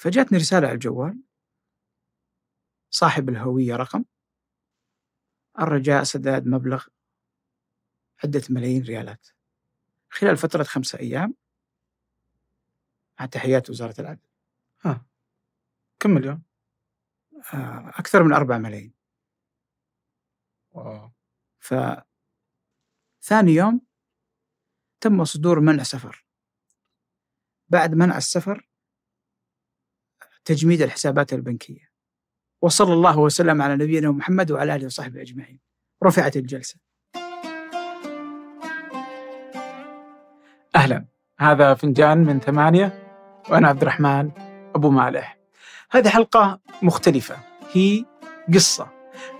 فجاتني رسالة على الجوال. صاحب الهوية رقم. الرجاء سداد مبلغ عدة ملايين ريالات. خلال فترة خمسة أيام. مع تحيات وزارة العدل. ها كم مليون؟ آه، أكثر من أربع ملايين. واو. فثاني يوم تم صدور منع سفر. بعد منع السفر تجميد الحسابات البنكية. وصلى الله وسلم على نبينا محمد وعلى آله وصحبه أجمعين. رفعت الجلسة. أهلا. هذا فنجان من ثمانية وأنا عبد الرحمن أبو مالح. هذه حلقة مختلفة. هي قصة.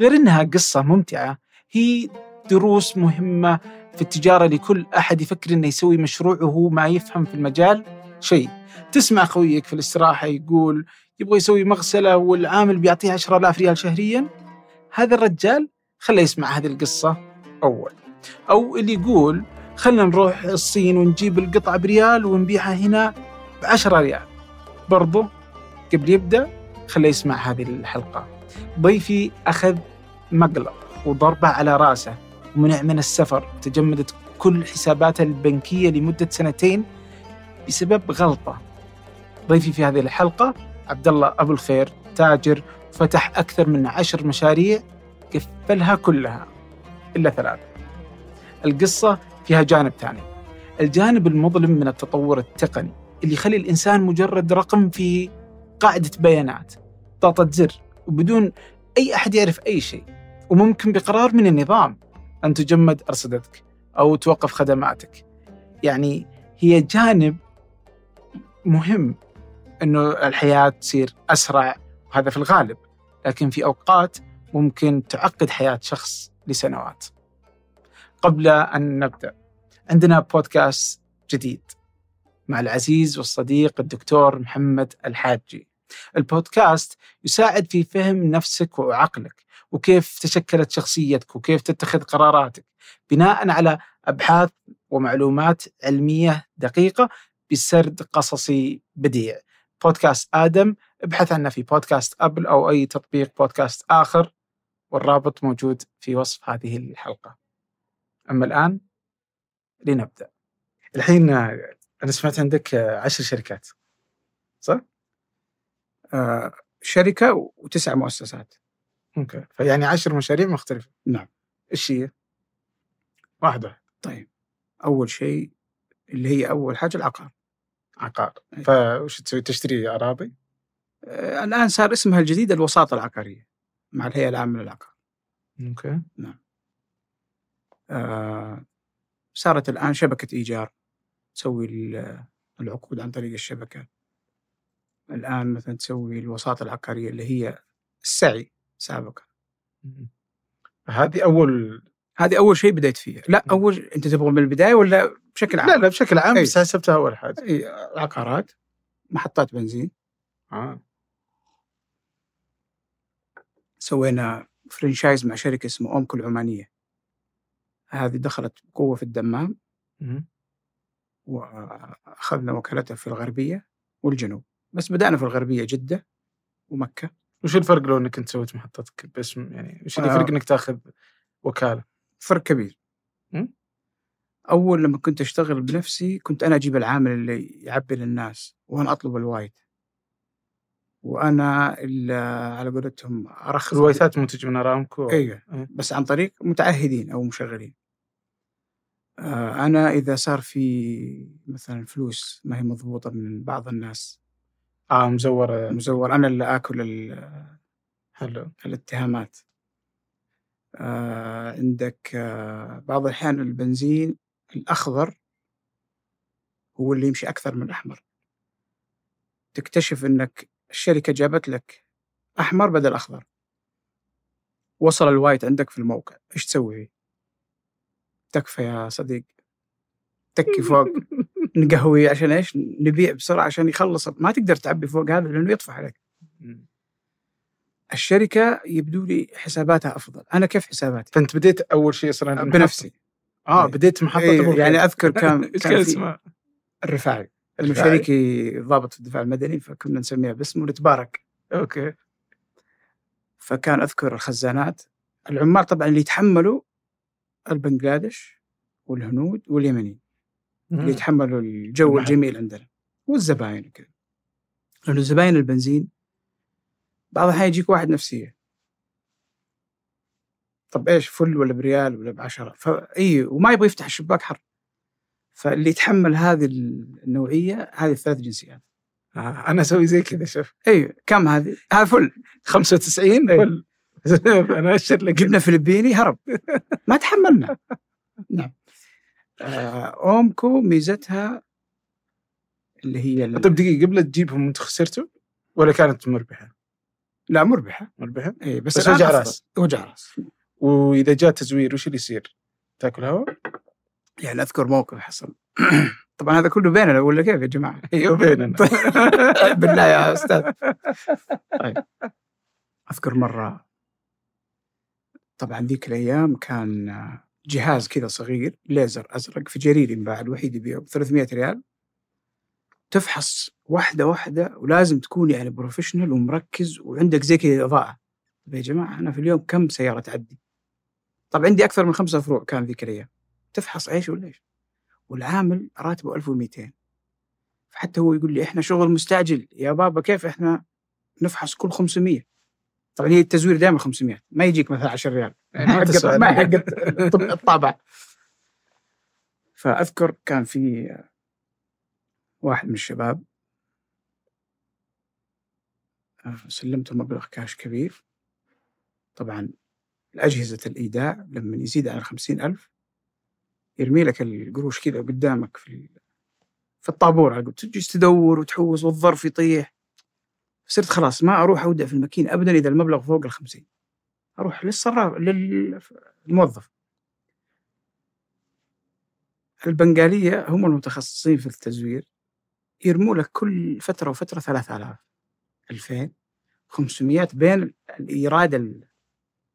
غير أنها قصة ممتعة هي دروس مهمة في التجارة لكل أحد يفكر أنه يسوي مشروع وهو ما يفهم في المجال. شيء. تسمع خويك في الاستراحة يقول يبغى يسوي مغسلة والعامل بيعطيه 10000 ريال شهريا؟ هذا الرجال خليه يسمع هذه القصة أول. أو اللي يقول خلنا نروح الصين ونجيب القطعة بريال ونبيعها هنا بعشرة ريال. برضو قبل يبدأ خليه يسمع هذه الحلقة. ضيفي أخذ مقلب وضربة على رأسه ومنع من السفر. تجمدت كل حساباته البنكية لمدة سنتين بسبب غلطة. ضيفي في هذه الحلقة عبد الله أبو الخير تاجر فتح أكثر من عشر مشاريع قفلها كلها إلا ثلاثة. القصة فيها جانب ثاني. الجانب المظلم من التطور التقني اللي يخلي الإنسان مجرد رقم في قاعدة بيانات ضغطة زر وبدون أي أحد يعرف أي شيء وممكن بقرار من النظام أن تجمد أرصدتك أو توقف خدماتك. يعني هي جانب مهم أنه الحياة تصير أسرع وهذا في الغالب. لكن في أوقات ممكن تعقد حياة شخص لسنوات. قبل أن نبدأ عندنا بودكاست جديد مع العزيز والصديق الدكتور محمد الحاجي. البودكاست يساعد في فهم نفسك وعقلك وكيف تشكلت شخصيتك وكيف تتخذ قراراتك بناء على أبحاث ومعلومات علمية دقيقة بسرد قصصي بديع. بودكاست آدم ابحث عنه في بودكاست أبل أو أي تطبيق بودكاست آخر والرابط موجود في وصف هذه الحلقة. أما الآن لنبدأ. الحين أنا سمعت عندك عشر شركات. صح؟ آه، شركة وتسع مؤسسات. أوكي. فيعني عشر مشاريع مختلفة. نعم. إيش هي؟ واحدة طيب. أول شيء اللي هي أول حاجة العقار. عقار. أي. فوش تسوي؟ تشتري أراضي؟ آه، الآن صار اسمها الجديد الوساطة العقارية مع الهيئة العامة للعقار. أوكي. آه، صارت الآن شبكة إيجار تسوي ال- العقود عن طريق الشبكة. الآن مثلا تسوي الوساطة العقارية اللي هي السعي سابقا. هذه أول هذه أول شيء بديت فيه لا أول أنت تبغى من البداية ولا بشكل عام؟ لا لا بشكل عام أي. بس حسبتها أول حاجة إي، عقارات محطات بنزين آه. سوينا فرنشايز مع شركة اسمها أومكو العمانية هذه دخلت بقوة في الدمام مم. وأخذنا وكالتها في الغربية والجنوب بس بدأنا في الغربية جدة ومكة وش الفرق لو إنك أنت سويت محطتك باسم يعني وش اللي آه. يفرق إنك تاخذ وكالة؟ فرق كبير. أول لما كنت أشتغل بنفسي كنت أنا أجيب العامل اللي يعبي للناس وأنا أطلب الوايت وأنا اللي على قولتهم أرخص الوايتات منتج من ارامكو أيوه. إيه. بس عن طريق متعهدين أو مشغلين. آه، أنا إذا صار في مثلا فلوس ما هي مضبوطة من بعض الناس. آه مزورة. مزور. أنا اللي آكل حلو. الاتهامات. آه، عندك آه، بعض الأحيان البنزين الأخضر هو اللي يمشي أكثر من الأحمر. تكتشف إنك الشركة جابت لك أحمر بدل أخضر. وصل الوايت عندك في الموقع. إيش تسوي فيه؟ تكفى يا صديق. تكي فوق. نقهوي عشان إيش؟ نبيع بسرعة عشان يخلص. ما تقدر تعبي فوق هذا لأنه يطفح عليك. الشركة يبدو لي حساباتها أفضل أنا كيف حساباتي؟ فأنت بديت أول شيء أصلا. بنفسي آه إيه. بديت محطة إيه أبو يعني. أذكر كان كان؟ الرفاعي الدفاعي؟ شريكي ضابط في الدفاع المدني فكنا نسميها باسمه نتبارك أوكي فكان أذكر الخزانات العمال طبعا اللي يتحملوا البنغلاديش والهنود واليمنيين اللي يتحملوا الجو. الجميل عندنا والزباين وكذا لأنه زباين البنزين بعض الأحيان يجيك واحد نفسية. طب إيش full ولا بريال ولا بعشرة؟ فاي وما يبغى يفتح الشباك حر. فاللي يتحمل هذه النوعية هذه الثلاث جنسيات. آه، أنا أسوي زي كذا شوف. إي كم هذه؟ هذا full. 95 إيه. full. أنا أشر لك. جبنا فلبيني هرب. ما تحملنا. نعم. آه، أومكو ميزتها اللي هي طيب دقيقة قبل تجيبهم أنت خسرتوا؟ ولا كانت مربحه؟ لا مربحة مربحة اي بس, بس وجع. رأس. وجع رأس وإذا جاء تزوير وش اللي يصير؟ تأكل هواء؟ يعني أذكر موقف حصل طبعا هذا كله بيننا ولا كيف يا جماعة؟ أيوه بيننا بالله يا أستاذ طيب أذكر مرة طبعا ذيك الأيام كان جهاز كذا صغير ليزر أزرق في جرير ينباع الوحيد يبيعه ب 300 ريال تفحص واحدة واحدة ولازم تكون يعني professional ومركز وعندك زي كذا إضاءة. طيب يا جماعة أنا في اليوم كم سيارة تعدي؟ طب عندي أكثر من خمسة فروع كان ذيك الأيام تفحص إيش ولا إيش؟ والعامل راتبه 1200 فحتى هو يقول لي إحنا شغل مستعجل. يا بابا كيف إحنا نفحص كل 500 طبعا هي التزوير دائما 500 ما يجيك مثلا 10 ريال. يعني ما حق تسأل. ما حق الطابع فأذكر كان في واحد من الشباب سلمته مبلغ كاش كبير. طبعا الأجهزة الإيداع لما يزيد عن خمسين ألف يرمي لك القروش كذا قدامك في في الطابور على. تجلس تدور وتحوس والظرف يطيح. صرت خلاص ما أروح أودع في الماكينة أبدا إذا المبلغ فوق الخمسين أروح للصراف للموظف. البنغالية هم المتخصصين في التزوير. يرموا لك كل فترة وفترة 3000 2000 500 بين الإيراد ال-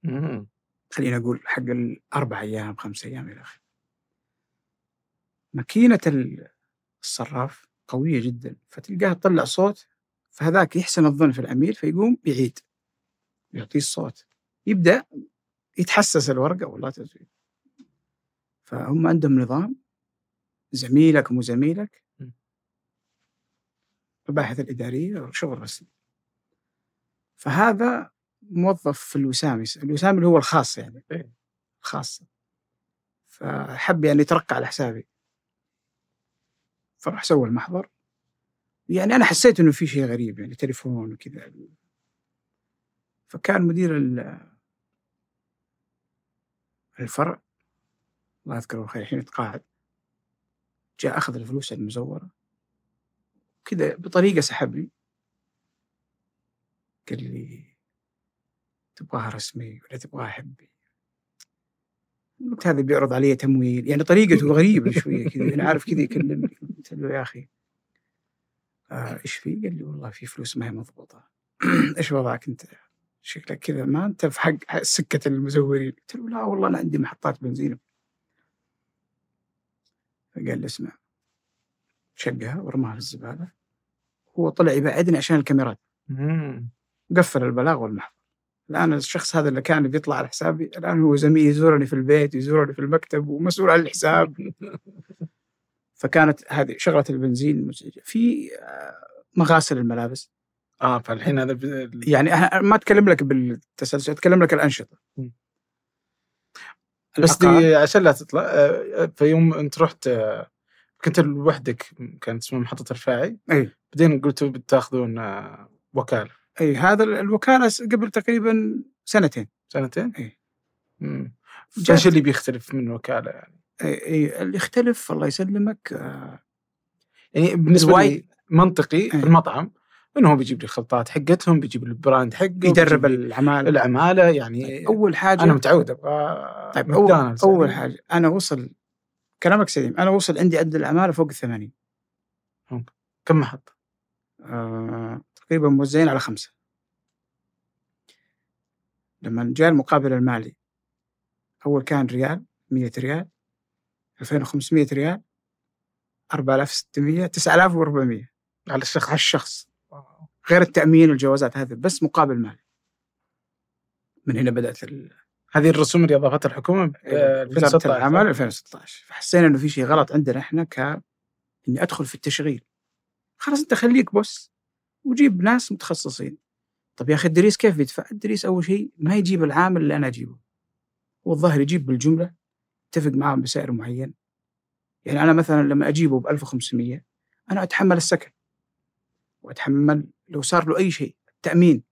مم. خلينا نقول حق الأربع أيام خمس أيام إلى آخره ماكينة ال- الصراف قوية جدا فتلقاها تطلع صوت فهذاك يحسن الظن في العميل فيقوم يعيد يعطيه الصوت يبدأ يتحسس الورقة والله تزوير فهم عندهم نظام زميلك مو زميلك. المباحث الإدارية شغل رسمي. فهذا موظف في الوسام الوسام اللي هو الخاص يعني. إيه. الخاص. فحب يعني يترقى على حسابي. فراح سوى المحضر. يعني أنا حسيت إنه في شيء غريب يعني تليفون وكذا. فكان مدير ال- الفرع الله يذكره بالخير الحين يتقاعد جاء أخذ الفلوس المزورة. كذا بطريقة سحبني. قال لي تبغاها رسمي ولا تبغاها حبي؟ قلت هذا بيعرض علي تمويل. يعني طريقته غريبة شوية كذا أنا عارف كذا يكلمني. قلت له يا أخي آه إيش في؟ قال لي والله في فلوس ما هي مضبوطة. إيش وضعك أنت؟ شكلك كذا ما أنت في حق سكة المزورين. قلت له لا والله أنا عندي محطات بنزين. فقال لي اسمع شقها ورماها في الزبالة. هو طلع يبعدني عشان الكاميرات. قفل البلاغ والمحضر الآن الشخص هذا اللي كان بيطلع على حسابي الآن هو زميلي يزورني في البيت يزورني في المكتب ومسؤول عن الحساب. فكانت هذه شغلة البنزين مزعجة في آه، مغاسل الملابس. آه فالحين هذا ب- يعني أنا ما أتكلم لك بالتسلسل أتكلم لك الأنشطة. مم. بس دي عشان لا تطلع آه، في يوم أنت رحت آه، كنت لوحدك كانت اسمها محطة الرفاعي أي بعدين قلتوا بتاخذون آه، وكالة أي هذا الوكالة قبل تقريبا سنتين سنتين؟ جات- إيش اللي بيختلف من وكالة يعني؟ أي أي اللي يختلف الله يسلمك آه، يعني بالنسبة وايد. لي منطقي. في المطعم إنه هو بيجيب لي الخلطات حقتهم بيجيب لي ال brand حقه يدرب العمالة العمالة يعني أول حاجة أنا متعود أبغى طيب أول, ماكدونالدز أول يعني. حاجة أنا وصل كلامك سليم. أنا وصل عندي عدد العمالة فوق الثمانين. كم محطة؟ آه، تقريبا موزعين على خمسة. لما جاء المقابل المالي أول كان ريال 100 ريال. 2500 ريال 4600 9400 على الشخص. على الشخص. غير التأمين والجوازات هذه بس مقابل مال من هنا بدأت ال- هذه الرسوم اللي اضافتها الحكومة ب- وزارة 2016 الاعمال 2016 فحسينا إنه في شيء غلط عندنا إحنا ك إني أدخل في التشغيل. خلاص أنت خليك بوس وجيب ناس متخصصين. طب يا أخي الدريس كيف بيدفع؟ الدريس أول شيء ما يجيب العامل اللي أنا أجيبه. والظاهر يجيب بالجملة اتفق معاهم بسعر معين. يعني أنا مثلا لما أجيبه ب 1500 أنا أتحمل السكن. وأتحمل لو صار له أي شيء التأمين.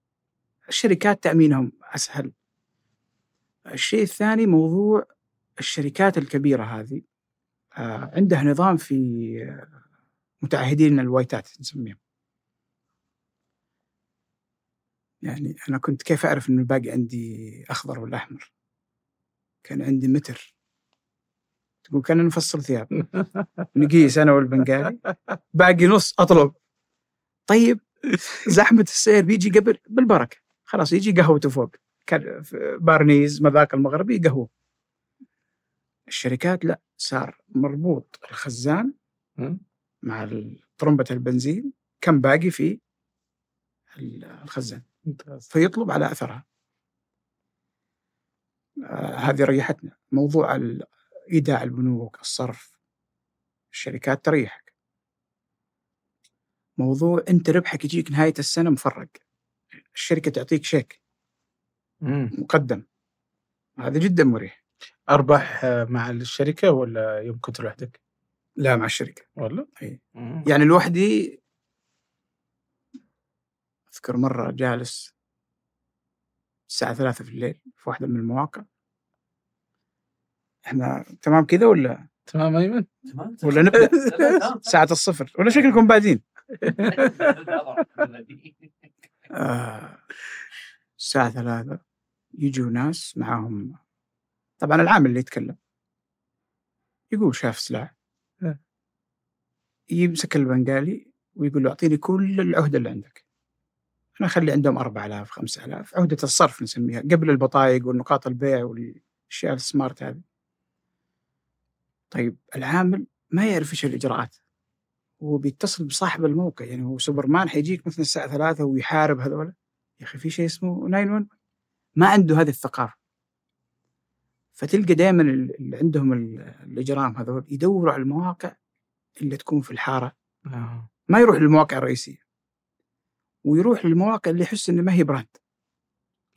الشركات تأمينهم أسهل. الشيء الثاني موضوع الشركات الكبيرة هذه. آه، عندها نظام في آه، متعهدين الوايتات نسميهم. يعني أنا كنت كيف أعرف انه الباقي عندي أخضر ولا أحمر؟ كان عندي متر. تقول كان نفصل ثياب. نقيس أنا والبنغالي. باقي نص أطلب. طيب زحمة السير بيجي قبل بالبركة. خلاص يجي قهوته فوق. بارنيز مذاق المغربي قهوة. الشركات لا صار مربوط الخزان. مع طرمبة البنزين كم باقي في الخزان. ممتاز. فيطلب على أثرها. آه هذه ريحتنا. موضوع إيداع البنوك الصرف. الشركات تريحك. موضوع أنت ربحك يجيك نهاية السنة مفرق. الشركة تعطيك شيك. مم. مقدم هذا جدا مريح أرباح آه، مع الشركة ولا يوم كنت لوحدك؟ لا مع الشركة ولا؟ إي. مم. يعني لوحدي أذكر مرة جالس الساعة ثلاثة في الليل في واحدة من المواقع إحنا تمام كذا ولا تمام أيمن؟ تمام ولا نبدأ تمام. ساعة الصفر ولا شكلكم بادين. آه الساعة ثلاثة يجوا ناس معاهم. طبعا العامل اللي يتكلم. يقول شاف سلاح. إيه. يمسك البنغالي ويقول له أعطيني كل العهدة اللي عندك. أنا أخلي عندهم 4000 5000 عهدة الصرف نسميها. قبل البطايق والنقاط البيع والأشياء السمارت هذه. طيب العامل ما يعرف إيش الإجراءات. هو بيتصل بصاحب الموقع. يعني هو سوبرمان حيجيك مثلا الساعة ثلاثة ويحارب هذول يا أخي في شيء اسمه 911 ما عنده هذه الثقافة. فتلقى دائما اللي عندهم ال- الإجرام هذول يدوروا على المواقع اللي تكون في الحارة. آه. ما يروح للمواقع الرئيسية. ويروح للمواقع اللي يحس إنه ما هي brand.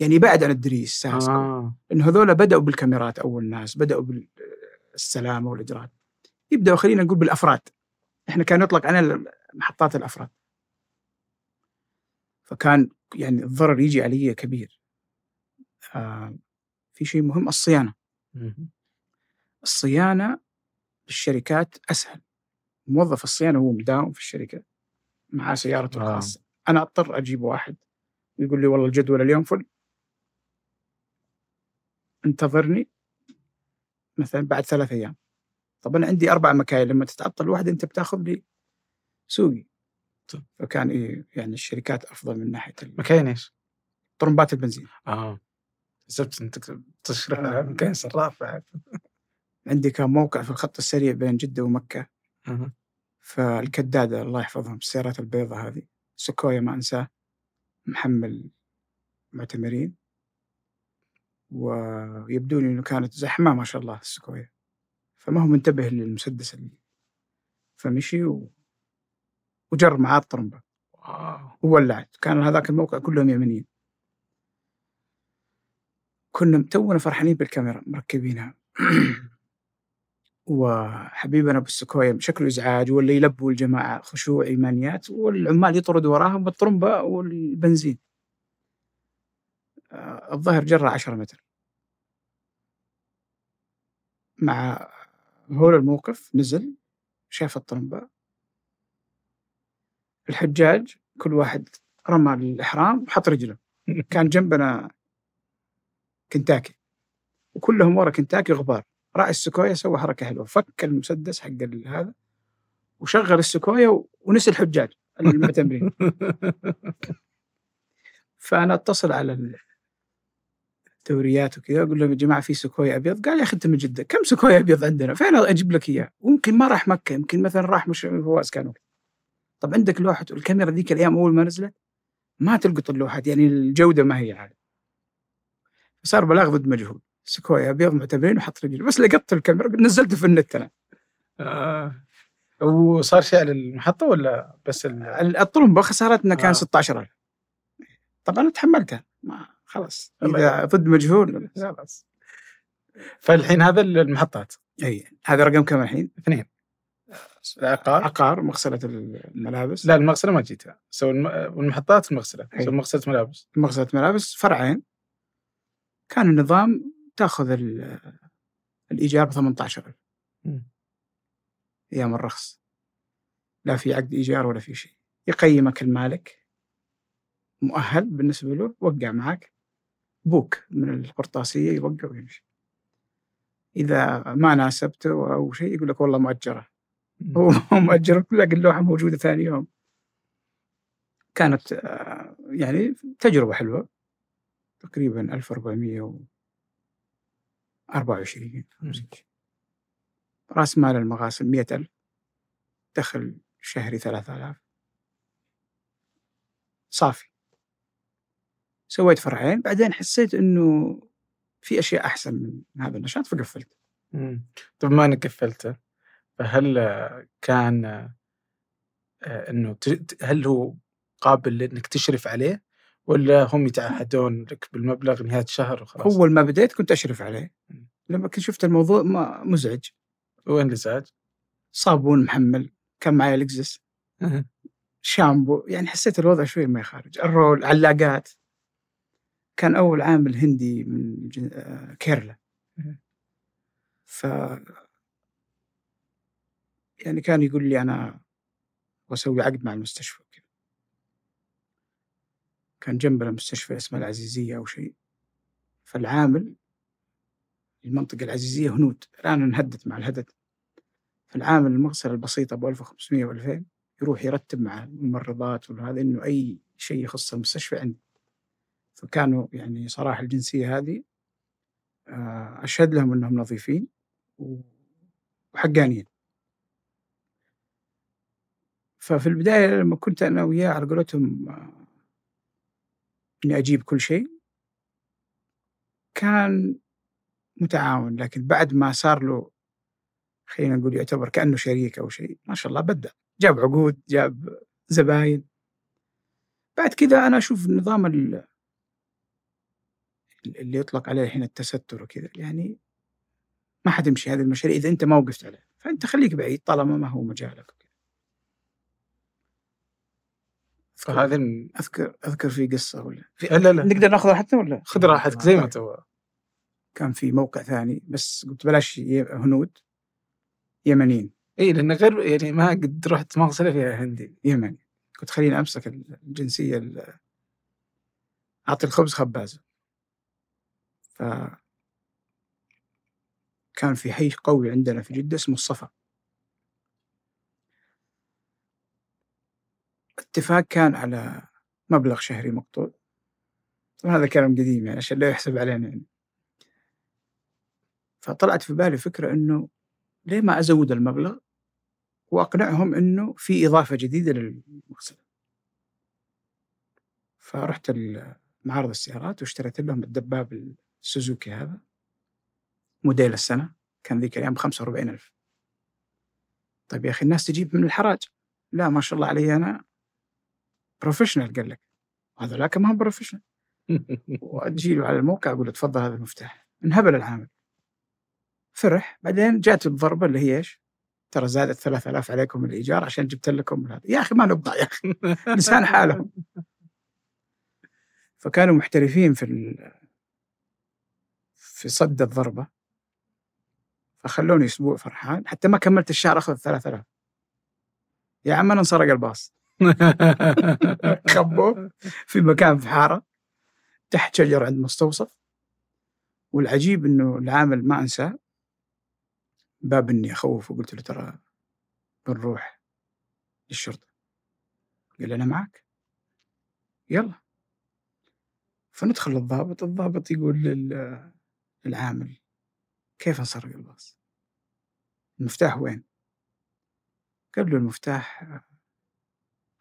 يعني يبعد عن الدريس ساسكو. آه. انه هذول بدأوا بالكاميرات أول ناس بدأوا بالسلامه والاجراءات يبدأوا خلينا نقول بالأفراد. إحنا كان يطلق علينا محطات الأفراد. فكان يعني الضرر يجي علي كبير. في شيء مهم الصيانة. الصيانة بالشركات أسهل موظف الصيانة هو مداوم في الشركة معاه سيارته آه. الخاصة أنا أضطر أجيب واحد يقول لي والله الجدول اليوم فل انتظرني مثلا بعد ثلاث أيام طب أنا عندي أربع مكاين لما تتعطل واحدة أنت بتاخذ لي سوقي طيب. فكان إيه يعني الشركات أفضل من ناحية مكاين إيش؟ طرمبات البنزين آه حسبت انت تشرح مكاين صراف بعد عندي كان موقع في الخط السريع بين جدة ومكة. فالكدادة الله يحفظهم السيارات البيضاء هذه. سكويا ما أنساه. محمل معتمرين. ويبدو لي أنه كانت زحمة ما شاء الله السكويا فما هو منتبه للمسدس اللي فمشي و... وجر معاه الطرمبة. واو. وولعت. كان هذاك الموقع كلهم يمنيين كنا تونا فرحانين بالكاميرا مركبينها. وحبيبنا بالسكويا شكله إزعاج ولا يلبوا الجماعة خشوع إيمانيات والعمال يطردوا وراهم بالطرمبة والبنزين. آه، الظاهر جرى 10 متر. مع هول الموقف نزل شاف الطرمبة. الحجاج كل واحد رمى الإحرام وحط رجله. كان جنبنا كنتاكي. وكلهم ورا كنتاكي غبار. راعي السكويا سوى حركة حلوة. فك المسدس حق هذا وشغل السكويا ونسي الحجاج المعتمرين فأنا أتصل على ال- دوريات وكذا أقول لهم يا جماعة في سكوي أبيض؟ قال يا أخي انت من جدة. كم سكوي أبيض عندنا؟ فين أجيب لك اياه ويمكن ما راح مكة يمكن مثلا راح مش فواز كانوا. طب عندك لوحة الكاميرا ذيك الأيام أول ما نزلت؟ ما تلقط اللوحات يعني الجودة ما هي عالية. صار بلاغ ضد مجهول. سكوي أبيض معتمرين وحط رجل. بس لقطت الكاميرا نزلته في النت أنا. آه. وصار شيء على المحطة ولا بس ال... الطلب خسارتنا كان آه. 16000 طبعا تحملتها. ما خلاص. إذا ضد مجهول خلاص. فالحين هذا المحطات. إي. هذا رقم كم الحين؟ اثنين. عقار. عقار مغسلة الملابس. لا المغسلة ما جيتها. سوى الم... والمحطات المغسله. سوى مغسلة ملابس. مغسلة ملابس فرعين. كان النظام تاخذ ال- الإيجار ب 18000 مم. أيام الرخص. لا في عقد إيجار ولا في شيء. يقيمك المالك مؤهل بالنسبة له وقع معك بوك من القرطاسية يوقع ويمشي. إذا ما ناسبته أو شيء يقول لك والله مؤجرة. هو مؤجر تلاقي اللوحه موجودة ثاني يوم. كانت آه، يعني تجربة حلوة. تقريبا 1424 مم. رأس مال المغاسل 100000 دخل شهري 3000 صافي. سويت فرعين بعدين حسيت إنه في أشياء أحسن من هذا النشاط فقفلت. طب ما إنك قفلته فهل كان آه، إنه هل هو قابل لانك تشرف عليه؟ ولا هم يتعهدون لك بالمبلغ نهاية الشهر وخلاص؟ أول ما بديت كنت أشرف عليه. لما كنت شفت الموضوع ما مزعج وين الإزعاج؟ صابون محمل كان معي لكزس شامبو يعني حسيت الوضع شوي ما يخرج الرول علاقات كان أول عامل هندي من جن- آه، كيرلا. ف يعني كان يقول لي أنا وأسوي عقد مع المستشفى كان جنبنا مستشفى اسمها العزيزية أو شيء. فالعامل المنطقة العزيزية هنود. الآن انهدت مع الهدد. فالعامل المغسلة البسيطة أبو 1500 و2000 يروح يرتب مع الممرضات وهذا إنه أي شيء يخص المستشفى عندي. فكانوا يعني صراحة الجنسية هذه آه، أشهد لهم أنهم نظيفين وحقانيين. ففي البداية لما كنت أنا وياه على قولتهم آه، إني أجيب كل شيء. كان متعاون لكن بعد ما صار له خلينا نقول يعتبر كأنه شريك أو شيء ما شاء الله بدأ. جاب عقود جاب زباين. بعد كذا أنا أشوف النظام ال- اللي يطلق عليه الحين التستر وكذا يعني ما حتمشي هذه المشاريع إذا أنت ما وقفت عليه. فأنت خليك بعيد طالما ما هو مجالك. الم- أذكر أذكر في قصة ولا؟ في لا لا نقدر ناخذ راحتنا ولا؟ خذ راحتك زي ما تبغى. كان في موقع ثاني بس قلت بلاش هنود. يمنيين. اي لأن غير يعني ما قد رحت مغسلة فيها هندي. يمني. كنت خليني أمسك الجنسية ال- أعطي الخبز خبازة. ف كان في حي قوي عندنا في جدة اسمه الصفا. اتفاق كان على مبلغ شهري مقطوع. طبعا هذا كلام قديم يعني عشان لا يحسب علينا يعني. فطلعت في بالي فكرة إنه ليه ما أزود المبلغ وأقنعهم إنه في إضافة جديدة للمغسلة فرحت معرض السيارات واشتريت لهم الدباب السوزوكي هذا موديل السنة كان ذيك الأيام ب 45 ألف. طيب يا أخي الناس تجيب من الحراج. لا ما شاء الله علي أنا professional قال لك هذولاك ما هم professional واجي له على الموقع أقول له تفضل هذا المفتاح. انهبل العامل. فرح. بعدين جات الضربة اللي هي إيش؟ ترى زادت 3000 عليكم الإيجار عشان جبت لكم هذا. يا أخي ما نبغى يا أخي. لسان حالهم. فكانوا محترفين في. في صد الضربة. فخلوني أسبوع فرحان. حتى ما كملت الشهر أخذ 3000 يا عم أنا انسرق الباص. خبوه في مكان في حارة تحت شجر عند مستوصف. والعجيب إنه العامل ما أنساه. باب إني اخوف وقلت له ترى بنروح للشرطة. قال أنا معك يلا. فندخل للضابط الضابط يقول لل- للعامل كيف انسرق الباص؟ المفتاح وين؟ قال له المفتاح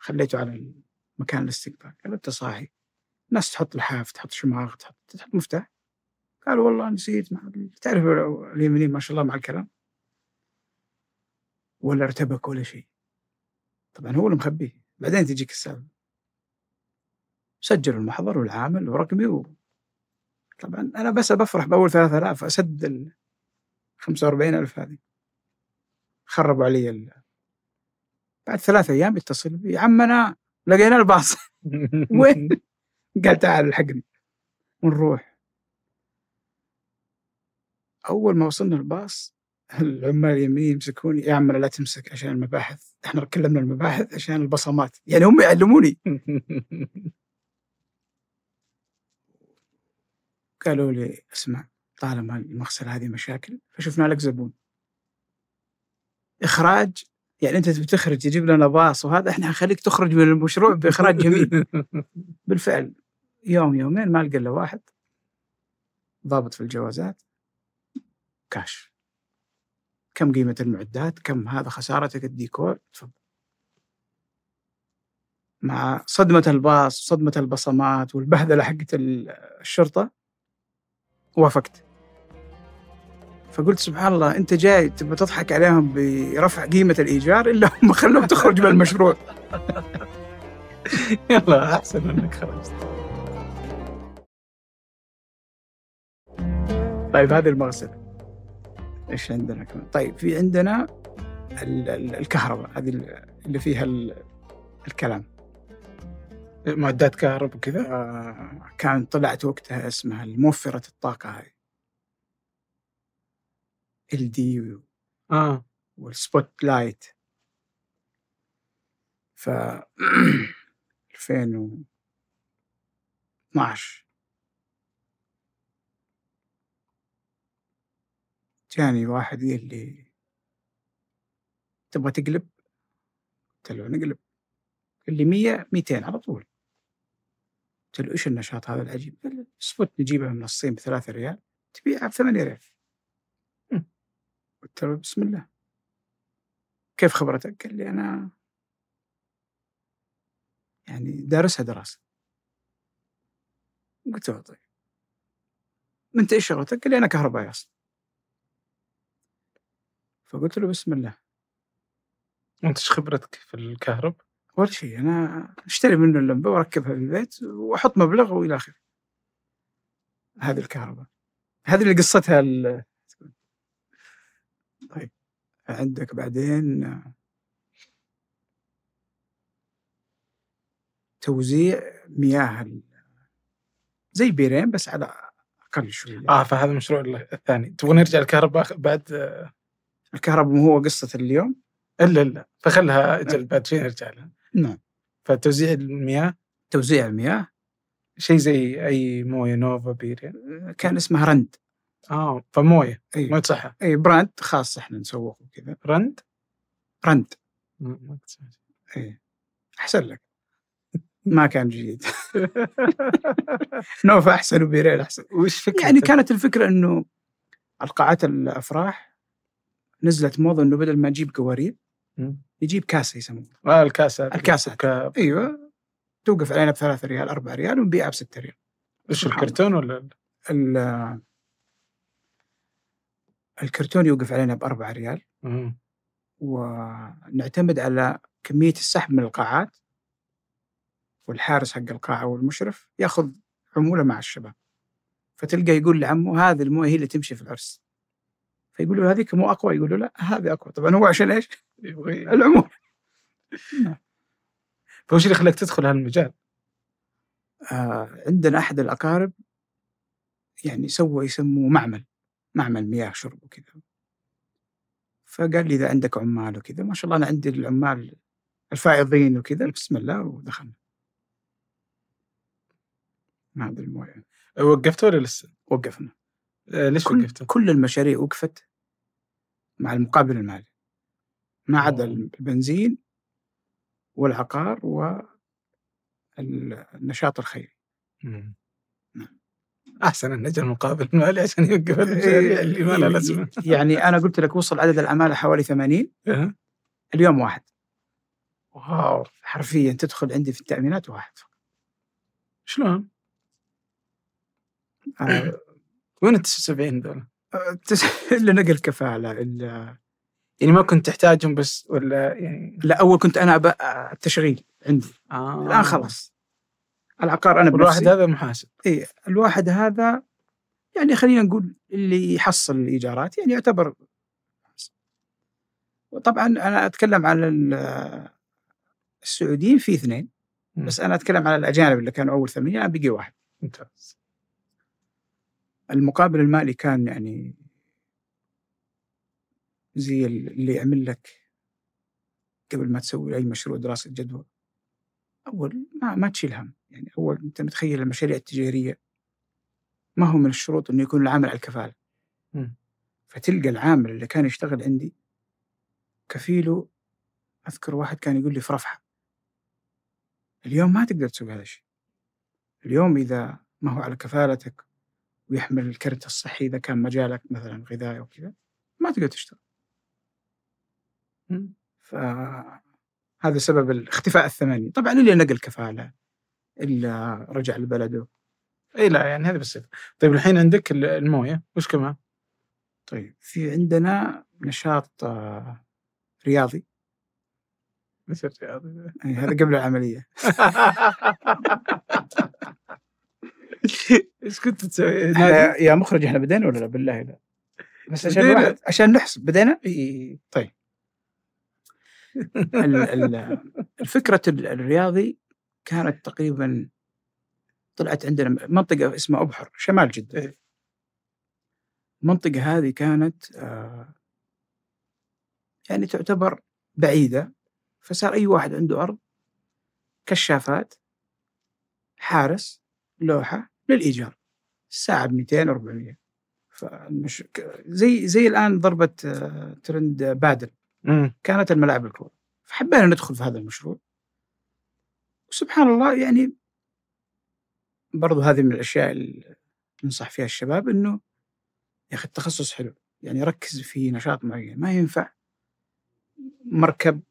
خليته على مكان الاستقبال. قال أنت صاحي. الناس تحط لحاف تحط شماغ تحط تحط مفتاح. قال والله نسيت مع تعرف اليمنيين ما شاء الله مع الكلام؟ ولا ارتبك ولا شيء. طبعا هو اللي مخبيه. بعدين تجيك السالفة. سجلوا المحضر والعامل ورقمي و... طبعا أنا بس بفرح بأول 3000 أسد ال 45000 هذه. خربوا علي. بعد ثلاث أيام يتصل بي عمنا لقينا الباص. وين؟ قال تعال الحقني. ونروح. أول ما وصلنا الباص العمال اليمين يمسكوني يا عمنا لا تمسك عشان المباحث إحنا كلمنا المباحث عشان البصمات. يعني هم يعلموني. قالوا لي اسمع طالما المغسله هذه مشاكل فشفنا لك زبون. إخراج يعني أنت تبي تخرج تجيب لنا باص وهذا إحنا حنخليك تخرج من المشروع بإخراج جميل. بالفعل. يوم يومين ما لقى إلا واحد. ضابط في الجوازات. كاش. كم قيمة المعدات؟ كم هذا خسارتك الديكور؟ تفضل. مع صدمة الباص صدمة البصمات والبهدلة حقت ال- الشرطة وافقت. فقلت سبحان الله أنت جاي تبغى تضحك عليهم برفع قيمة الإيجار إلا هم خلوك تخرج من المشروع. يلا أحسن إنك خرجت. طيب هذه المغسلة إيش عندنا كمان؟ طيب في عندنا ال- ال- الكهرباء هذه ال- اللي فيها ال- الكلام. معدات كهرب وكذا؟ آه، كان طلعت وقتها اسمها الموفرة الطاقة هذه. ال دي آه وال spotlight ف 2012 جاني واحد قال لي تبغى تقلب؟ قلت له نقلب قال لي 100 200 على طول قلت له إيش النشاط هذا العجيب؟ قال لي spot نجيبها من الصين بثلاثة ريال تبيعها بثمانية ريال مم. قلت له بسم الله. كيف خبرتك؟ قال لي أنا يعني دارسها دراسة. قلت له طيب. أنت إيش شغلتك؟ قال لي أنا كهربائي أصلا. فقلت له بسم الله. أنت إيش خبرتك في الكهرب؟ ولا شيء أنا أشتري منه اللمبة وأركبها في البيت وأحط مبلغ وإلى آخره. هذه الكهرباء. هذه اللي قصتها ال... طيب عندك بعدين توزيع مياه زي بيرين بس على أقل شوية. آه فهذا المشروع الثاني. تبغى نرجع الكهرباء بعد؟ الكهرباء مو هو قصة اليوم؟ إلا إلا. فخلها إجل بعد شوي نرجع لها. نعم. فتوزيع المياه؟ توزيع المياه؟ شيء زي أي موية نوفا بيرين كان اسمها رند. آه فموية اي موية صحة. اي brand خاص إحنا نسوقه كذا رند رند ما-. إيه. أحسن لك. ما كان جيد. نوفا أحسن وبيرين أحسن. وش فكرة يعني كانت الفكرة إنه القاعات الأفراح نزلت موضة إنه بدل ما نجيب قوارير. يجيب كاسة يسموها. آه الكاسة. ك- أيوه. توقف علينا بثلاثة ريال أربعة ريال ونبيعها بستة ريال. سبحان الكرتون ولا ال- الكرتون يوقف علينا بأربعة ريال. مم. ونعتمد على كمية السحب من القاعات والحارس حق القاعة والمشرف ياخذ عمولة مع الشباب. فتلقى يقول لعمه هذه الموية هي اللي تمشي في العرس. فيقول له هذيك مو أقوى؟ يقول له لا هذه أقوى. طبعا هو عشان إيش؟ يبغى العموم فوش اللي خلاك تدخل هالمجال؟ آه عندنا أحد الأقارب يعني سوى يسموه معمل. معمل مياه شرب وكذا فقال لي إذا عندك عمال وكذا ما شاء الله أنا عندي العمال الفائضين وكذا بسم الله ودخلنا هذه الموية وقفت ولا لسه؟ وقفنا آه ليش كل, وقفتوا؟ كل المشاريع وقفت مع المقابل المالي ما عدا. البنزين والعقار والنشاط الخيري مم. أحسن أن نجعل المقابل المالي عشان يوقف المشاريع اللي ما لها لازمة. يعني أنا قلت لك وصل عدد العماله حوالي 80 أه. اليوم واحد. واو. حرفيا تدخل عندي في التأمينات واحد. شلون؟ أنا وين ال 79 ذول؟ تس- إلا نقل كفاله إلا يعني ما كنت تحتاجهم بس ولا يعني؟ لا أول كنت أنا أبقى التشغيل عندي. آه. الآن خلاص. العقار أنا الواحد بنفسي. هذا محاسب. إيه الواحد هذا يعني خلينا نقول اللي يحصل الإيجارات يعني يعتبر وطبعا أنا أتكلم على ال- السعوديين في اثنين. بس أنا أتكلم على الأجانب اللي كانوا أول ثمانية الان بقي واحد. ممتاز. المقابل المالي كان يعني زي اللي يعمل لك قبل ما تسوي أي مشروع دراسة جدوى. أول ما ما تشيل هم. يعني اول أنت متخيل المشاريع التجارية؟ ما هو من الشروط إنه يكون العامل على الكفالة. مم. فتلقى العامل اللي كان يشتغل عندي كفيله أذكر واحد كان يقول لي في رفحة. اليوم ما تقدر تسوي هذا الشيء. اليوم إذا ما هو على كفالتك ويحمل الكرت الصحي إذا كان مجالك مثلا غذائي أو كذا ما تقدر تشتغل. فهذا سبب الاختفاء الثمانية. طبعا إلا نقل كفالة. إلا رجع لبلده. إي لا يعني هذه بسيطه طيب الحين عندك ال- الموية وش كمان؟ طيب في عندنا نشاط آه، رياضي. وش الرياضي؟ يعني هذا قبل العملية. إيش كنت تسوي؟ يا مخرج إحنا بدينا ولا لا؟ بالله لا. بس عشان عشان نحسب بدينا؟ إي. طيب. ال- ال- الفكرة ال- الرياضي كانت تقريبا طلعت عندنا منطقة اسمها أبحر شمال جدة. إيه. المنطقة هذه كانت آه، يعني تعتبر بعيدة فصار أي واحد عنده أرض كشافات حارس لوحة للإيجار. الساعة ب 200 400 فمش زي زي الآن ضربة آه، ترند بادل. مم. كانت الملاعب الكورة فحبينا ندخل في هذا المشروع. وسبحان الله يعني برضو هذه من الأشياء اللي ننصح فيها الشباب إنه يا أخي التخصص حلو يعني ركز في نشاط معين ما ينفع مركب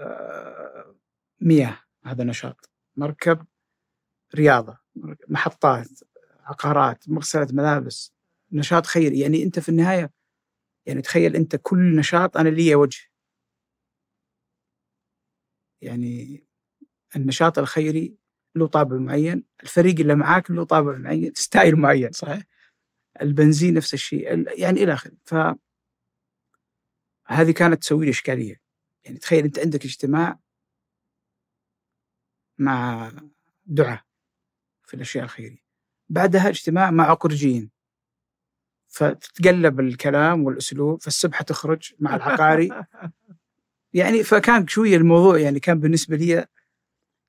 آه، مياه هذا نشاط مركب رياضة محطات عقارات مغسلة ملابس نشاط خيري يعني أنت في النهاية يعني تخيل أنت كل نشاط أنا لي وجه. يعني النشاط الخيري له طابع معين الفريق اللي معاك له طابع معين ستايل معين صحيح؟ البنزين نفس الشيء ال- يعني إلى آخره. ف هذه كانت تسوي لي إشكالية. يعني تخيل أنت عندك اجتماع مع دعاة في الأشياء الخيرية. بعدها اجتماع مع عقرجيين. فتتقلب الكلام والأسلوب فالسبحه تخرج مع العقاري. يعني فكان شوية الموضوع يعني كان بالنسبة لي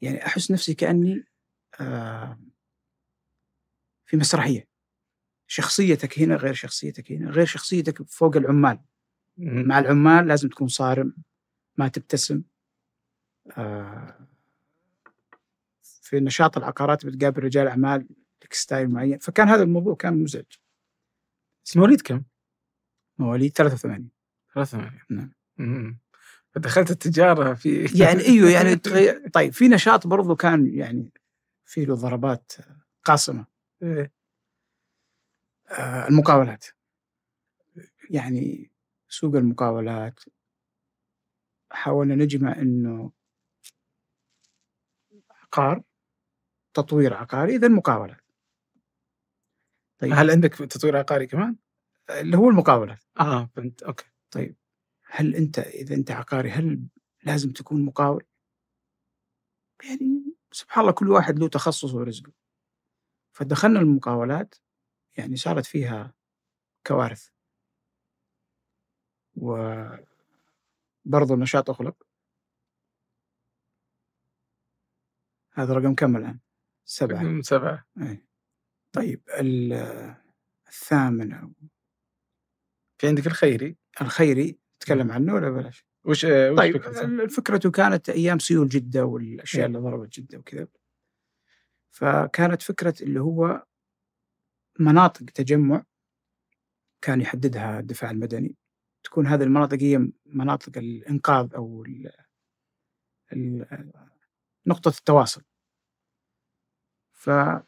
يعني أحس نفسي كأني آه في مسرحية. شخصيتك هنا غير شخصيتك هنا غير شخصيتك فوق العمال. مع العمال لازم تكون صارم ما تبتسم. آه في نشاط العقارات بتقابل رجال أعمال لك ستايل معين. فكان هذا الموضوع كان مزعج. مواليد كم؟ مواليد 83 83 نعم. فدخلت التجارة في يعني إيوه يعني طيب في نشاط برضو كان يعني في له ضربات قاصمة. إيه. آه، المقاولات. يعني سوق المقاولات. حاولنا نجمع إنه عقار تطوير عقاري إذا المقاولات طيب. هل عندك تطوير عقاري كمان؟ اللي هو المقاولات. آه فهمت أوكي. طيب. هل أنت إذا أنت عقاري هل لازم تكون مقاول؟ يعني سبحان الله كل واحد له تخصصه ورزقه فدخلنا المقاولات يعني صارت فيها كوارث وبرضو النشاط أغلق هذا رقم كم الآن؟ سبعة سبعة أي. طيب ال- الثامن أو في عندك الخيري الخيري تكلم عنه ولا بلاش؟ وش وش طيب فكرته؟ الفكرة كانت أيام سيول جدة والأشياء إيه. اللي ضربت جدة وكذا فكانت فكرة اللي هو مناطق تجمع كان يحددها الدفاع المدني تكون هذه المناطق هي مناطق الإنقاذ أو ال ال نقطة التواصل فكانت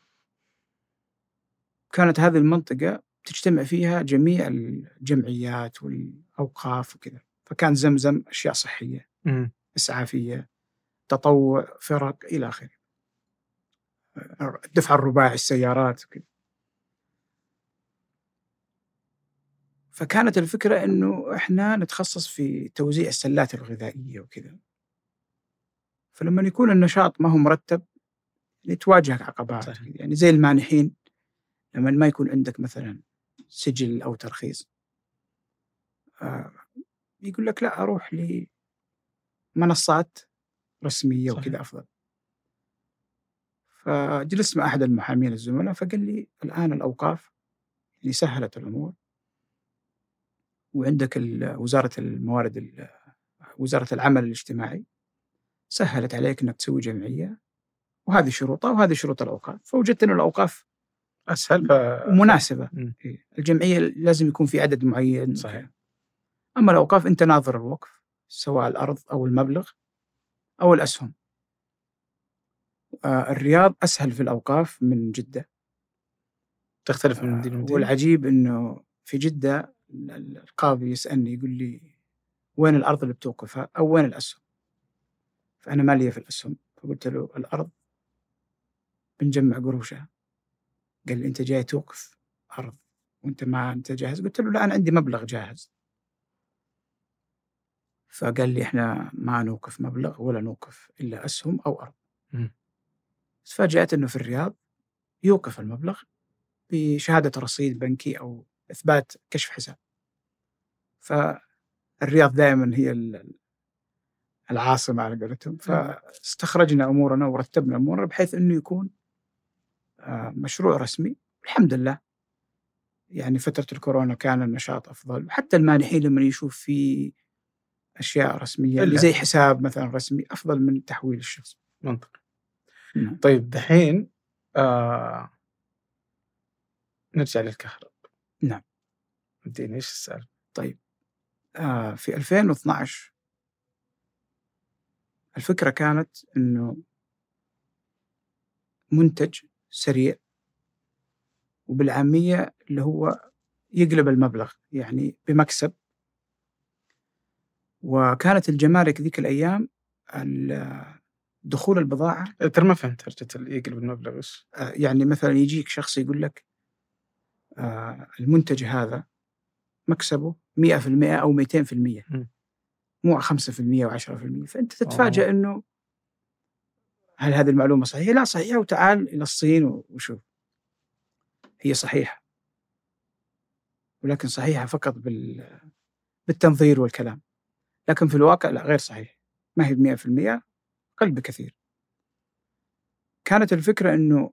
هذه المنطقة تجتمع فيها جميع الجمعيات والأوقاف وكذا فكان زمزم أشياء صحية مم. إسعافية تطوع فرق إلى آخره الدفع الرباعي السيارات وكذا فكانت الفكرة إنه إحنا نتخصص في توزيع السلات الغذائية وكذا فلما يكون النشاط ما هو مرتب يعني تواجهك عقبات صحيح. يعني زي المانحين لما ما يكون عندك مثلا سجل أو ترخيص. آه يقول لك لا أروح لمنصات رسمية صحيح. وكذا أفضل. فجلست مع أحد المحامين الزملاء فقال لي الآن الأوقاف يعني سهلت الأمور وعندك وزارة الموارد ال- وزارة العمل الاجتماعي سهلت عليك إنك تسوي جمعية وهذه شروطها وهذه شروط الأوقاف. فوجدت أن الأوقاف أسهل. ف... مناسبة. مم. إيه. الجمعية لازم يكون في عدد معين. صحيح. أما الأوقاف أنت ناظر الوقف سواء الأرض أو المبلغ أو الأسهم. آه، الرياض أسهل في الأوقاف من جدة. تختلف من مدينة لمدينة. والعجيب إنه في جدة ال- ال- القاضي يسألني يقول لي وين الأرض اللي بتوقفها أو وين الأسهم؟ فأنا ما لي في الأسهم. فقلت له الأرض بنجمع قروشها. قال لي أنت جاي توقف أرض وأنت ما أنت جاهز؟ قلت له لا أنا عندي مبلغ جاهز. فقال لي إحنا ما نوقف مبلغ ولا نوقف إلا أسهم أو أرض. تفاجات إنه في الرياض يوقف المبلغ بشهادة رصيد بنكي أو إثبات كشف حساب. فالرياض دائما هي ال- العاصمة على قولتهم. فاستخرجنا أمورنا ورتبنا أمورنا بحيث إنه يكون مشروع رسمي الحمد لله يعني فترة الكورونا كان النشاط أفضل وحتى المانحين لما يشوف في أشياء رسمية اللي. زي حساب مثلا رسمي أفضل من تحويل الشخص منطقي نعم. طيب دحين آه... نرجع للكهرب نعم. اديني إيش السالفة؟ طيب آه في 2012 الفكرة كانت إنه منتج سريع وبالعامية اللي هو يقلب المبلغ يعني بمكسب وكانت الجمارك ذيك الأيام ال- دخول البضاعة ترى ما فهمت هرجة يقلب المبلغ إيش؟ آه، يعني مثلا يجيك شخص يقول لك آه، المنتج هذا مكسبه 100% أو 200% مم. مو 5% و10% فأنت تتفاجأ. أنه هل هذه المعلومة صحيحة؟ لا صحيحة. وتعال إلى الصين وشوف. هي صحيحة. ولكن صحيحة فقط بال بالتنظير والكلام. لكن في الواقع لا غير صحيح. ما هي 100% أقل بكثير كانت الفكرة أنه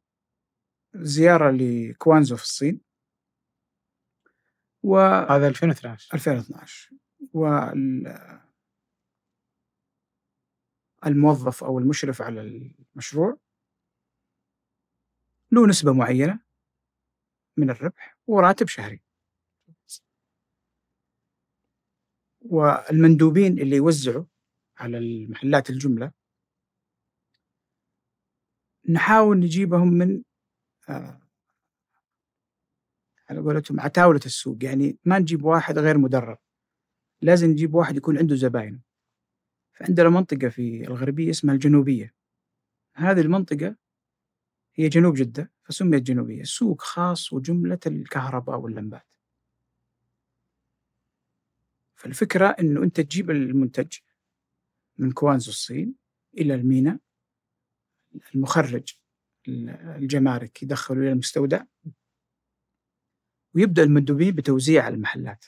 زيارة لكوانزو في الصين. و هذا 2012 2012 والموظف أو المشرف على المشروع له نسبة معينة من الربح وراتب شهري. والمندوبين اللي يوزعوا على المحلات الجملة نحاول نجيبهم من آه، على قولتهم عتاولة السوق. يعني ما نجيب واحد غير مدرب لازم نجيب واحد يكون عنده زباين. فعندنا منطقة في الغربية اسمها الجنوبية. هذه المنطقة هي جنوب جدة فسميت جنوبية. سوق خاص وجملة الكهرباء واللمبات. فالفكرة أنه أنت تجيب المنتج من كوانزو الصين إلى الميناء المخرج الجمارك يدخله إلى المستودع ويبدأ المندوبين بتوزيع على المحلات.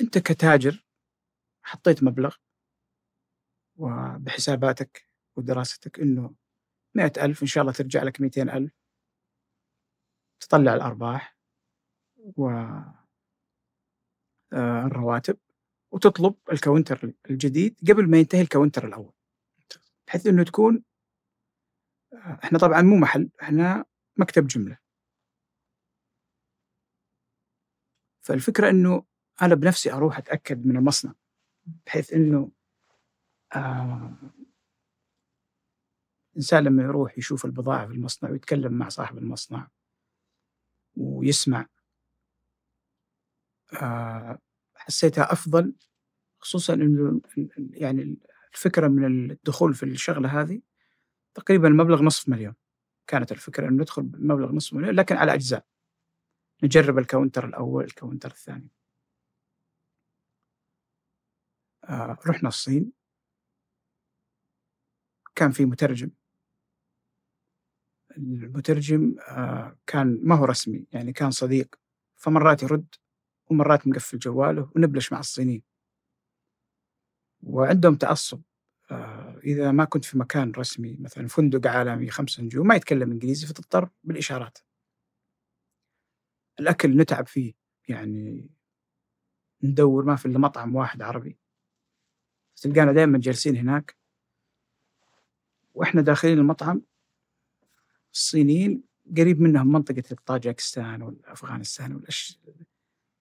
أنت كتاجر حطيت مبلغ وبحساباتك ودراستك أنه مئة ألف إن شاء الله ترجع لك مئتين ألف. تطلع الأرباح و آه، الرواتب وتطلب ال container الجديد قبل ما ينتهي ال container الأول. بحيث أنه تكون آه، إحنا طبعا مو محل إحنا مكتب جملة. فالفكرة أنه أنا بنفسي أروح أتأكد من المصنع بحيث أنه آه الإنسان لما يروح يشوف البضاعة في المصنع ويتكلم مع صاحب المصنع ويسمع آه حسيتها أفضل خصوصا أنه يعني الفكرة من الدخول في الشغلة هذه تقريبا مبلغ نصف مليون. كانت الفكرة أنه ندخل بمبلغ نصف مليون لكن على أجزاء. نجرب ال container الأول ال container الثاني. آه رحنا الصين. كان في مترجم. المترجم آه كان ما هو رسمي يعني كان صديق. فمرات يرد ومرات مقفل جواله ونبلش مع الصينيين. وعندهم تعصب آه إذا ما كنت في مكان رسمي مثلا فندق عالمي خمس نجوم ما يتكلم إنجليزي فتضطر بالإشارات. الأكل نتعب فيه يعني ندور ما في إلا مطعم واحد عربي. تلقانا دائما جالسين هناك. وإحنا داخلين المطعم الصينيين قريب منهم منطقة طاجكستان والأفغانستان والأش...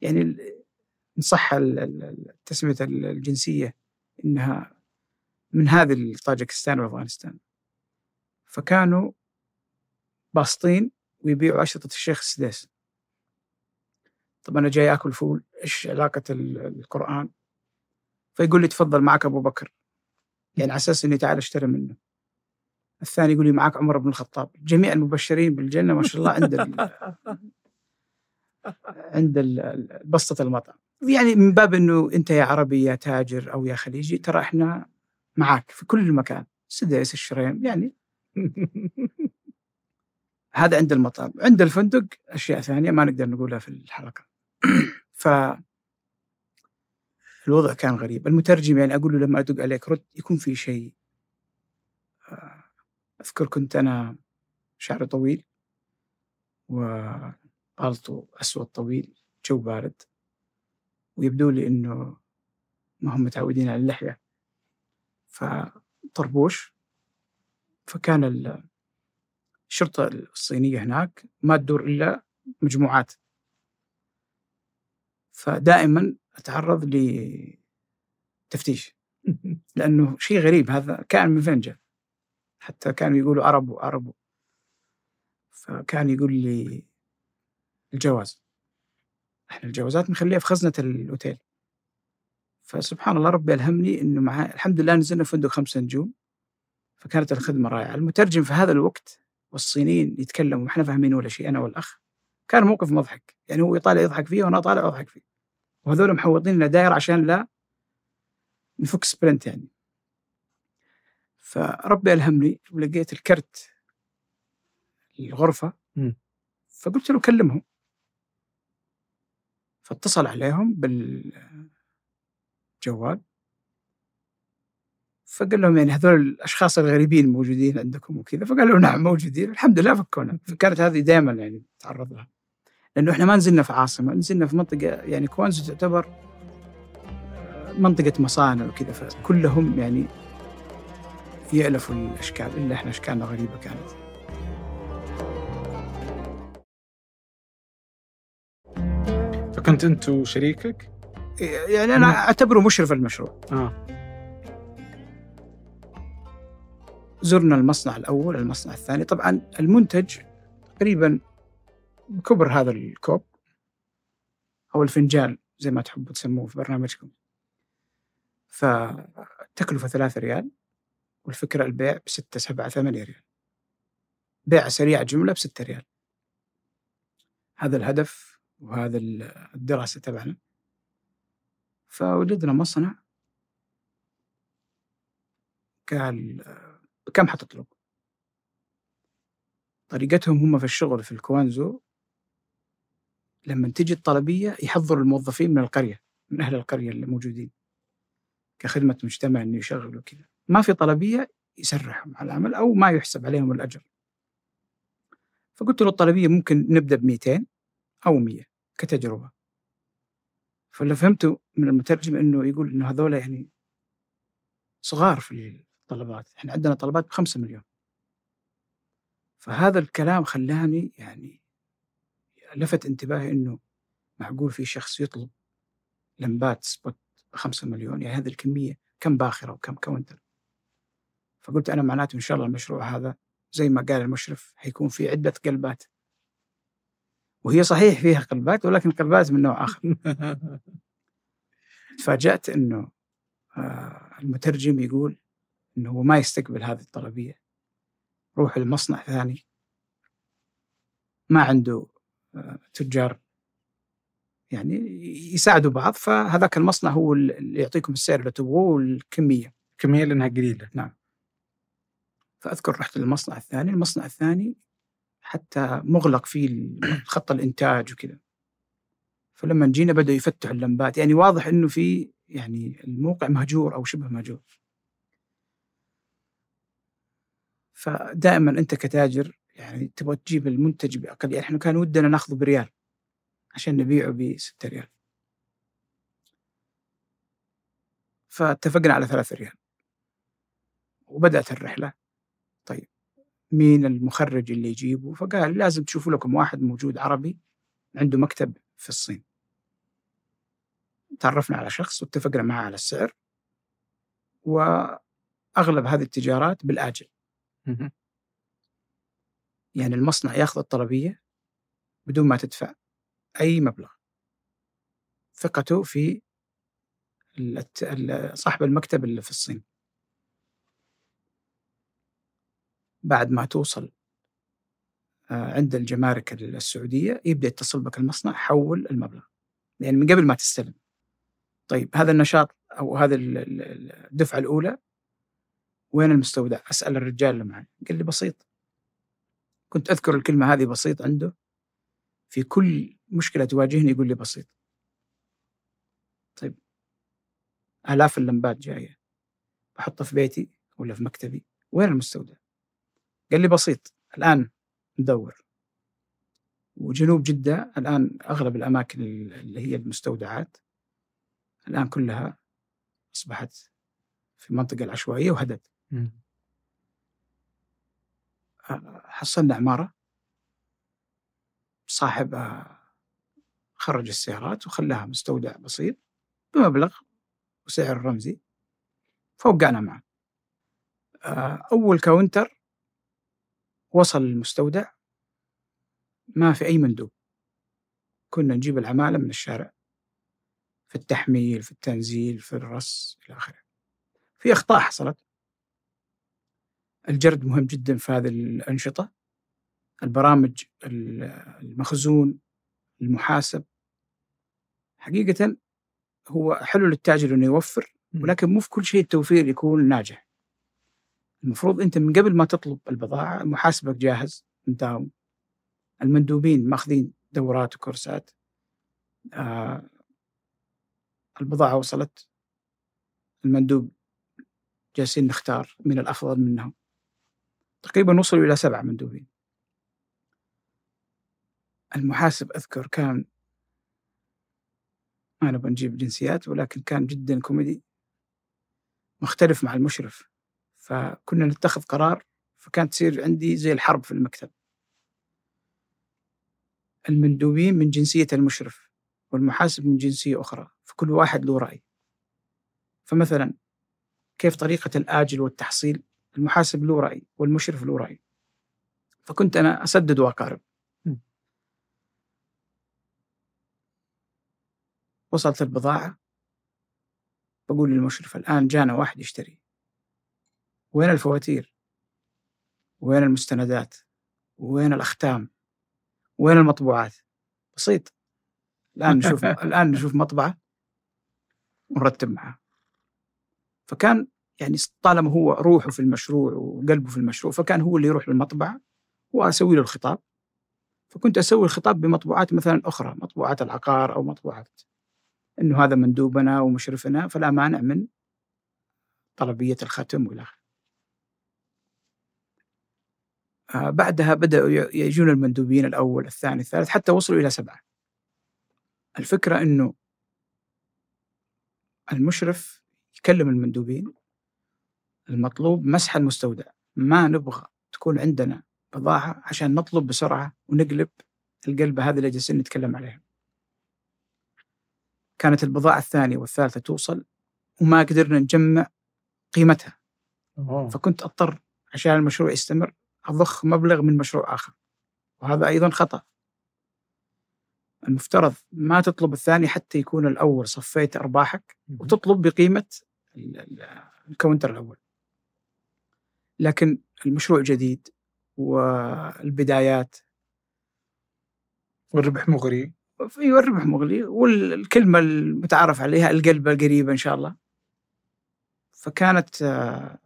يعني نصح تسمية الجنسية إنها من هذه طاجكستان وأفغانستان فكانوا باسطين ويبيعوا أشرطة الشيخ السديس. طب أنا جاي آكل فول إيش علاقة القرآن؟ فيقول لي تفضل معك أبو بكر. يعني على أساس إني تعال أشتري منه. الثاني يقول لي معك عمر بن الخطاب. جميع المبشرين بالجنة ما شاء الله عند عند بسطة المطعم. يعني من باب إنه أنت يا عربي يا تاجر أو يا خليجي ترى إحنا معك في كل مكان. سديس الشريم يعني. هذا عند المطعم. عند الفندق أشياء ثانية ما نقدر نقولها في الحلقة. ف الوضع كان غريب. المترجم يعني أقول له لما أدق عليك رد يكون في شيء أذكر كنت أنا شعري طويل وبالطو أسود طويل جو بارد. ويبدو لي إنه ما هم متعودين على اللحية. فطربوش فكان الشرطة الصينية هناك ما تدور إلا مجموعات. فدائما أتعرض لتفتيش. لأنه شيء غريب هذا كائن من فين جاء؟ حتى كانوا يقولوا عربو عربو فكان يقول لي الجواز. إحنا الجوازات مخليها في خزنة الأوتيل. فسبحان الله ربي ألهمني إنه مع الحمد لله نزلنا فندق خمسة نجوم. فكانت الخدمة رائعة. المترجم في هذا الوقت والصينيين يتكلموا إحنا فاهمين ولا شيء أنا والأخ. كان موقف مضحك. يعني هو يطالع يضحك فيه وأنا طالع أضحك فيه. وهذول محوطين لنا دائرة عشان لا نفك سبرنت يعني. فربي ألهمني ولقيت الكرت الغرفة فقلت له كلمهم. فاتصل عليهم بالجوال. فقال لهم يعني هذول الأشخاص الغريبين موجودين عندكم وكذا. فقالوا نعم موجودين. الحمد لله فكونا. فكانت هذه دائما يعني نتعرض لها. لأنه إحنا ما نزلنا في عاصمة نزلنا في منطقة يعني كوانزو تعتبر منطقة مصانع وكذا. فكلهم يعني يألفوا الأشكال الا إحنا أشكالنا غريبة كانت. فكنت أنت وشريكك؟ يعني أنا أعتبره مشرف المشروع. آه. زرنا المصنع الأول المصنع الثاني. طبعا المنتج تقريبا بكبر هذا الكوب أو الفنجان زي ما تحبوا تسموه في برنامجكم. فالتكلفة ثلاثة ريال. والفكرة البيع بستة سبعة ثمانية ريال. بيع سريع جملة بستة ريال. هذا الهدف وهذا الدراسة تبعنا. فوجدنا مصنع قال كم حتطلب؟ طريقتهم هم في الشغل في الكوانزو لما تجي الطلبية يحضروا الموظفين من القرية من أهل القرية اللي موجودين كخدمة مجتمع إنه يشغلوا كذا. ما في طلبية يسرحهم على العمل أو ما يحسب عليهم الأجر. فقلت له الطلبية ممكن نبدأ ب 200 أو 100 كتجربة. فاللي فهمته من المترجم إنه يقول إنه هذول يعني صغار في الطلبات. إحنا عندنا طلبات بخمسة مليون. فهذا الكلام خلاني يعني لفت انتباهي إنه معقول في شخص يطلب لمبات spot بخمسة مليون. يعني هذه الكمية كم باخرة وكم container فقلت أنا معناته إن شاء الله المشروع هذا زي ما قال المشرف حيكون في عدة قلبات. وهي صحيح فيها قلبات ولكن قلبات من نوع آخر. تفاجأت أنه آه، المترجم يقول أنه هو ما يستقبل هذه الطلبية. روح المصنع ثاني. ما عنده آه، تجار. يعني يساعدوا بعض فهذاك المصنع هو اللي يعطيكم السعر اللي تبغوه والكمية. كميه لأنها قليلة. نعم. فأذكر رحت للمصنع الثاني المصنع الثاني حتى مغلق فيه خط الإنتاج وكذا. فلما جينا بدأوا يفتحوا اللمبات يعني واضح إنه في يعني الموقع مهجور أو شبه مهجور. فدائما أنت كتاجر يعني تبغى تجيب المنتج بأقل يعني إحنا كان ودنا نأخذه بريال عشان نبيعه ب 6 ريال. فاتفقنا على 3 ريال. وبدأت الرحلة. طيب مين المخرج اللي يجيبه؟ فقال لازم تشوفوا لكم واحد موجود عربي عنده مكتب في الصين. تعرفنا على شخص واتفقنا معه على السعر. وأغلب هذه التجارات بالآجل. يعني المصنع ياخذ الطلبية بدون ما تدفع أي مبلغ. ثقته في صاحب المكتب اللي في الصين. بعد ما توصل آه، عند الجمارك السعودية يبدأ يتصل بك المصنع حول المبلغ يعني من قبل ما تستلم طيب هذا النشاط أو هذا الدفعة الأولى وين المستودع؟ أسأل الرجال اللي معي قال لي بسيط كنت أذكر الكلمة هذه بسيط عنده في كل مشكلة تواجهني يقول لي بسيط طيب آلاف اللمبات جاية بحطها في بيتي ولا في مكتبي وين المستودع؟ قال لي بسيط الآن ندور. وجنوب جدة الآن أغلب الأماكن اللي هي المستودعات الآن كلها أصبحت في المنطقة العشوائية وهدت حصلنا عمارة. صاحبها خرج السيارات وخلاها مستودع بسيط بمبلغ وسعر رمزي. فوقعنا معه. أول كاونتر وصل المستودع ما في أي مندوب. كنا نجيب العمالة من الشارع في التحميل في التنزيل في الرص إلى آخره. في أخطاء حصلت. الجرد مهم جدا في هذه الأنشطة. البرامج المخزون المحاسب. حقيقة هو حلو للتاجر إنه يوفر ولكن مو في كل شيء التوفير يكون ناجح. المفروض أنت من قبل ما تطلب البضاعة محاسبك جاهز. أنت المندوبين ماخذين دورات وكورسات. آه البضاعة وصلت. المندوب جالسين نختار من الأفضل منهم. تقريبا وصلوا إلى سبعة مندوبين. المحاسب أذكر كان ما نبغى نجيب جنسيات ولكن كان جدا كوميدي. مختلف مع المشرف. فكنا نتخذ قرار فكانت تصير عندي زي الحرب في المكتب. المندوبين من جنسية المشرف والمحاسب من جنسية أخرى فكل واحد له رأي. فمثلا كيف طريقة الآجل والتحصيل؟ المحاسب له رأي والمشرف له رأي. فكنت أنا أسدد وأقارب. وصلت البضاعة بقول للمشرف الآن جانا واحد يشتري. وين الفواتير؟ وين المستندات؟ وين الأختام؟ وين المطبوعات؟ بسيط. الآن نشوف الآن نشوف مطبعة ونرتب معها. فكان يعني طالما هو روحه في المشروع وقلبه في المشروع فكان هو اللي يروح للمطبعة وأسوي له الخطاب. فكنت أسوي الخطاب بمطبوعات مثلا أخرى مطبوعات العقار أو مطبوعات إنه هذا مندوبنا ومشرفنا فلا مانع من طلبية الختم وإلى آخره. آه بعدها بدأوا يجون المندوبين الأول الثاني الثالث حتى وصلوا إلى سبعة. الفكرة أنه المشرف يكلم المندوبين المطلوب مسح المستودع. ما نبغى تكون عندنا بضاعة عشان نطلب بسرعة ونقلب القلبة هذه اللي جالسين نتكلم عليها كانت البضاعة الثانية والثالثة توصل وما قدرنا نجمع قيمتها. أوه. فكنت أضطر عشان المشروع يستمر أضخ مبلغ من مشروع آخر. وهذا أيضا خطأ. المفترض ما تطلب الثاني حتى يكون الأول صفيت أرباحك وتطلب بقيمة ال- ال- الكاونتر الأول. لكن المشروع جديد والبدايات والربح مغري. أيوه الربح مغلي والكلمة المتعارف عليها القلب القريبه إن شاء الله. فكانت آه،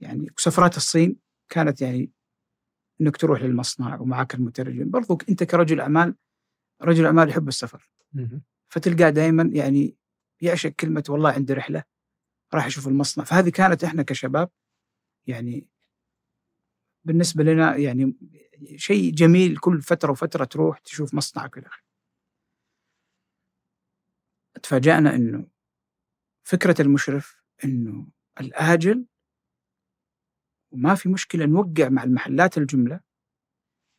يعني سفرات الصين كانت يعني إنك تروح للمصنع ومعك المترجم. برضو أنت كرجل أعمال رجل أعمال يحب السفر. فتلقاه دائما يعني يعشق كلمة والله عندي رحلة راح أشوف المصنع. فهذه كانت إحنا كشباب يعني بالنسبة لنا يعني شيء جميل كل فترة وفترة تروح تشوف مصنعك إلى اخره. تفاجأنا إنه فكرة المشرف إنه الآجل وما في مشكلة نوقع مع المحلات الجملة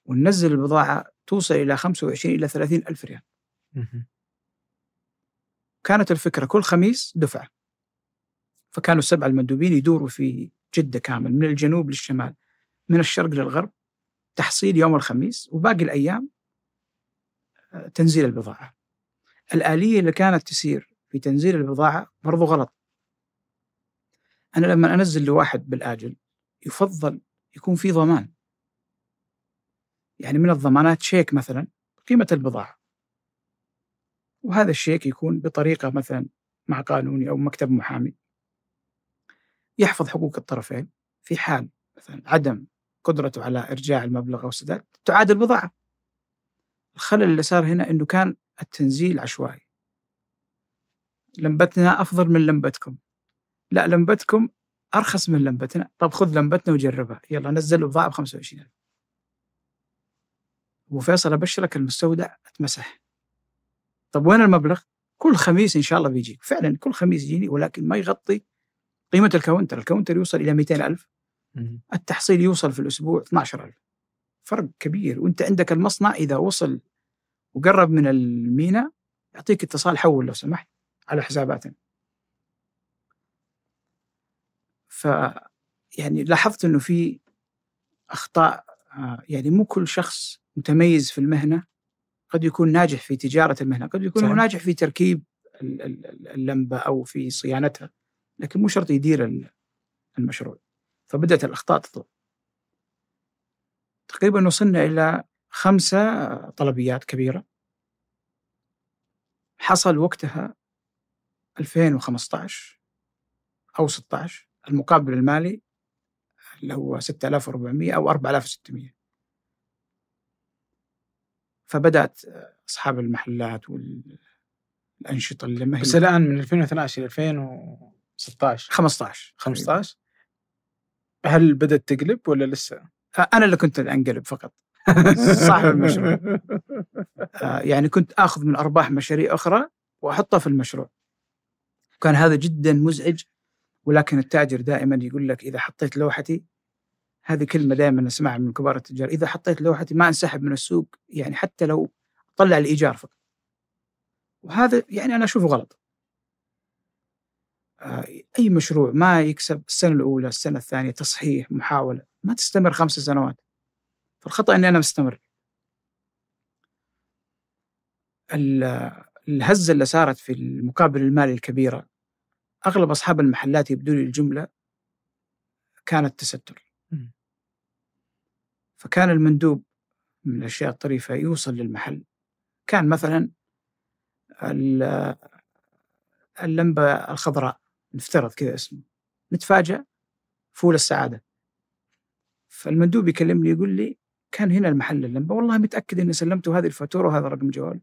وننزل البضاعة توصل إلى 25 إلى 30 ألف ريال. كانت الفكرة كل خميس دفعة. فكانوا السبعه المندوبين يدوروا في جدة كامل من الجنوب للشمال من الشرق للغرب تحصيل يوم الخميس وباقي الأيام آه، تنزيل البضاعة. الآلية اللي كانت تسير في تنزيل البضاعة برضو غلط. أنا لما أنزل لواحد بالآجل يفضل يكون في ضمان. يعني من الضمانات شيك مثلا قيمة البضاعة. وهذا الشيك يكون بطريقة مثلا مع قانوني أو مكتب محامي يحفظ حقوق الطرفين في حال مثلا عدم قدرته على إرجاع المبلغ أو سداد تعاد البضاعة. الخلل اللي صار هنا إنه كان التنزيل عشوائي. لمبتنا أفضل من لمبتكم. لا لمبتكم أرخص من لمبتنا، طب خذ لمبتنا وجربها، يلا نزل البضاعه ب 25000. أبو فيصل أبشرك المستودع أتمسح. طب وين المبلغ؟ كل خميس إن شاء الله بيجيك، فعلا كل خميس يجيني ولكن ما يغطي قيمة ال container، ال container يوصل إلى 200000 التحصيل يوصل في الأسبوع 12000 فرق كبير. وأنت عندك المصنع إذا وصل وقرب من الميناء يعطيك اتصال حول لو سمحت على حساباتنا. ف يعني لاحظت إنه في أخطاء آه، يعني مو كل شخص متميز في المهنة قد يكون ناجح في تجارة المهنة قد يكون صحيح. ناجح في تركيب ال- ال- اللمبة أو في صيانتها لكن مو شرط يدير ال- المشروع. فبدأت الأخطاء تطلع تقريبا وصلنا إلى خمسة طلبيات كبيرة. حصل وقتها 2015 أو 16 المقابل المالي اللي هو 6400 أو 4600 فبدأت أصحاب المحلات والأنشطة اللي ما هي بس الآن من 2012 إلى 2016 15 15 هل بدأت تقلب ولا لسه؟ أنا اللي كنت أنقلب فقط. صاحب المشروع. يعني كنت آخذ من أرباح مشاريع أخرى وأحطها في المشروع. كان هذا جدا مزعج ولكن التاجر دائما يقول لك إذا حطيت لوحتي هذه كلمة دائما نسمعها من كبار التجار إذا حطيت لوحتي ما أنسحب من السوق يعني حتى لو طلع الايجار فقط. وهذا يعني أنا أشوفه غلط. آه، أي مشروع ما يكسب السنة الأولى، السنة الثانية تصحيح، محاولة، ما تستمر خمس سنوات. فالخطأ إني أنا مستمر. ال- الهزة اللي صارت في المقابل المالي الكبيرة أغلب أصحاب المحلات يبدو لي الجملة كانت تستر. فكان المندوب من الأشياء الطريفة يوصل للمحل. كان مثلا ال- اللمبة الخضراء نفترض كذا اسمه. نتفاجأ فول السعادة. فالمندوب يكلمني يقول لي كان هنا المحل اللمبة والله متأكد إني سلمته هذه الفاتورة وهذا رقم جوال.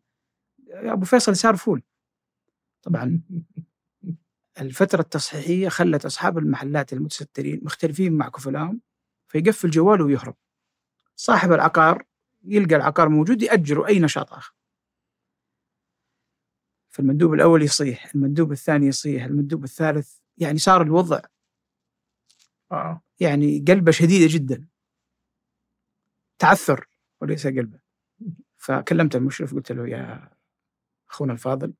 يا أبو فيصل صار فول. طبعا الفترة التصحيحية خلت أصحاب المحلات المتسترين مختلفين مع كفلاهم فيقفل جواله ويهرب. صاحب العقار يلقى العقار موجود يأجره أي نشاط آخر. فالمندوب الأول يصيح المندوب الثاني يصيح المندوب الثالث يعني صار الوضع آه. يعني قلبة شديدة جدا. تعثر وليس قلبة. فكلمت المشرف قلت له يا أخونا الفاضل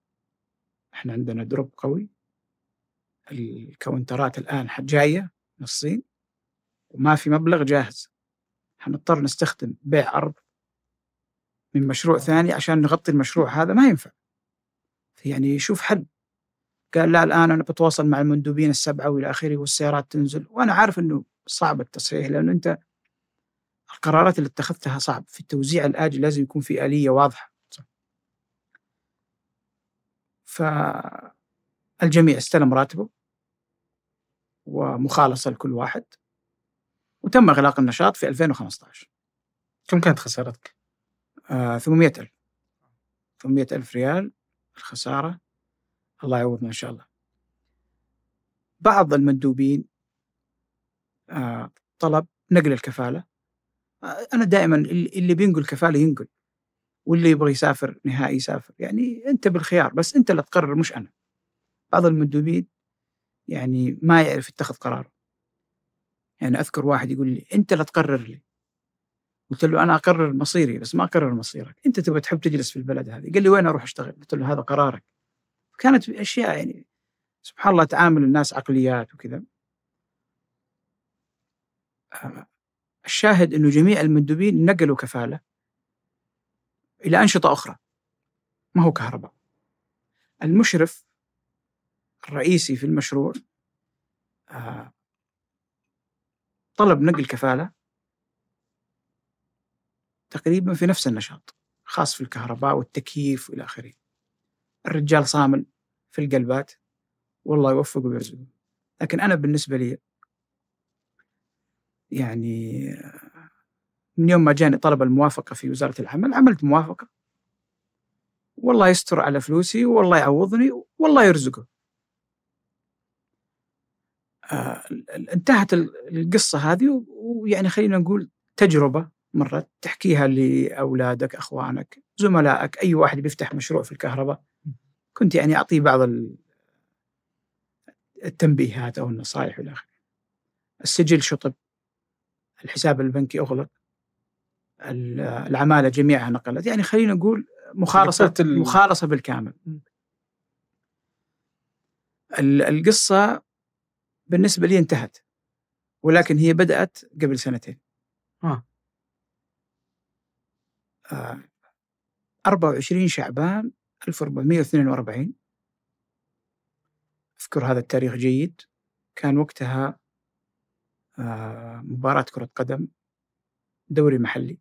إحنا عندنا drop قوي. ال counterات الآن جاية من الصين وما في مبلغ جاهز. حنضطر نستخدم بيع أرض من مشروع ثاني عشان نغطي المشروع هذا ما ينفع. يعني شوف حل. قال لا الآن أنا بتواصل مع المندوبين السبعة وإلى آخره والسيارات تنزل. وأنا عارف أنه صعب التصحيح لأنه أنت القرارات اللي اتخذتها صعب. في التوزيع الآجل لازم يكون في آلية واضحة. فالجميع استلم راتبه ومخالصة لكل واحد وتم إغلاق النشاط في 2015 كم كانت خسارتك؟ آه 800 ألف. 800 ألف ريال الخسارة الله يعوضنا إن شاء الله. بعض المندوبين آه طلب نقل الكفالة. آه أنا دائما اللي بينقل كفالة ينقل واللي يبغى يسافر نهائي يسافر. يعني أنت بالخيار بس أنت اللي تقرر مش أنا. بعض المندوبين يعني ما يعرف يتخذ قراره يعني أذكر واحد يقول لي أنت اللي تقرر لي. قلت له أنا أقرر مصيري بس ما أقرر مصيرك. أنت تبغى تحب تجلس في البلد هذه. قال لي وين أروح أشتغل؟ قلت له هذا قرارك. كانت أشياء يعني سبحان الله تعامل الناس عقليات وكذا. آه، الشاهد أنه جميع المندوبين نقلوا كفالة إلى أنشطة أخرى. ما هو كهرباء. المشرف الرئيسي في المشروع آه، طلب نقل كفالة تقريبا في نفس النشاط خاص في الكهرباء والتكييف وإلى آخره. الرجال صامل في القلبات والله يوفقه ويرزقه. لكن أنا بالنسبة لي يعني من يوم ما جاني طلب الموافقة في وزارة العمل عملت موافقة والله يستر على فلوسي والله يعوضني والله يرزقه. آه انتهت القصة هذه ويعني خلينا نقول تجربة مرة تحكيها لأولادك أخوانك زملائك أي واحد بيفتح مشروع في الكهرباء. كنت يعني أعطيه بعض التنبيهات أو النصائح إلى آخره. السجل شطب الحساب البنكي أغلق العمالة جميعها نقلت. يعني خلينا نقول مخالصة مخالصة بالكامل. القصة بالنسبة لي انتهت ولكن هي بدأت قبل سنتين. آه. 24 شعبان 1442 أذكر هذا التاريخ جيد. كان وقتها آه، مباراة كرة قدم دوري محلي.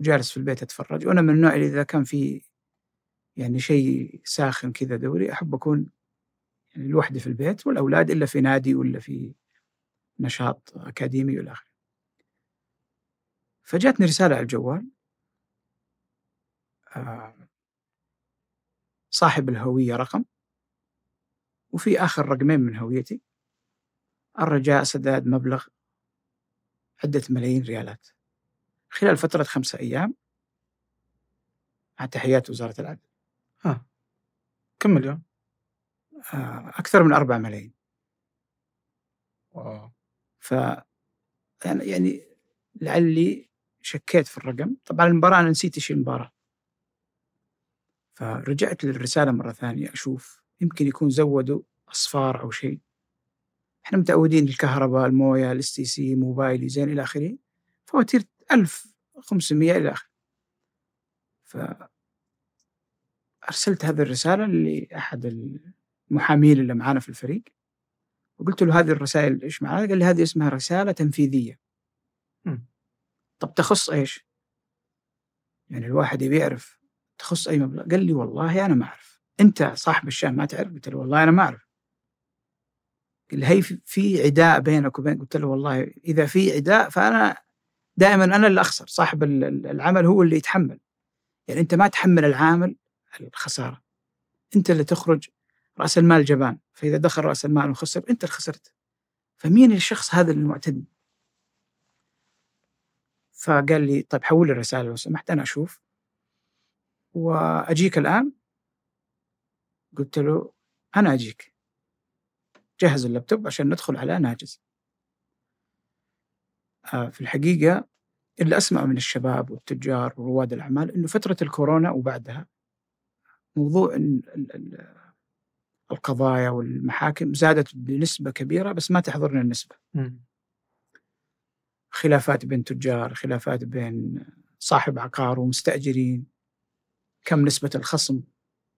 وجالس في البيت أتفرج. وأنا من النوع اللي إذا كان في يعني شيء ساخن كذا دوري أحب أكون يعني لوحدي في البيت والأولاد إلا في نادي ولا في نشاط أكاديمي والى آخره. فجاتني رسالة على الجوال صاحب الهوية رقم وفي آخر رقمين من هويتي الرجاء سداد مبلغ عدة ملايين ريالات. خلال فترة خمسة أيام مع تحيات وزارة العدل. ها كم مليون؟ آه، أكثر من أربع ملايين. واو. ف يعني, يعني لعلي شكيت في الرقم. طبعا المباراة أنا نسيت إيش المباراة. فرجعت للرسالة مرة ثانية أشوف يمكن يكون زودوا أصفار أو شيء. إحنا متعودين الكهرباء الموية ال STC موبايلي زين إلى آخره. فواتير 1500 إلى آخره. ف أرسلت هذه الرسالة لأحد المحامين اللي معانا في الفريق وقلت له هذه الرسائل إيش معناها؟ قال لي هذه اسمها رسالة تنفيذية. م. طب تخص إيش؟ يعني الواحد يبي يعرف تخص أي مبلغ قال لي والله أنا ما أعرف أنت صاحب الشام ما تعرف قلت له والله أنا ما أعرف قال لي هي في عداء بينك وبين قلت له والله إذا في عداء فأنا دائما أنا اللي أخسر صاحب العمل هو اللي يتحمل يعني أنت ما تحمل العامل الخسارة أنت اللي تخرج رأس المال جبان فإذا دخل رأس المال وخسر أنت اللي خسرت. فمين الشخص هذا المعتدي؟ فقال لي طيب حول الرسالة لو سمحت أنا أشوف. وأجيك الآن. قلت له أنا أجيك. جهز اللابتوب عشان ندخل على ناجز. آه، في الحقيقة اللي أسمع من الشباب والتجار ورواد الأعمال إنه فترة الكورونا وبعدها موضوع القضايا والمحاكم زادت بنسبة كبيرة بس ما تحضرنا النسبة. مم. خلافات بين تجار خلافات بين صاحب عقار ومستأجرين. كم نسبة الخصم؟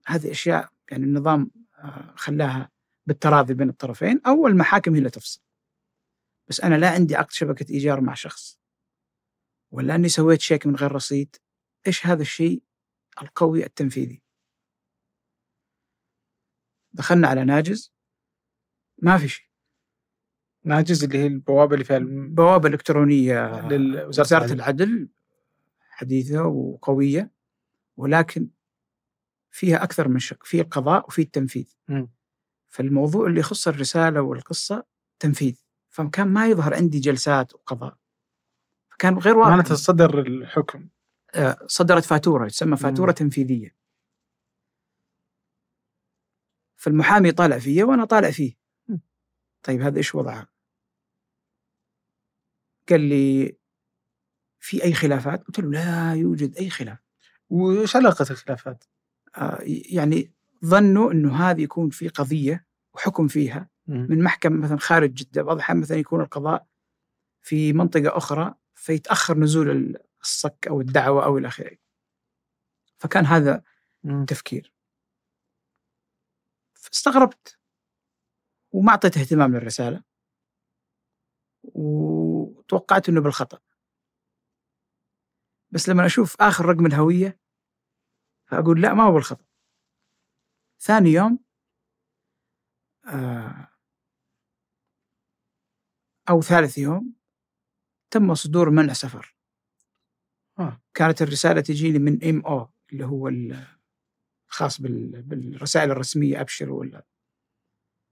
هذه أشياء يعني النظام آه، خلاها بالتراضي بين الطرفين أو المحاكم هي اللي تفصل. بس أنا لا عندي عقد شبكة إيجار مع شخص ولا أني سويت شيك من غير رصيد. إيش هذا الشيء القوي التنفيذي؟ دخلنا على ناجز. ما في شيء. ناجز اللي هي البوابة اللي فيها إلكترونية للوزاره وزارة العدل. حديثة وقوية ولكن فيها أكثر من شق في القضاء وفي التنفيذ. مم. فالموضوع اللي يخص الرسالة والقصة تنفيذ. فكان ما يظهر عندي جلسات وقضاء. فكان غير واضح معناته صدر الحكم. آه، صدرت فاتورة تسمى فاتورة مم. تنفيذية. فالمحامي طالع فيا وأنا طالع فيه. طيب هذا إيش وضعها قال لي في أي خلافات قلت له لا يوجد أي خلاف وش علاقة الخلافات؟ آه، يعني ظنوا أنه هذه يكون في قضية وحكم فيها. من محكمة مثلا خارج جدة بعض الأحيان مثلا يكون القضاء في منطقة أخرى فيتأخر نزول الصك أو الدعوة أو إلى آخره فكان هذا. تفكير استغربت. وما أعطيت اهتمام للرسالة. وتوقعت أنه بالخطأ. بس لما أشوف آخر رقم الهوية فأقول لا ما هو بالخطأ. ثاني يوم آه، أو ثالث يوم تم صدور منع سفر. آه. كانت الرسالة تجيني من ام أو اللي هو بال- بالرسائل الرسمية أبشر ولا؟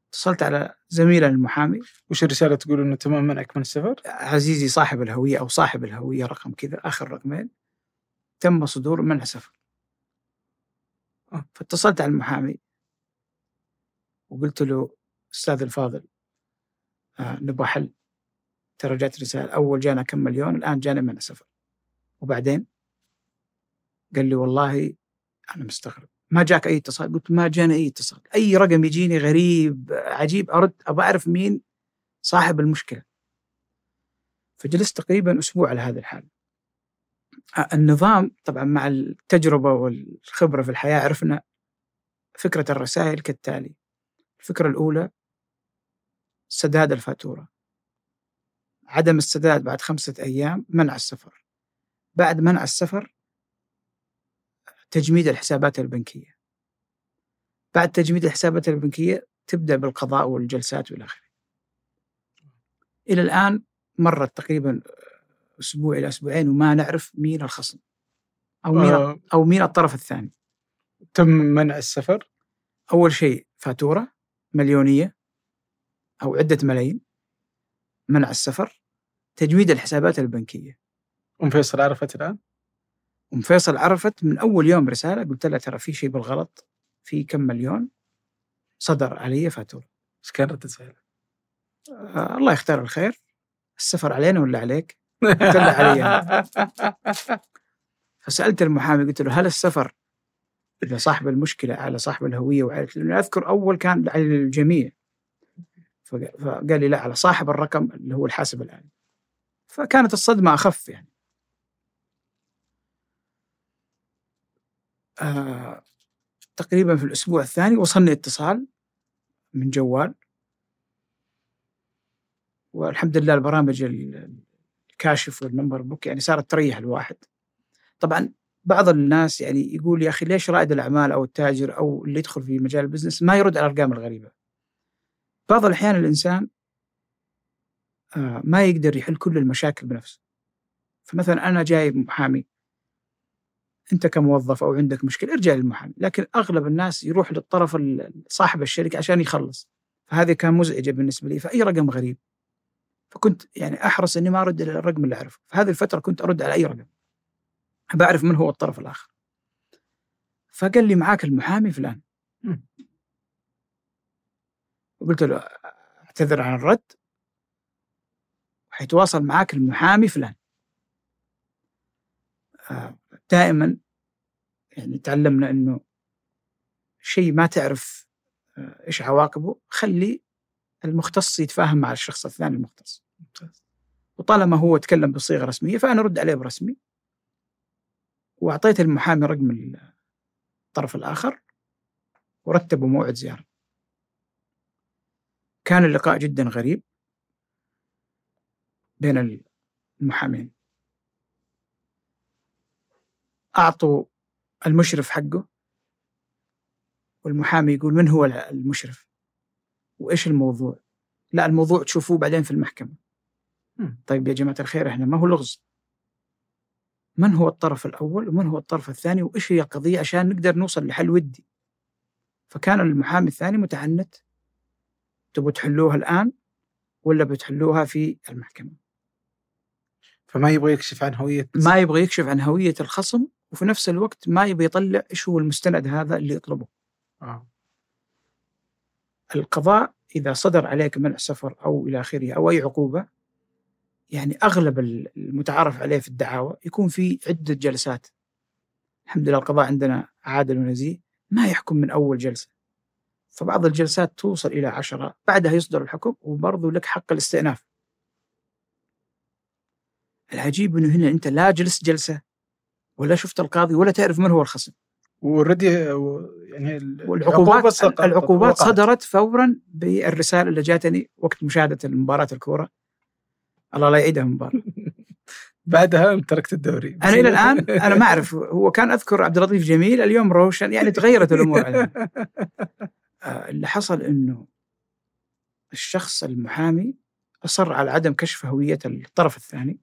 اتصلت على زميلنا المحامي. وش الرسالة تقول إنه تمام منعك من السفر؟ عزيزي صاحب الهوية أو صاحب الهوية رقم كذا آخر رقمين. تم صدور منع سفر. آه، فاتصلت على المحامي وقلت له أستاذ الفاضل آه نبغى حل ترى جات رسالة أول جانا كم مليون الآن جانا منع سفر. وبعدين؟ قال لي والله أنا مستغرب. ما جاك أي اتصال. قلت ما جانا أي اتصال. أي رقم يجيني غريب عجيب أرد أبغى أعرف مين صاحب المشكلة. فجلست تقريبا أسبوع على هذا الحال آه، النظام طبعا مع التجربة والخبرة في الحياة عرفنا فكرة الرسائل كالتالي. الفكرة الأولى سداد الفاتورة. عدم السداد بعد خمسة أيام منع السفر. بعد منع السفر تجميد الحسابات البنكية. بعد تجميد الحسابات البنكية تبدأ بالقضاء والجلسات والى آخره. إلى الآن مرت تقريبا أسبوع إلى أسبوعين وما نعرف مين الخصم أو مين آه، أو مين الطرف الثاني. تم منع السفر؟ أول شيء فاتورة مليونية أو عدة ملايين منع السفر تجميد الحسابات البنكية. أم فيصل عرفت الآن؟ أم فيصل عرفت من أول يوم رسالة قلت لها ترى في شيء بالغلط في كم مليون. صدر علي فاتورة إيش كان ردة فعلها؟ آه الله يختار الخير. السفر علينا ولا عليك؟ لها علي فسألت المحامي قلت له هل السفر إذا صاحب المشكلة على صاحب الهوية وعلى لأنه أذكر أول كان على الجميع. فق- فقال لي لا على صاحب الرقم اللي هو الحاسب الآلي. فكانت الصدمة أخف يعني. آه تقريبا في الأسبوع الثاني وصلني اتصال من جوال والحمد لله البرامج ال- الكاشف وال Number Book يعني صارت تريح الواحد طبعا بعض الناس يعني يقول يا أخي ليش رائد الأعمال أو التاجر أو اللي يدخل في مجال ال business ما يرد على الأرقام الغريبة. بعض الأحيان الإنسان آه، ما يقدر يحل كل المشاكل بنفسه. فمثلا أنا جايب محامي انت كموظف أو عندك مشكلة ارجع للمحامي، لكن أغلب الناس يروح للطرف صاحب الشركة عشان يخلص. فهذه كان مزعجة بالنسبة لي فأي رقم غريب. فكنت يعني أحرص إني ما أرد على الرقم اللي أعرفه، فهذه الفترة كنت أرد على أي رقم. بعرف من هو الطرف الآخر فقال لي معاك المحامي فلان. قلت له أعتذر عن الرد حيتواصل معاك المحامي فلان آه، دائما يعني تعلمنا إنه شيء ما تعرف آه، إيش عواقبه خلي المختص يتفاهم مع الشخص الثاني المختص. وطالما هو تكلم بصيغة رسمية فأنا أرد عليه برسمي. وأعطيت المحامي رقم الطرف الآخر ورتبوا موعد زيارة. كان اللقاء جدا غريب بين المحامين. أعطوا المشرف حقه والمحامي يقول من هو المشرف؟ وإيش الموضوع؟ لا الموضوع تشوفوه بعدين في المحكمة. طيب يا جماعة الخير إحنا ما هو لغز. من هو الطرف الأول ومن هو الطرف الثاني؟ وإيش هي القضية عشان نقدر نوصل لحل ودي؟ فكان المحامي الثاني متعنت. تبغوا تحلوها الآن ولا بتحلوها في المحكمة؟ فما يبغى يكشف عن هوية ما يبغى يكشف عن هوية الخصم وفي نفس الوقت ما يبغى يطلع إيش هو المستند هذا اللي يطلبه. آه. القضاء إذا صدر عليك منع سفر أو إلى آخره أو أي عقوبة يعني أغلب المتعارف عليه في الدعاوى يكون في عدة جلسات. الحمد لله القضاء عندنا عادل ونزيه ما يحكم من أول جلسة. فبعض الجلسات توصل إلى عشرة بعدها يصدر الحكم وبرضه لك حق الاستئناف. العجيب أنه هنا أنت لا جلست جلسة ولا شفت القاضي ولا تعرف من هو الخصم. والردي يعني والعقوبات العقوبات صدرت فورا بالرسالة اللي جاتني وقت مشاهدة المباراة الكورة. الله لا يعيدها مباراة. بعدها تركت الدوري. أنا إلى الآن أنا ما أعرف هو كان أذكر عبد اللطيف جميل اليوم روشن يعني تغيرت الأمور عليه. آه، اللي حصل إنه الشخص المحامي أصر على عدم كشف هوية الطرف الثاني.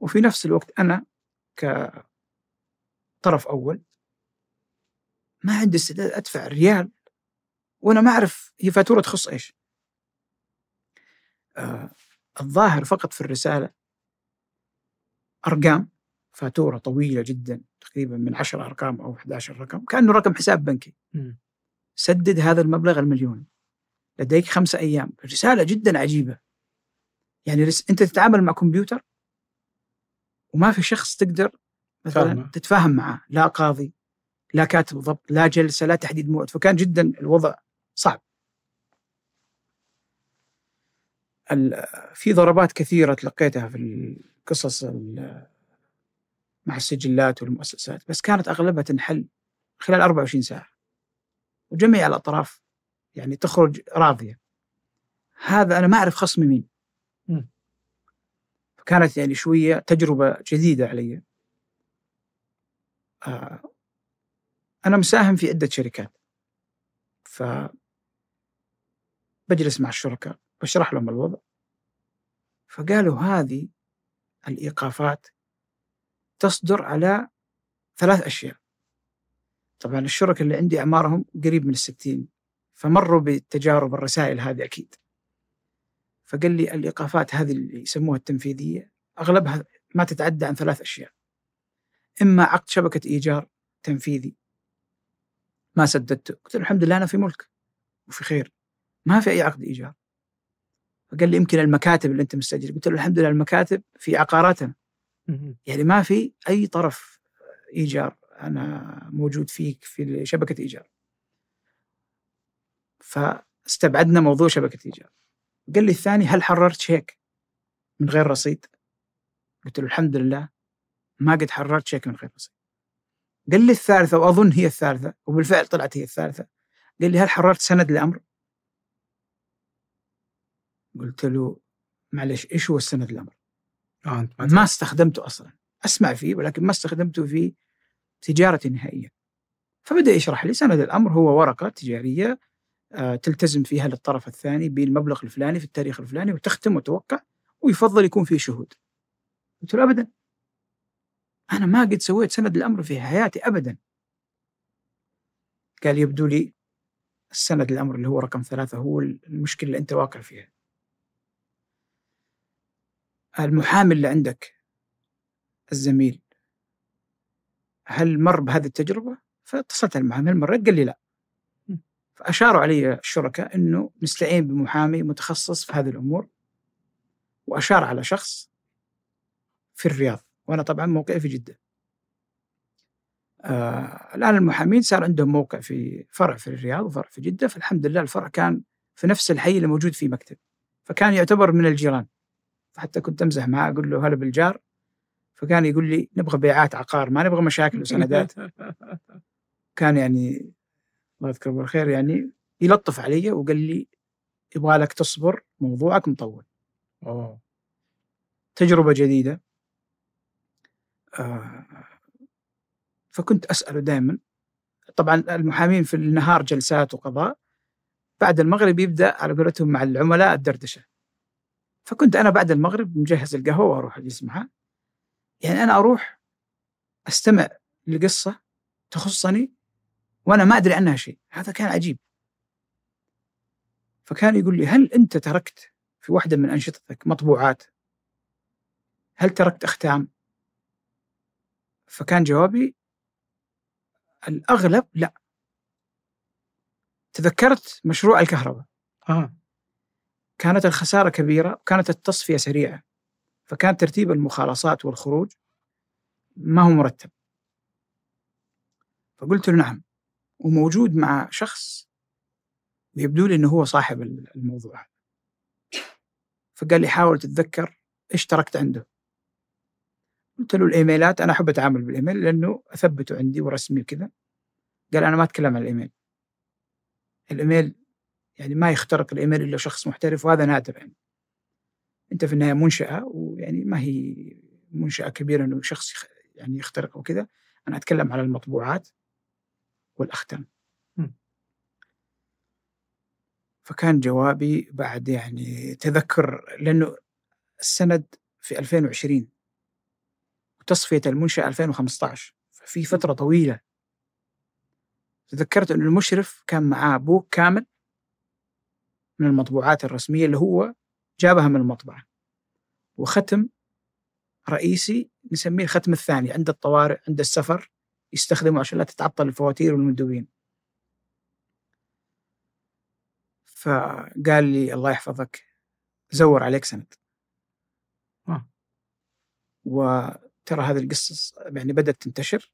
وفي نفس الوقت أنا كطرف أول ما عندي استعداد أدفع ريال وأنا ما أعرف هي فاتورة تخص إيش. آه الظاهر فقط في الرسالة أرقام فاتورة طويلة جدا تقريبا من 10 أرقام أو 11 رقم كأنه رقم حساب بنكي. م. سدد هذا المبلغ المليون لديك خمسة أيام رسالة جدا عجيبة يعني رس... أنت تتعامل مع كمبيوتر وما في شخص تقدر مثلا فهمه. تتفاهم معه لا قاضي لا كاتب ضبط لا جلسة لا تحديد موعد. فكان جدا الوضع صعب. في ضربات كثيرة تلقيتها في القصص مع السجلات والمؤسسات بس كانت أغلبها تنحل خلال 24 ساعة. وجميع الأطراف يعني تخرج راضية. هذا أنا ما أعرف خصمي مين. فكانت يعني شوية تجربة جديدة علي. آه أنا مساهم في عدة شركات. ف بجلس مع الشركاء بشرح لهم الوضع. فقالوا هذه الإيقافات تصدر على ثلاث أشياء. طبعا الشركاء اللي عندي أعمارهم قريب من الستين فمروا بالتجارب الرسائل هذه أكيد. فقال لي الإيقافات هذه اللي يسموها التنفيذية أغلبها ما تتعدى عن ثلاث أشياء. إما عقد شبكة إيجار تنفيذي. ما سددته. قلت له الحمد لله أنا في ملك وفي خير. ما في أي عقد إيجار. فقال لي يمكن المكاتب اللي أنت مستأجر. قلت له الحمد لله المكاتب في عقاراتنا. يعني ما في أي طرف إيجار أنا موجود فيك في شبكة إيجار. فاستبعدنا موضوع شبكة إيجار. قال لي الثاني هل حررت شيك من غير رصيد؟ قلت له الحمد لله ما قد حررت شيك من غير رصيد. قال لي الثالثة وأظن هي الثالثة وبالفعل طلعت هي الثالثة قال لي هل حررت سند لأمر قلت له معلش إيش هو السند الأمر؟ آه ما, استخدمته أصلا. أسمع فيه ولكن ما استخدمته في تجارة نهائية فبدأ يشرح لي سند الأمر هو ورقة تجارية تلتزم فيها للطرف الثاني بالمبلغ الفلاني في التاريخ الفلاني وتختم وتوقع ويفضل يكون فيه شهود قلت له أبدا أنا ما قد سويت سند الأمر في حياتي أبدا قال يبدو لي السند الأمر اللي هو رقم ثلاثة هو المشكلة اللي أنت واقع فيها المحامي اللي عندك الزميل هل مر بهذه التجربة؟ فاتصلت المحامي هل مريت؟ قال لي لا فأشاروا علي الشركاء أنه نستعين بمحامي متخصص في هذه الأمور. وأشار على شخص في الرياض وأنا طبعا موقعي في جدة. آه الآن المحامين صار عندهم موقع في فرع في الرياض وفرع في جدة فالحمد لله الفرع كان في نفس الحي اللي موجود فيه مكتب. فكان يعتبر من الجيران. فحتى كنت أمزح معاه أقول له هلا بالجار. فكان يقول لي نبغى بيعات عقار ما نبغى مشاكل وسندات. كان يعني الله يذكره بالخير يعني يلطف علي وقال لي يبغى لك تصبر موضوعك مطول. أوه. تجربة جديدة. آه فكنت أسأله دائما. طبعا المحامين في النهار جلسات وقضاء. بعد المغرب يبدأ على قولتهم مع العملاء الدردشة. فكنت أنا بعد المغرب مجهز القهوة وأروح أجلس معه يعني أنا أروح أستمع لقصة تخصني وأنا ما أدري عنها شيء. هذا كان عجيب. فكان يقول لي هل أنت تركت في واحدة من أنشطتك مطبوعات؟ هل تركت أختام؟ فكان جوابي الأغلب لا. تذكرت مشروع الكهرباء. آه. كانت الخسارة كبيرة وكانت التصفية سريعة. فكان ترتيب المخالصات والخروج ما هو مرتب. فقلت له نعم. وموجود مع شخص ويبدو لي إنه هو صاحب الموضوع فقال لي حاول تتذكر إيش تركت عنده. قلت له الإيميلات أنا أحب أتعامل بالإيميل لأنه أثبته عندي ورسمي وكذا. قال أنا ما أتكلم عن الإيميل. الإيميل يعني ما يخترق الإيميل إلا شخص محترف وهذا نادر يعني. أنت في النهاية منشأة ويعني ما هي منشأة كبيرة إنه شخص يعني يخترق وكذا. أنا أتكلم على المطبوعات. والاختام فكان جوابي بعد يعني تذكر لأنه السند في 2020 وتصفية المنشأة 2015 ففي فترة طويلة. تذكرت انه المشرف كان معاه بوك كامل من المطبوعات الرسمية اللي هو جابها من المطبعة. وختم رئيسي نسميه الختم الثاني عند الطوارئ عند السفر. يستخدمه عشان لا تتعطل الفواتير والمندوبين. فقال لي الله يحفظك زور عليك سند. آه. وترى هذه القصص يعني بدأت تنتشر.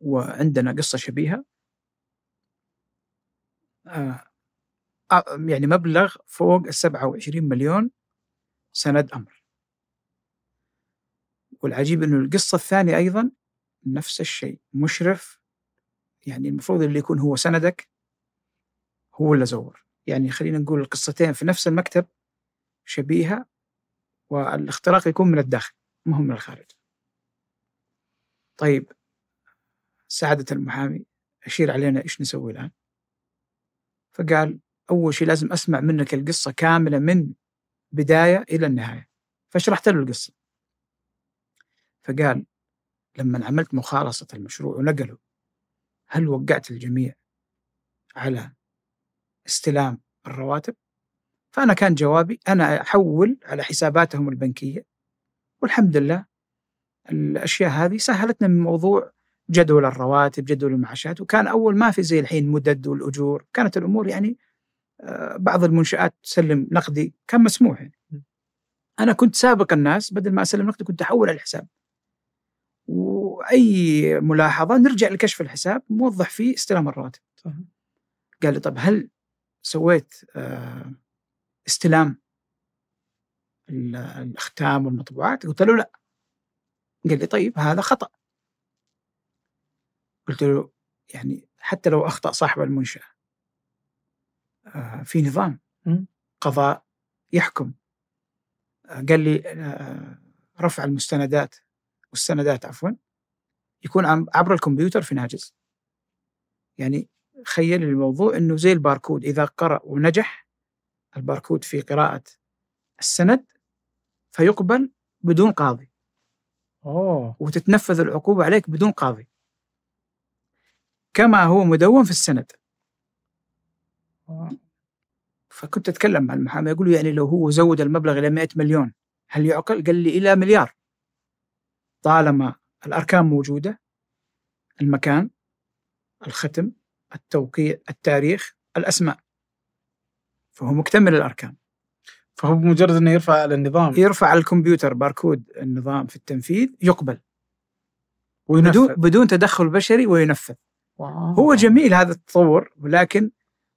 وعندنا قصة شبيهة. آه يعني مبلغ فوق ال 27 مليون سند أمر. والعجيب أنه القصة الثانية أيضا نفس الشيء مشرف يعني المفروض اللي يكون هو سندك هو اللي زور. يعني خلينا نقول القصتين في نفس المكتب شبيهة والاختراق يكون من الداخل ما هو من الخارج. طيب سعادة المحامي أشير علينا إيش نسوي الآن؟ فقال أول شيء لازم أسمع منك القصة كاملة من بداية إلى النهاية فشرحت له القصة. فقال لما عملت مخالصة المشروع ونقله هل وقعت الجميع على استلام الرواتب؟ فأنا كان جوابي أنا أحول على حساباتهم البنكية والحمد لله الأشياء هذه سهلتنا من موضوع جدول الرواتب جدول المعاشات وكان أول ما في زي الحين مدد والأجور. كانت الأمور يعني آه، بعض المنشآت تسلم نقدي كان مسموح يعني. أنا كنت سابق الناس بدل ما أسلم نقدي كنت أحول على الحساب. وأي ملاحظة نرجع لكشف الحساب موضح فيه استلام الرواتب قال لي طب هل سويت آه، استلام الأختام والمطبوعات؟ قلت له لا. قال لي طيب هذا خطأ. قلت له يعني حتى لو أخطأ صاحب المنشأة آه، في نظام قضاء يحكم. آه، قال لي رفع المستندات والسندات عفوا. يكون عبر الكمبيوتر في ناجز يعني خيل الموضوع إنه زي الباركود إذا قرأ ونجح الباركود في قراءة السند فيقبل بدون قاضي أوه. وتتنفذ العقوبة عليك بدون قاضي كما هو مدون في السند أوه. فكنت أتكلم مع المحامي أقول له يعني لو هو زود المبلغ إلى 100 مليون هل يعقل؟ قال لي إلى مليار طالما الأركان موجودة المكان الختم التوقيع التاريخ الأسماء. فهو مكتمل الأركان. فهو بمجرد إنه يرفع على النظام يرفع على الكمبيوتر باركود النظام في التنفيذ يقبل. وينفذ. بدون بدون تدخل بشري وينفذ. واو. هو جميل هذا التطور ولكن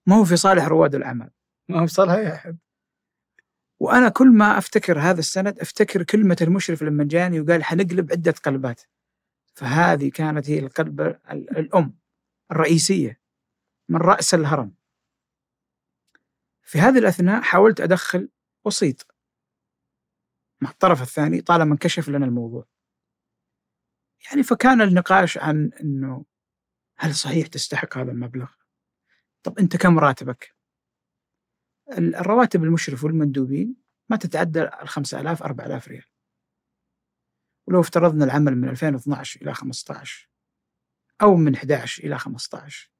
ما هو في صالح رواد الأعمال. ما هو صالح أي أحد. وأنا كل ما أفتكر هذا السند أفتكر كلمة المشرف لما جاني وقال حنقلب عدة قلبات. فهذه كانت هي القلب ال- الأم الرئيسية من رأس الهرم في هذه الأثناء حاولت أدخل وسيط مع الطرف الثاني طالما انكشف لنا الموضوع يعني فكان النقاش عن إنه هل صحيح تستحق هذا المبلغ؟ طب أنت كم راتبك؟ ال- الرواتب المشرف والمندوبين ما تتعدى ال 5000 4000 ريال. ولو افترضنا العمل من 2012 إلى 15 أو من 11 إلى 15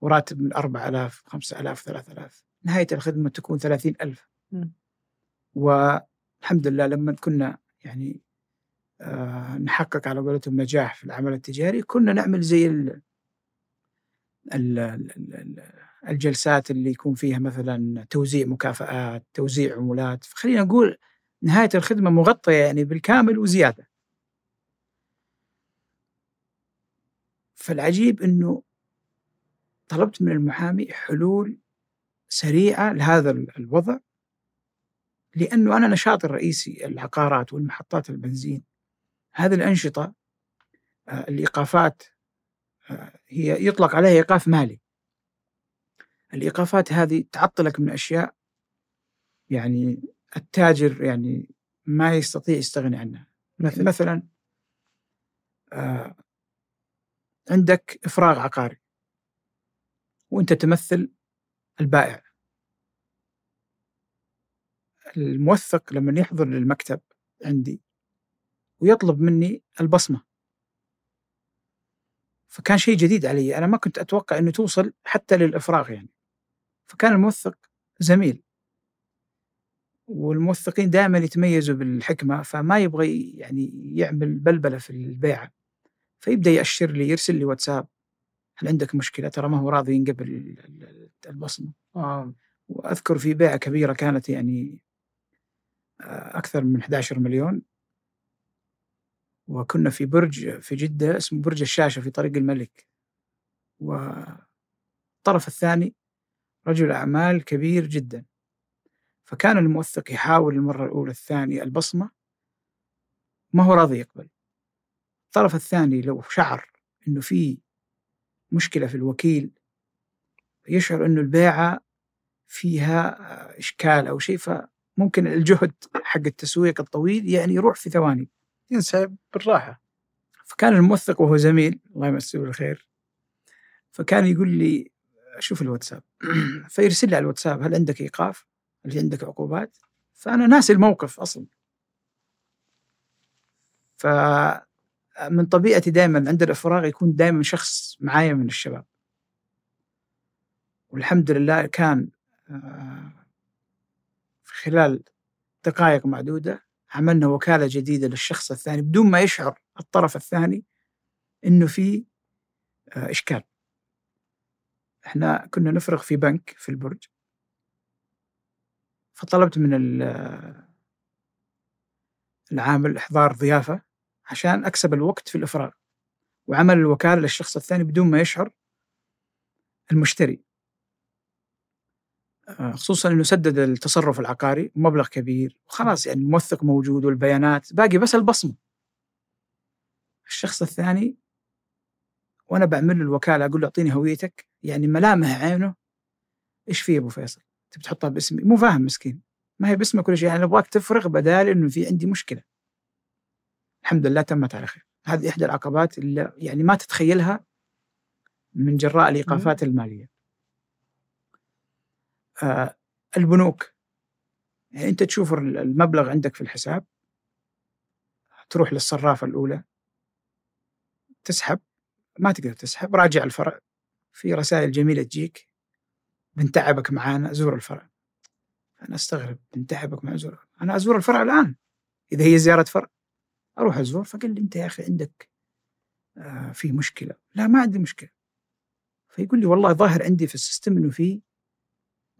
وراتب من 4000 5000 3000 نهاية الخدمة تكون 30000 مم. والحمد لله لما كنا يعني آه نحقق على قولتهم نجاح في العمل التجاري كنا نعمل زي ال ال ال ال الجلسات اللي يكون فيها مثلا توزيع مكافآت توزيع عمولات. فخلينا نقول نهاية الخدمة مغطية يعني بالكامل وزيادة. فالعجيب أنه طلبت من المحامي حلول سريعة لهذا ال- الوضع لأنه أنا نشاطي الرئيسي العقارات والمحطات البنزين. هذه الأنشطة آه، الإيقافات آه، هي يطلق عليها إيقاف مالي. الإيقافات هذه تعطلك من أشياء يعني التاجر يعني ما يستطيع يستغني عنها. مثل؟ مثلا آه، عندك إفراغ عقاري. وأنت تمثل البائع. الموثق لما يحضر للمكتب عندي ويطلب مني البصمة. فكان شيء جديد علي. أنا ما كنت أتوقع أنه توصل حتى للإفراغ يعني. فكان الموثق زميل. والموثقين دائما يتميزوا بالحكمة فما يبغى يعني يعمل بلبلة في البيعة. فيبدأ يأشر لي يرسل لي واتساب. هل عندك مشكلة؟ ترى ما هو راضي ينقبل ال- ال- البصمة. آه. وأذكر في بيعة كبيرة كانت يعني آه، أكثر من 11 مليون. وكنا في برج في جدة اسمه برج الشاشة في طريق الملك. والطرف الثاني رجل أعمال كبير جدا. فكان الموثق يحاول المرة الأولى الثانية البصمة. ما هو راضي يقبل. الطرف الثاني لو شعر أنه في مشكلة في الوكيل يشعر أنه البيعة فيها آه، إشكال أو شيء فممكن الجهد حق التسويق الطويل يعني يروح في ثواني ينسحب بالراحة فكان الموثق وهو زميل الله يمسيه بالخير فكان يقول لي شوف الواتساب فيرسل لي على الواتساب هل عندك إيقاف؟ هل عندك عقوبات؟ فأنا ناسي الموقف أصلا فمن طبيعتي دائما عند الإفراغ يكون دائما شخص معايا من الشباب. والحمد لله كان آه، في خلال دقائق معدودة عملنا وكالة جديدة للشخص الثاني بدون ما يشعر الطرف الثاني إنه في آه، إشكال. إحنا كنا نفرغ في بنك في البرج. فطلبت من ال- العامل إحضار ضيافة. عشان أكسب الوقت في الافراغ وعمل الوكالة للشخص الثاني بدون ما يشعر المشتري. آه، خصوصا إنه سدد التصرف العقاري مبلغ كبير وخلاص يعني الموثق موجود والبيانات باقي بس البصمة. الشخص الثاني وأنا بعمل له الوكالة أقول له أعطيني هويتك يعني ملامح عينه. إيش في يا أبو فيصل؟ تبي تحطها باسمي؟ مو فاهم مسكين. ما هي باسمك كل شيء يعني ابغاك تفرغ بدال إنه في عندي مشكلة. الحمد لله تمت على خير. هذه إحدى العقبات اللي يعني ما تتخيلها من جراء الإيقافات المالية. آه البنوك. يعني أنت تشوف المبلغ عندك في الحساب تروح للصرافة الأولى تسحب. ما تقدر تسحب راجع الفرع. في رسائل جميلة تجيك. بنتعبك معانا زور الفرع. أنا أستغرب بنتعبك مع زور أنا أزور الفرع الآن إذا هي زيارة فرع. أروح أزور فقال لي أنت يا أخي عندك آه في مشكلة. لا ما عندي مشكلة. فيقول لي والله ظاهر عندي في السيستم إنه في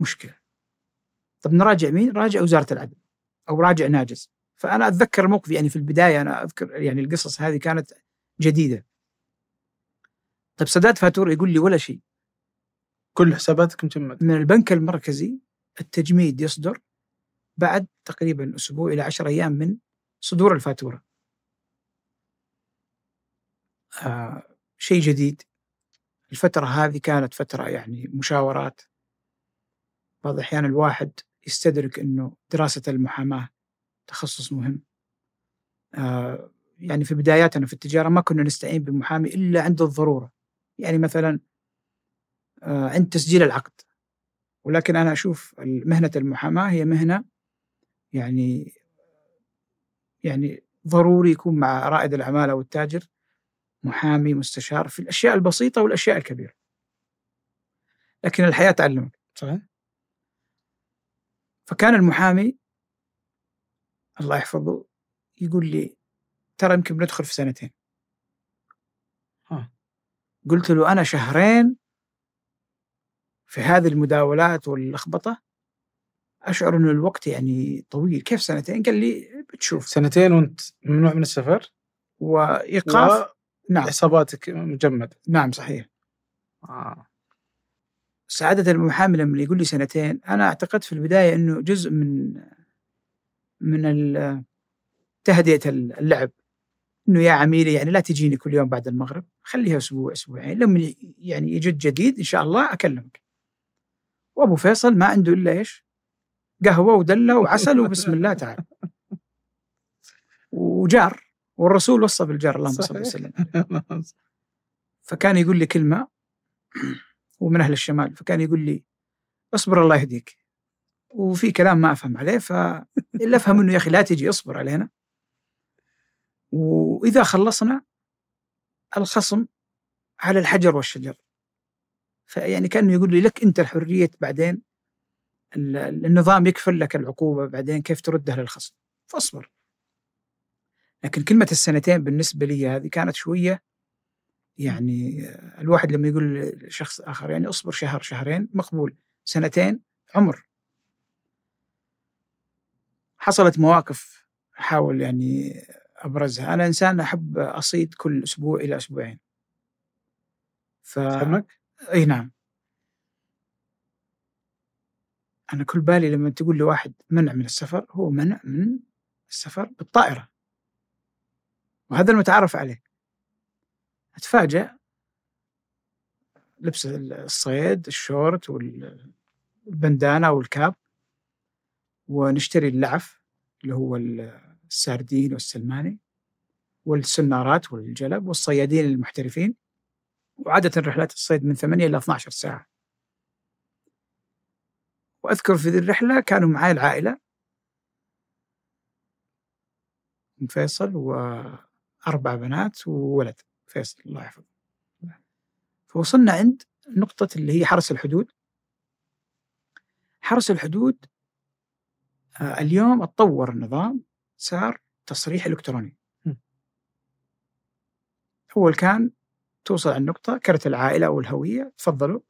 مشكلة. طب نراجع مين؟ راجع وزارة العدل أو راجع ناجز. فأنا أتذكر الموقف يعني في البداية أنا أذكر يعني القصص هذه كانت جديدة. طيب سداد فاتوره يقول لي ولا شيء. كل حساباتك مجمدة من البنك المركزي التجميد يصدر بعد تقريبا أسبوع إلى 10 أيام من صدور الفاتورة. آه شيء جديد. الفترة هذه كانت فترة يعني مشاورات. بعض الأحيان الواحد يستدرك أنه دراسة المحاماة تخصص مهم. آه يعني في بداياتنا في التجارة ما كنا نستعين بمحامي إلا عند الضرورة. يعني مثلا آه عند تسجيل العقد. ولكن أنا أشوف مهنة المحاماة هي مهنة يعني يعني ضروري يكون مع رائد الأعمال أو التاجر محامي مستشار في الأشياء البسيطة والأشياء الكبيرة. لكن الحياة تعلمك صحيح. فكان المحامي الله يحفظه يقول لي ترى يمكن بندخل في سنتين. ها. قلت له أنا شهرين في هذه المداولات واللخبطة أشعر أن الوقت يعني طويل. كيف سنتين؟ قال لي بتشوف. سنتين وانت ممنوع من السفر؟ وإيقاف نعم. حساباتك مجمدة. نعم صحيح. آه. سعادة المحامي لما يقول لي سنتين أنا اعتقدت في البداية أنه جزء من من تهدئة اللعب. أنه يا عميلي يعني لا تجيني كل يوم بعد المغرب خليها أسبوع أسبوعين. لما يعني يجد جديد إن شاء الله أكلمك. وأبو فيصل ما عنده إلا إيش؟ قهوة ودلة وعسل وبسم الله تعالى. وجار. والرسول وصى بالجار اللهم صل وسلم. فكان يقول لي كلمة ومن أهل الشمال فكان يقول لي اصبر الله يهديك. وفي كلام ما أفهم عليه فإلا أفهم أنه يا أخي لا تجي اصبر علينا. وإذا خلصنا الخصم على الحجر والشجر. فيعني كأنه يقول لي لك أنت الحرية بعدين النظام يكفل لك العقوبة بعدين كيف تردها للخصم فاصبر. لكن كلمة السنتين بالنسبة لي هذه كانت شوية يعني الواحد لما يقول لشخص آخر يعني اصبر شهر شهرين مقبول. سنتين عمر. حصلت مواقف أحاول يعني أبرزها. أنا إنسان أحب أصيد كل أسبوع إلى أسبوعين. ف... سمك؟ أي نعم. أنا كل بالي لما تقول لواحد منع من السفر هو منع من السفر بالطائرة. وهذا المتعارف عليه. أتفاجأ. لبس الصيد الشورت والبندانة والكاب. ونشتري اللعف اللي هو الساردين والسلماني والسنارات والجلب والصيادين المحترفين. وعادة رحلات الصيد من 8 إلى 12 ساعة. وأذكر في ذي الرحلة كانوا معي العائلة. فيصل وأربع بنات وولد فيصل الله يحفظه. فوصلنا عند نقطة اللي هي حرس الحدود. حرس الحدود آه، اليوم اتطور النظام صار تصريح إلكتروني. أول كان توصل على النقطة كرت العائلة أو الهوية تفضلوا.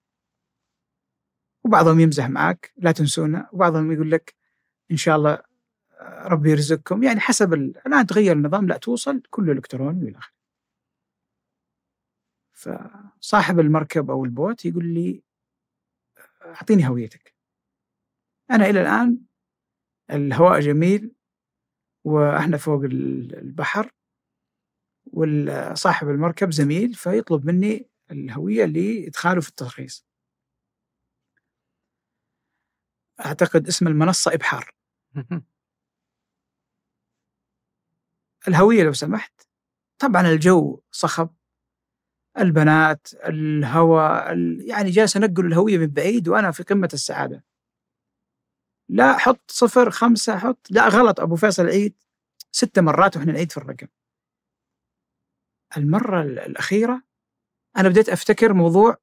وبعضهم يمزح معك لا تنسونا. وبعضهم يقول لك إن شاء الله ربي يرزقكم. يعني حسب ال... الآن تغير النظام لا توصل كله إلكتروني وإلى آخره. فصاحب المركب أو البوت يقول لي أعطيني هويتك. أنا إلى الآن الهواء جميل وإحنا فوق البحر وصاحب المركب زميل فيطلب مني الهوية لإدخاله في الترخيص. أعتقد اسم المنصة إبحار. الهوية لو سمحت. طبعا الجو صخب البنات الهواء يعني جالس أنقل الهوية من بعيد وأنا في قمة السعادة. لا حط صفر خمسة حط لا غلط أبو فيصل عيد ستة مرات وإحنا نعيد في الرقم. المرة الأخيرة أنا بديت أفتكر موضوع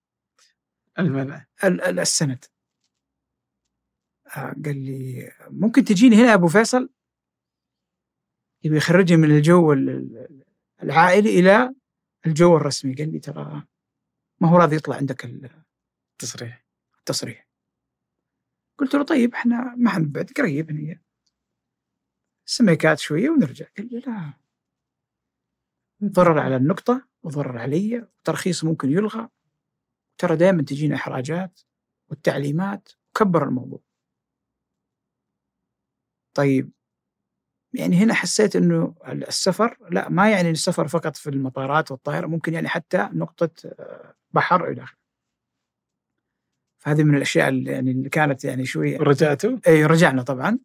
المنع السند. آه، قال لي ممكن تجيني هنا يا أبو فيصل؟ يبي يخرجني من الجو العائلي إلى الجو الرسمي. قال لي ترى ما هو راضي يطلع عندك التصريح التصريح. قلت له طيب إحنا ما حنبعد قريب هي سميكات شوية ونرجع. قال لي لا. ضرر على النقطة وضرر علي. وترخيص ممكن يلغى. ترى دائما تجينا إحراجات والتعليمات. وكبر الموضوع. طيب يعني هنا حسيت إنه السفر لا ما يعني السفر فقط في المطارات والطائرة ممكن يعني حتى نقطة آه، بحر إلى آخره فهذه من الأشياء اللي يعني اللي كانت يعني شوي رجعتوا؟ اي رجعنا طبعا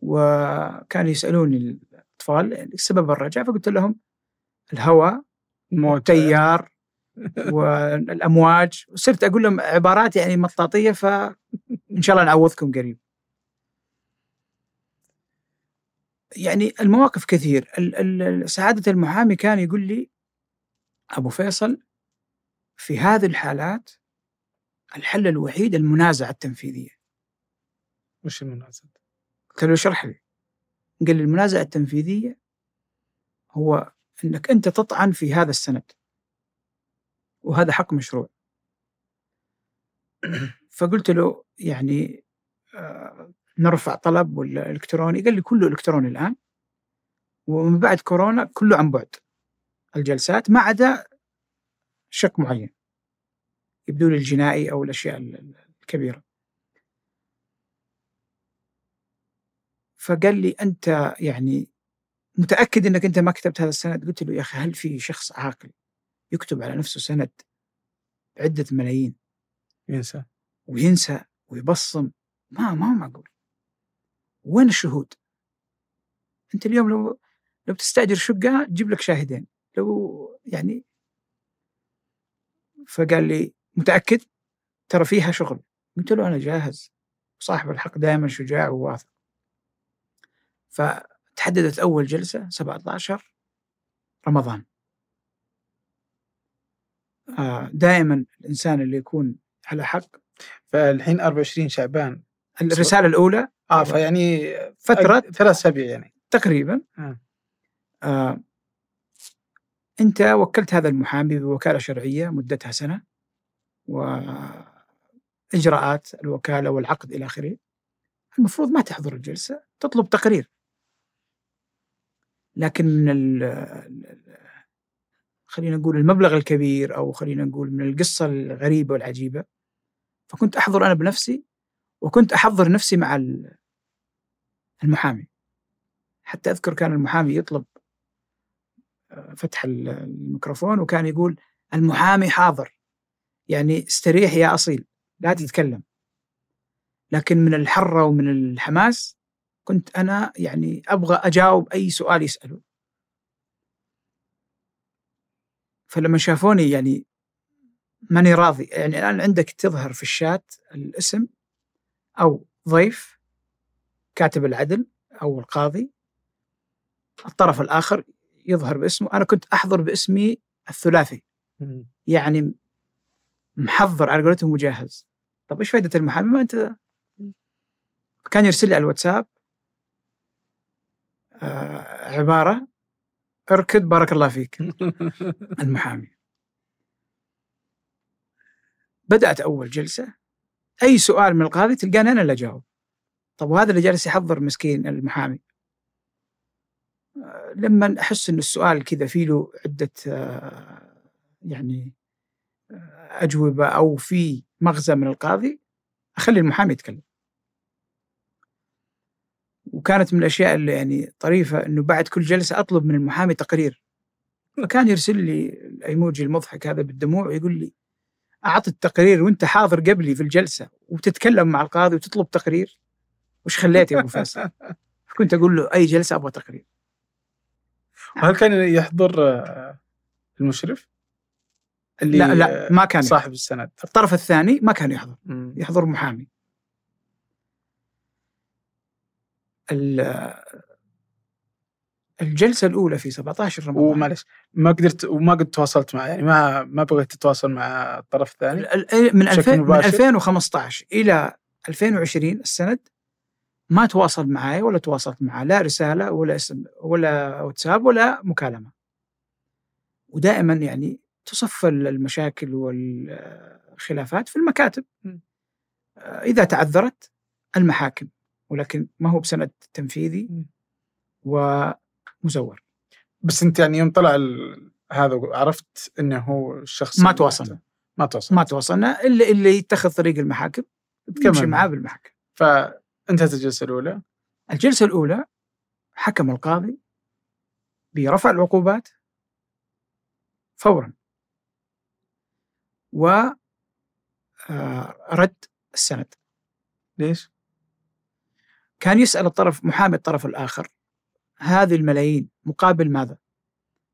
وكانوا يسألوني الأطفال يعني سبب الرجعة فقلت لهم الهواء والتيار والأمواج وصرت أقول لهم عبارات يعني مطاطية فان شاء الله نعوضكم قريب. يعني المواقف كثير سعادة المحامي كان يقول لي أبو فيصل في هذه الحالات الحل الوحيد المنازعة التنفيذية. وش المنازعة؟ قلت له اشرح لي. قال لي المنازعة التنفيذية هو إنك أنت تطعن في هذا السند. وهذا حق مشروع فقلت له يعني آه، نرفع طلب ولا الكتروني قال لي كله إلكتروني الآن. ومن بعد كورونا كله عن بعد. الجلسات ما عدا شك معين. يبدو لي الجنائي أو الأشياء الكبيرة. فقال لي أنت يعني متأكد إنك أنت ما كتبت هذا السند؟ قلت له يا أخي هل في شخص عاقل يكتب على نفسه سند عدة ملايين؟ ينسى. وينسى ويبصم. ما ما هو معقول وين الشهود؟ أنت اليوم لو لو تستاجر شقة تجيب لك شاهدين. لو يعني فقال لي متأكد؟ ترى فيها شغل. قلت له أنا جاهز. صاحب الحق دائما شجاع وواثق. فتحددت أول جلسة 17 رمضان. آه، دائما الإنسان اللي يكون على حق. فالحين 24 شعبان الرسالة الأولى آه فيعني فترة. ثلاث أسابيع يعني. تقريبا. آه. آه. أنت وكلت هذا المحامي بوكالة شرعية مدتها سنة وإجراءات الوكالة والعقد إلى آخره. المفروض ما تحضر الجلسة تطلب تقرير. لكن من خلينا نقول المبلغ الكبير أو خلينا نقول من القصة الغريبة والعجيبة فكنت أحضر أنا بنفسي وكنت أحضر نفسي مع المحامي. حتى أذكر كان المحامي يطلب آه، فتح الميكروفون وكان يقول المحامي حاضر. يعني استريح يا أصيل لا تتكلم. لكن من الحرة ومن الحماس كنت أنا يعني أبغى أجاوب أي سؤال يساله فلما شافوني يعني ماني راضي. يعني الآن عندك تظهر في الشات الاسم أو ضيف كاتب العدل أو القاضي الطرف الآخر يظهر باسمه. أنا كنت أحضر باسمي الثلاثي. يعني محضر على قولتهم مجهز. طب إيش فائده المحامي؟ ما أنت كان يرسل لي على الواتساب آه عبارة اركض بارك الله فيك. المحامي. بدأت أول جلسة أي سؤال من القاضي تلقاني أنا اللي أجاوب. طب وهذا اللي جالس يحضر مسكين المحامي. لما أحس أن السؤال كذا فيه له عدة يعني أجوبة أو في مغزى من القاضي أخلي المحامي يتكلم. وكانت من الأشياء اللي يعني طريفة إنه بعد كل جلسة أطلب من المحامي تقرير. فكان يرسل لي الأيموجي المضحك هذا بالدموع ويقول لي اعط التقرير وأنت حاضر قبلي في الجلسة وتتكلم مع القاضي وتطلب تقرير؟ وش خليت يا أبو فيصل؟ كنت أقول له أي جلسة أبغى تقرير. وهل كان يحضر آه، المشرف؟ اللي لا لا ما كان صاحب السند. الطرف الثاني ما كان يحضر. يحضر محامي. الجلسة الأولى في 17 رمضان ومعلش ما قدرت وما قد تواصلت معه يعني ما ما بغيت تتواصل مع الطرف الثاني. من, 2000 من 2015 إلى 2020 السند ما تواصل معي ولا تواصلت معه لا رسالة ولا اسم ولا واتساب ولا مكالمة. ودائما يعني تصف المشاكل والخلافات في المكاتب. آه، إذا تعذرت المحاكم ولكن ما هو بسند تنفيذي. مم. ومزور بس انت يعني يوم طلع ال- هذا عرفت انه هو الشخص ما تواصلنا. ما تواصل ما توصلنا إلا اللي يتخذ طريق المحاكم تمشي معاه بالمحكمة فانتهت الجلسة الأولى. الجلسة الأولى حكم القاضي برفع العقوبات فورا. ورد السند. ليش؟ كان يسأل الطرف محامي الطرف الآخر هذه الملايين مقابل ماذا؟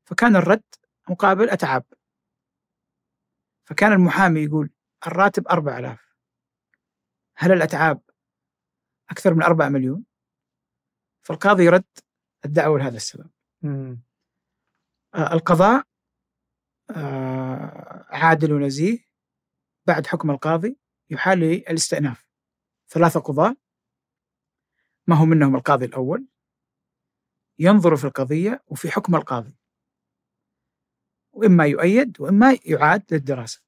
فكان الرد مقابل أتعاب فكان المحامي يقول الراتب أربع آلاف هل الأتعاب أكثر من أربع مليون؟ فالقاضي يرد الدعوة لهذا السبب مم. آه، القضاء آه، عادل ونزيه بعد حكم القاضي يحال للاستئناف ثلاثة قضاة ما هو منهم القاضي الأول ينظر في القضية وفي حكم القاضي. وإما يؤيد وإما يعاد للدراسة.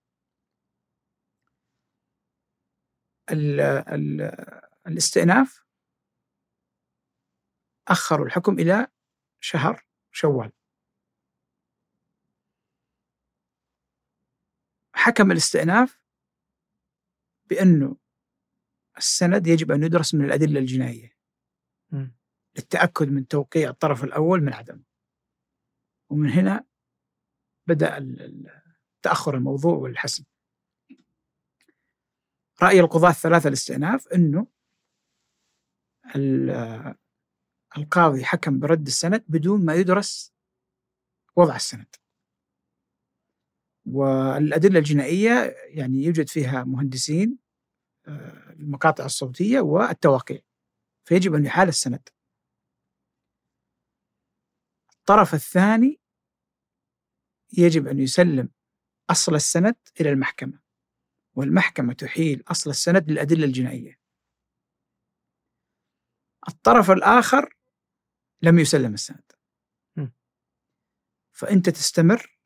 ال ال الاستئناف أخروا الحكم إلى شهر شوال. حكم الاستئناف بأنه السند يجب أن يدرس من الأدلة الجنائية. مم. للتأكد من توقيع الطرف الأول من عدم. ومن هنا بدأ تأخر الموضوع والحسم. رأي القضاة الثلاثة الاستئناف أنه ال- القاضي حكم برد السند بدون ما يدرس وضع السند. والأدلة الجنائية يعني يوجد فيها مهندسين آه، المقاطع الصوتية والتواقيع فيجب أن يحال السند. الطرف الثاني يجب أن يسلم أصل السند إلى المحكمة والمحكمة تحيل أصل السند للأدلة الجنائية الطرف الآخر لم يسلم السند. فأنت تستمر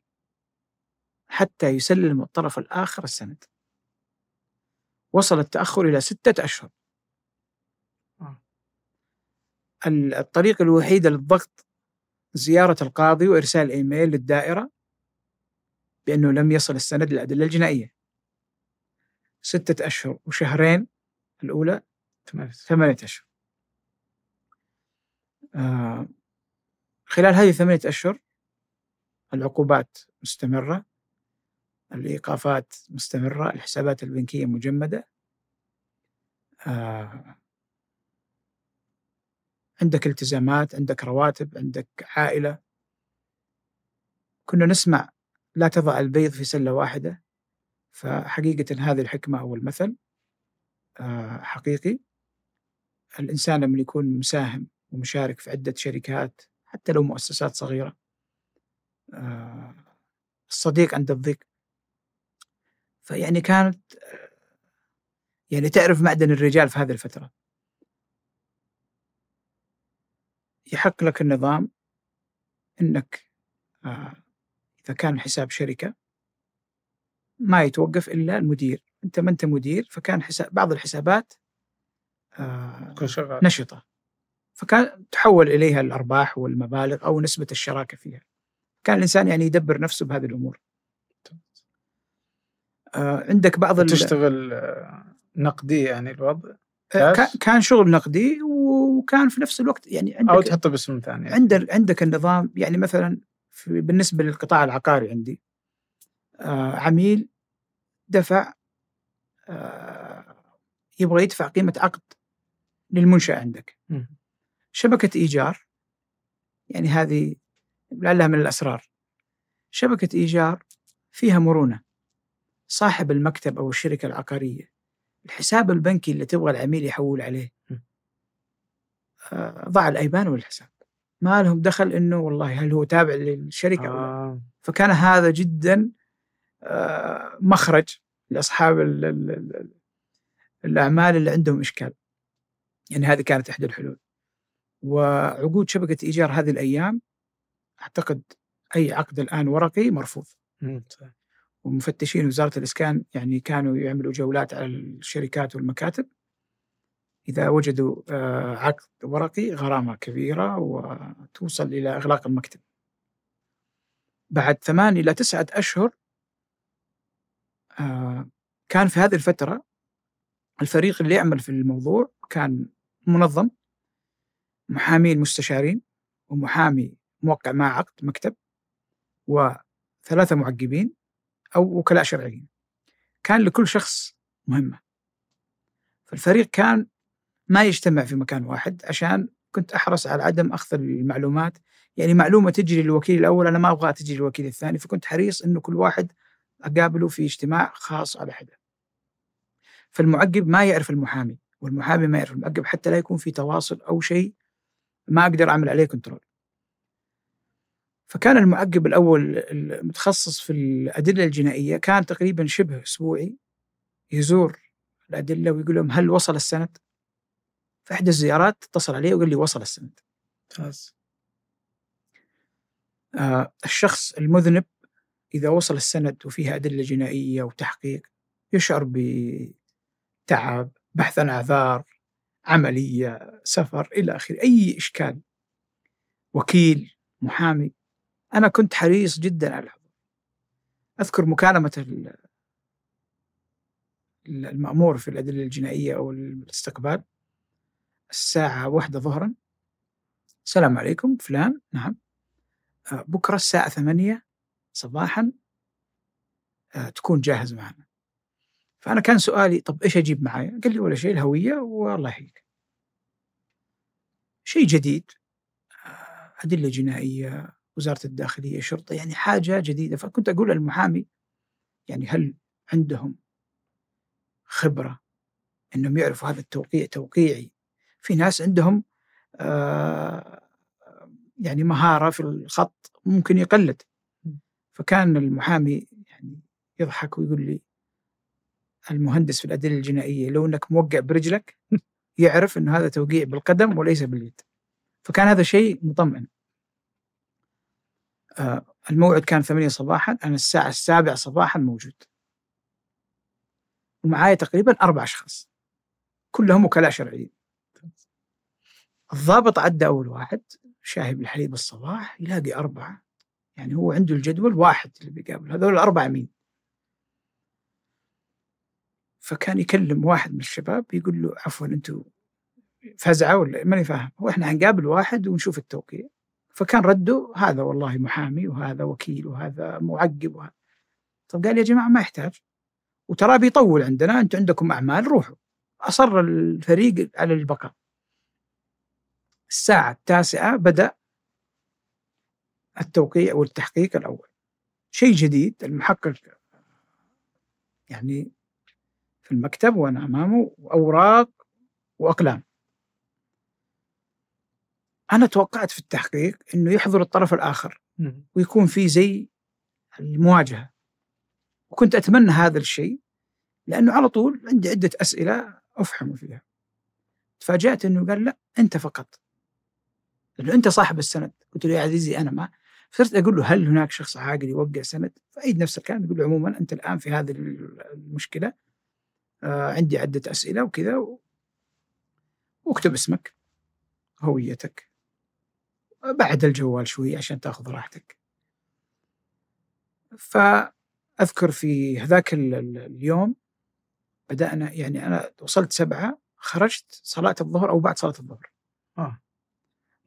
حتى يسلم الطرف الآخر السند وصل التأخر إلى ستة أشهر آه. ال- الطريقة الوحيدة للضغط زيارة القاضي وإرسال إيميل للدائرة بأنه لم يصل السند للأدلة الجنائية. ستة أشهر وشهرين الأولى ثمانية. أشهر. آه خلال هذه ثمانية أشهر العقوبات مستمرة الإيقافات مستمرة الحسابات البنكية مجمدة. آه عندك التزامات عندك رواتب عندك عائلة. كنا نسمع لا تضع البيض في سلة واحدة. فحقيقة هذه الحكمة أو المثل آه حقيقي. الإنسان لما يكون مساهم ومشارك في عدة شركات حتى لو مؤسسات صغيرة آه الصديق عند الضيق. فيعني كانت آه، يعني تعرف معدن الرجال في هذه الفترة. يحق لك النظام إنك آه، إذا كان حساب شركة ما يتوقف إلا المدير، أنت ما أنت مدير فكان حساب بعض الحسابات آه، نشطة فكان تحول إليها الأرباح والمبالغ أو نسبة الشراكة فيها. كان الإنسان يعني يدبر نفسه بهذه الأمور. آه، عندك بعض تشتغل نقدي يعني الوضع؟ كان- شغل نقدي وكان في نفس الوقت يعني أو عندك تحطه باسم ثاني يعني. عندك عندك النظام يعني مثلا في بالنسبة للقطاع العقاري عندي آه عميل دفع آه يبغى يدفع قيمة عقد للمنشأة عندك مم. شبكة إيجار يعني هذه لعلها من الأسرار شبكة إيجار فيها مرونة صاحب المكتب أو الشركة العقارية الحساب البنكي اللي تبغى العميل يحول عليه م. آه ضع الايبان والحساب ما لهم دخل إنه والله هل هو تابع للشركة آه. فكان هذا جدا آه، مخرج لأصحاب ال- ال- ال- الأعمال اللي عندهم إشكال. يعني هذه كانت إحدى الحلول. وعقود شبكة إيجار هذه الأيام أعتقد أي عقد الآن ورقي مرفوض. مم. ومفتشين وزارة الإسكان يعني كانوا يعملوا جولات على الشركات والمكاتب. إذا وجدوا آه، عقد ورقي غرامة كبيرة وتوصل إلى إغلاق المكتب. بعد ثمان إلى تسعة أشهر آه، كان في هذه الفترة الفريق اللي يعمل في الموضوع كان منظم محامين مستشارين ومحامي موقع مع عقد مكتب وثلاثة معقبين. أو وكلاء شرعيين كان لكل شخص مهمة. فالفريق كان ما يجتمع في مكان واحد عشان كنت أحرص على عدم أخذ المعلومات. يعني معلومة تجري للوكيل الأول أنا ما أبغاها تجري للوكيل الثاني فكنت حريص أنه كل واحد أقابله في اجتماع خاص على حدة. فالمعقب ما يعرف المحامي والمحامي ما يعرف المعقب حتى لا يكون في تواصل أو شيء ما أقدر أعمل عليه كنترول فكان المعقب الأول المتخصص في الأدلة الجنائية كان تقريبا شبه أسبوعي يزور الأدلة ويقول لهم هل وصل السند؟ في إحدى الزيارات اتصل عليه وقال لي وصل السند. ممتاز آه الشخص المذنب إذا وصل السند وفيها أدلة جنائية وتحقيق يشعر بتعب بحث عن أعذار عملية سفر إلى آخره أي إشكال. وكيل محامي. أنا كنت حريص جدا على الحضور أذكر مكالمة المأمور في الأدلة الجنائية أو الاستقبال. الساعة واحدة ظهرا. السلام عليكم فلان. نعم. آه، بكرة الساعة ثمانية صباحا. آه، تكون جاهز معنا. فأنا كان سؤالي طب إيش أجيب معايا؟ قال لي ولا شيء الهوية والله يحييك. شيء جديد. آه، أدلة جنائية. وزارة الداخلية شرطة يعني حاجة جديدة. فكنت أقول للمحامي يعني هل عندهم خبرة أنهم يعرفوا هذا التوقيع؟ توقيعي. في ناس عندهم آه يعني مهارة في الخط ممكن يقلد. فكان المحامي يعني يضحك ويقول لي المهندس في الأدلة الجنائية لو أنك موقع برجلك يعرف أن هذا توقيع بالقدم وليس باليد. فكان هذا شيء مطمئن. الموعد كان ثمانية صباحا أنا الساعة السابعة صباحا موجود. ومعايا تقريبا أربع أشخاص كلهم وكلاء شرعيين. الضابط عدى أول واحد شاهي بالحليب الصباح يلاقي أربعة. يعني هو عنده الجدول واحد اللي بيقابل هذول الأربعة مين؟ فكان يكلم واحد من الشباب يقول له عفوا أنتم فزعه ولا ماني فاهم؟ هو إحنا حنقابل واحد ونشوف التوقيع. فكان رده هذا والله محامي وهذا وكيل وهذا معقب وهذا طب قال يا جماعة ما يحتاج. وترى بيطول عندنا أنتم عندكم أعمال روحوا. أصر الفريق على البقاء. الساعة التاسعة بدأ التوقيع والتحقيق الأول. شيء جديد المحقق يعني في المكتب وأنا أمامه وأوراق وأقلام. أنا توقعت في التحقيق إنه يحضر الطرف الآخر ويكون في زي المواجهه وكنت أتمنى هذا الشيء لأنه على طول عندي عدة أسئلة افحم فيها. تفاجأت إنه قال لا أنت فقط. لأنه أنت صاحب السند. قلت له يا عزيزي أنا ما. صرت أقول له هل هناك شخص عاقل يوقع سند؟ فأيد نفس الكلام يقول له عموما أنت الآن في هذه المشكلة. آه عندي عدة أسئلة وكذا واكتب اسمك هويتك. بعد الجوال شوي عشان تاخذ راحتك فأذكر في هذاك اليوم بدأنا يعني أنا وصلت سبعة خرجت صلاة الظهر أو بعد صلاة الظهر آه.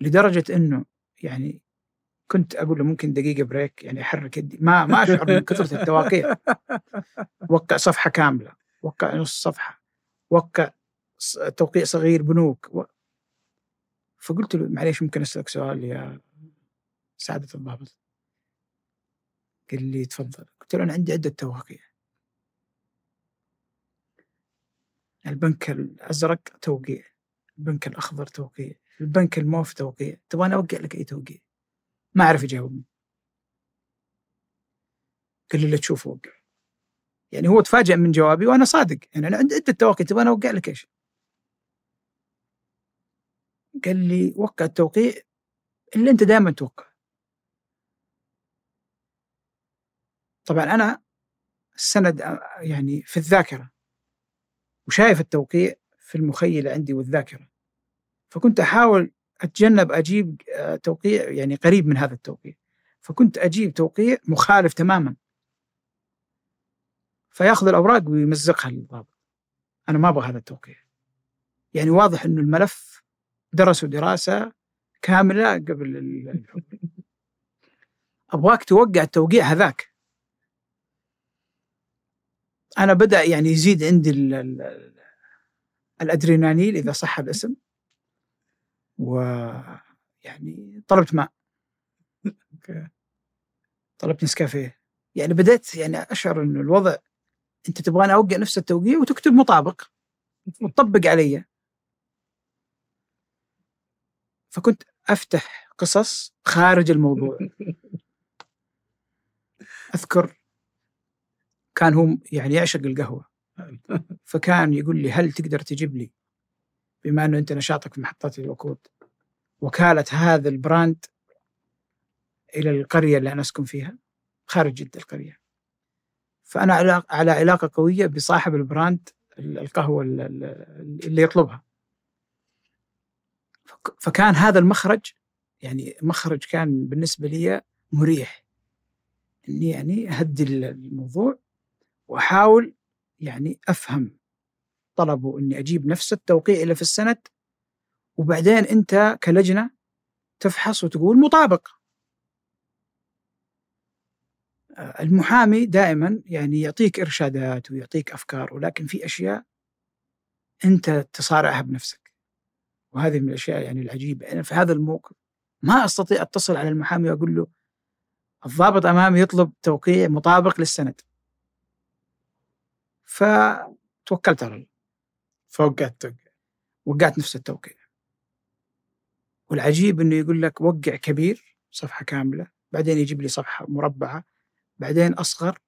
لدرجة أنه يعني كنت أقول له ممكن دقيقة بريك يعني أحرك يدي ما ما أشعر من كثرة التواقيع وقع صفحة كاملة وقع نص صفحة وقع توقيع صغير بنوك. فقلت له معليش ممكن أسألك سؤال يا سعادة الضابط؟ قال لي تفضل. قلت له أنا عندي عدة توقيع البنك الأزرق توقيع البنك الأخضر توقيع البنك الموف توقيع. تبغى أنا أوقع لك أي توقيع؟ ما اعرف يجاوبني. قال لي لا تشوف وقع يعني هو تفاجأ من جوابي وأنا صادق. يعني أنا عندي عدة توقيع تبغى أنا أوقع لك إيش؟ قال لي وقع التوقيع اللي أنت دائما توقع. طبعا أنا السند آه، يعني في الذاكرة وشايف التوقيع في المخيلة عندي والذاكرة. فكنت أحاول أتجنب أجيب آه، توقيع يعني قريب من هذا التوقيع. فكنت أجيب توقيع مخالف تماما. فيأخذ الأوراق ويمزقها للضابط. أنا ما أبغى هذا التوقيع. يعني واضح أنه الملف درسوا دراسة كاملة قبل الحكم أبغاك توقع التوقيع هذاك. أنا بدأ يعني يزيد عندي ال ال الأدرينالين إذا صح الاسم. ويعني طلبت ماء. طلبت نسكافيه. يعني بدأت يعني أشعر أنه الوضع أنت تبغاني أوقع نفس التوقيع وتكتب مطابق وتطبق علي. فكنت أفتح قصص خارج الموضوع. أذكر كان هو يعني يعشق القهوة. فكان يقول لي هل تقدر تجيب لي بما أنه أنت نشاطك في محطات الوقود وكالة هذا ال brand إلى القرية اللي أنا أسكن فيها؟ خارج جدة القرية. فأنا على علاقة قوية بصاحب ال brand القهوة اللي يطلبها. فكان هذا المخرج يعني مخرج كان بالنسبة لي مريح. إني يعني أهدي الموضوع وأحاول يعني أفهم طلبوا إني أجيب نفس التوقيع اللي في السند. وبعدين أنت كلجنة تفحص وتقول مطابق. المحامي دائما يعني يعطيك إرشادات ويعطيك أفكار ولكن في أشياء أنت تصارعها بنفسك. وهذه من الأشياء يعني العجيبة. أنا في هذا الموقف ما أستطيع أتصل على المحامي وأقول له الضابط أمامي يطلب توقيع مطابق للسند. فتوكلت على الله. فوقعت توقيع. وقعت نفس التوقيع. والعجيب إنه يقول لك وقع كبير صفحة كاملة بعدين يجيب لي صفحة مربعة بعدين أصغر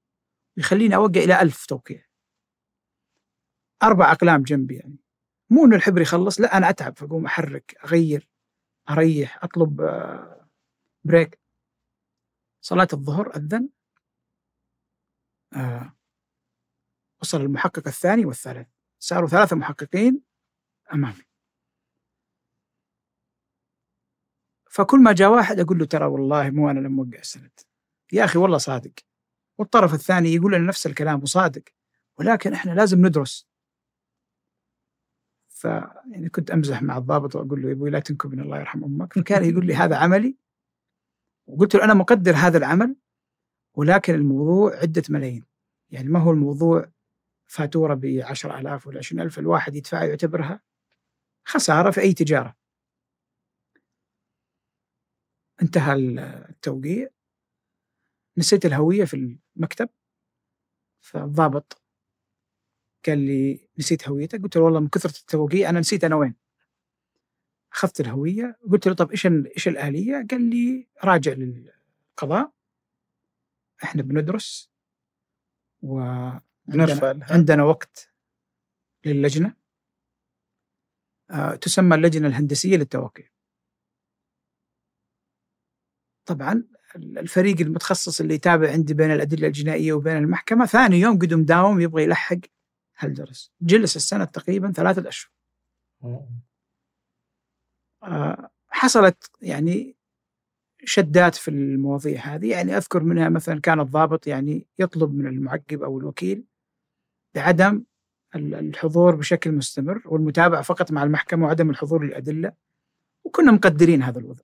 يخليني أوقع إلى ألف توقيع. أربع أقلام جنبي يعني. مو إنه الحبر يخلص لا أنا أتعب فأقوم أحرك أغير أريح أطلب بريك آه، صلاة الظهر أذن آه. وصل المحقق الثاني والثالث. صاروا ثلاثة محققين أمامي. فكل ما جاء واحد أقول له ترى والله مو أنا اللي موقع السند. يا أخي والله صادق. والطرف الثاني يقول لنا نفس الكلام وصادق. ولكن إحنا لازم ندرس. ف يعني كنت أمزح مع الضابط وأقول له يا أبوي لا تنكبني الله يرحم أمك. فكان يقول لي هذا عملي. وقلت له أنا مقدر هذا العمل ولكن الموضوع عدة ملايين. يعني ما هو الموضوع فاتورة ب 10000 ولا 20000 الواحد يدفعها يعتبرها خسارة في أي تجارة. انتهى التوقيع. نسيت الهوية في المكتب فالضابط قال لي نسيت هويتك؟ قلت له والله من كثرة التوقيع أنا نسيت أنا وين. أخذت الهوية قلت له طب إيش إيش الآلية؟ قال لي راجع للقضاء. إحنا بندرس و عندنا وقت للجنة. آه تسمى اللجنة الهندسية للتوقيع. طبعا الفريق المتخصص اللي يتابع عندي بين الأدلة الجنائية وبين المحكمة ثاني يوم قدم داوم يبغى يلحق هالدرس جلس السنة تقريبا ثلاثة أشهر. آه، حصلت يعني شدات في المواضيع هذه. يعني أذكر منها مثلا كان الضابط يعني يطلب من المعقب أو الوكيل بعدم الحضور بشكل مستمر والمتابعة فقط مع المحكمة وعدم الحضور للأدلة. وكنا مقدرين هذا الوضع.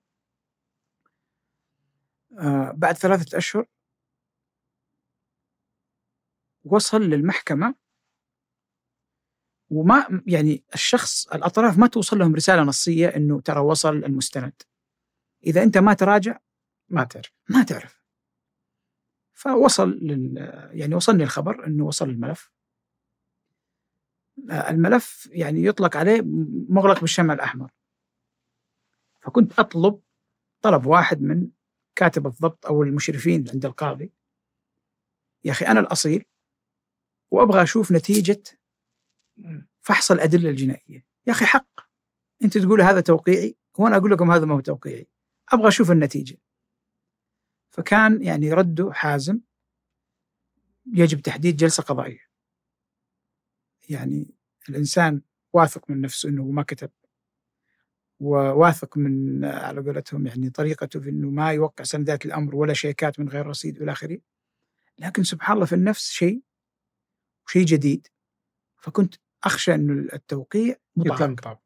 آه بعد ثلاثة أشهر وصل للمحكمة وما يعني الشخص الأطراف ما توصل لهم رسالة نصية إنه ترى وصل المستند. إذا أنت ما تراجع ما تعرف. ما تعرف. فوصل لل يعني وصلني الخبر إنه وصل الملف. الملف يعني يطلق عليه مغلق بالشمع الأحمر. فكنت أطلب طلب واحد من كاتب الضبط أو المشرفين عند القاضي. يا أخي أنا الأصيل وأبغى أشوف نتيجة فحص الادله الجنائية. يا أخي حق. أنت تقول هذا توقيعي وأنا أقول لكم هذا ما هو توقيعي. أبغى أشوف النتيجة. فكان يعني رده حازم يجب تحديد جلسة قضائية. يعني الإنسان واثق من نفسه أنه ما كتب. وواثق من على قولتهم يعني طريقته في أنه ما يوقع سندات الأمر ولا شيكات من غير رصيد والى آخره. لكن سبحان الله في النفس شيء شيء جديد. فكنت أخشى أنه التوقيع مطابق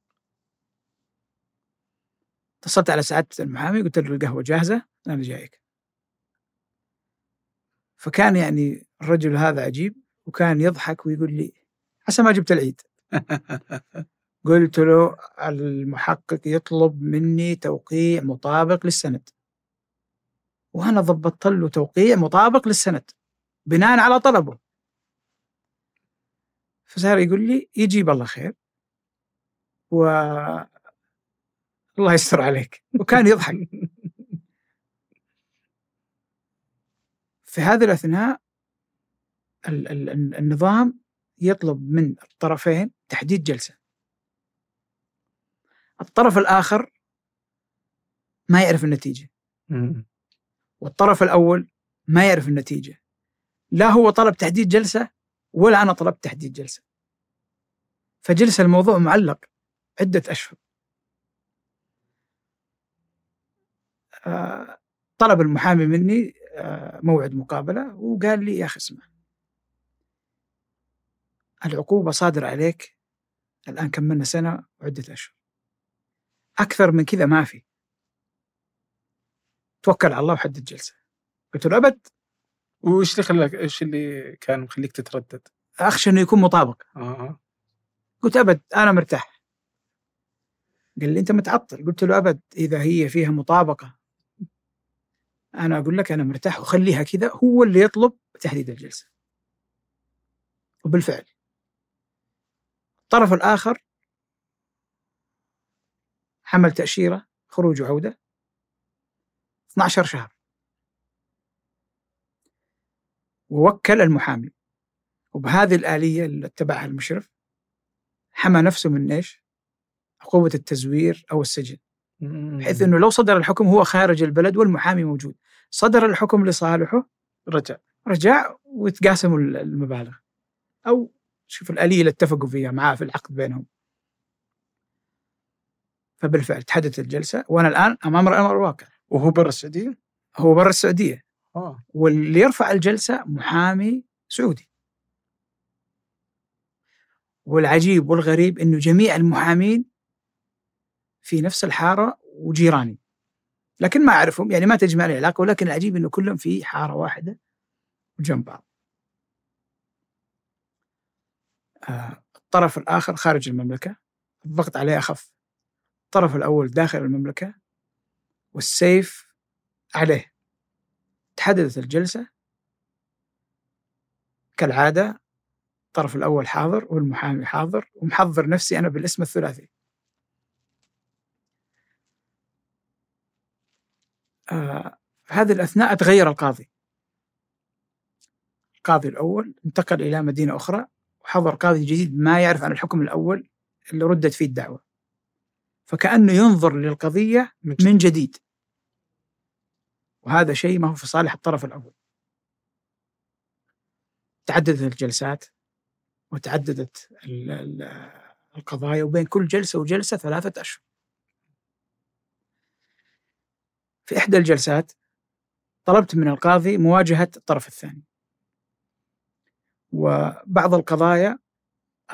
اتصلت على سعادة المحامي قلت له القهوة جاهزة أنا جايك. فكان يعني الرجل هذا عجيب وكان يضحك ويقول لي عسى ما جبت العيد. قلت له المحقق يطلب مني توقيع مطابق للسند. وأنا ضبطت له توقيع مطابق للسند بناء على طلبه. فصار يقول لي يجيب الله خير. و الله يستر عليك. وكان يضحك. في هذه الأثناء النظام يطلب من الطرفين تحديد جلسة. الطرف الآخر ما يعرف النتيجة. والطرف الأول ما يعرف النتيجة. لا هو طلب تحديد جلسة ولا أنا طلبت تحديد جلسة. فجلس الموضوع معلق عدة أشهر. آه، طلب المحامي مني آه، موعد مقابلة وقال لي يا أخي اسمع. العقوبة صادرة عليك الآن كملنا سنة وعدة أشهر. أكثر من كذا ما في. توكل على الله وحدد جلسة. قلت له أبد وش اللي خلاك إيش اللي كان مخليك تتردد؟ أخشى إنه يكون مطابق. آه. قلت أبد أنا مرتاح. قال لي أنت متعطل. قلت له أبد إذا هي فيها مطابقة. أنا أقول لك أنا مرتاح. وخليها كذا هو اللي يطلب تحديد الجلسة. وبالفعل. الطرف الآخر حمل تأشيرة خروج وعودة. 12 شهر. ووكل المحامي. وبهذه الآلية اللي اتبعها المشرف حمى نفسه من إيش؟ عقوبة التزوير أو السجن. بحيث أنه لو صدر الحكم هو خارج البلد والمحامي موجود. صدر الحكم لصالحه رجع. رجع وتقاسموا المبالغ. أو شوف الآلية اللي اتفقوا فيها معاه في العقد بينهم. فبالفعل تحدثت الجلسة وأنا الآن أمام الأمر الواقع وهو برا السعودية؟ هو برا السعودية. آه. واللي يرفع الجلسة محامي سعودي. والعجيب والغريب أنه جميع المحامين في نفس الحارة وجيراني. لكن ما أعرفهم يعني ما تجمع لي علاقة ولكن العجيب أنه كلهم في حارة واحدة وجنب بعض. آه الطرف الآخر خارج المملكة الضغط عليه أخف. الطرف الأول داخل المملكة والسيف عليه. تحددت الجلسة كالعادة الطرف الأول حاضر والمحامي حاضر ومحضر نفسي أنا بالاسم الثلاثي. آه في هذه الأثناء تغير القاضي. القاضي الأول انتقل إلى مدينة أخرى وحضر قاضي جديد ما يعرف عن الحكم الأول اللي ردت فيه الدعوة. فكأنه ينظر للقضية من جديد. وهذا شيء ما هو في صالح الطرف الأول. تعددت الجلسات وتعددت القضايا وبين كل جلسة وجلسة ثلاثة أشهر. في إحدى الجلسات طلبت من القاضي مواجهة الطرف الثاني. وبعض القضايا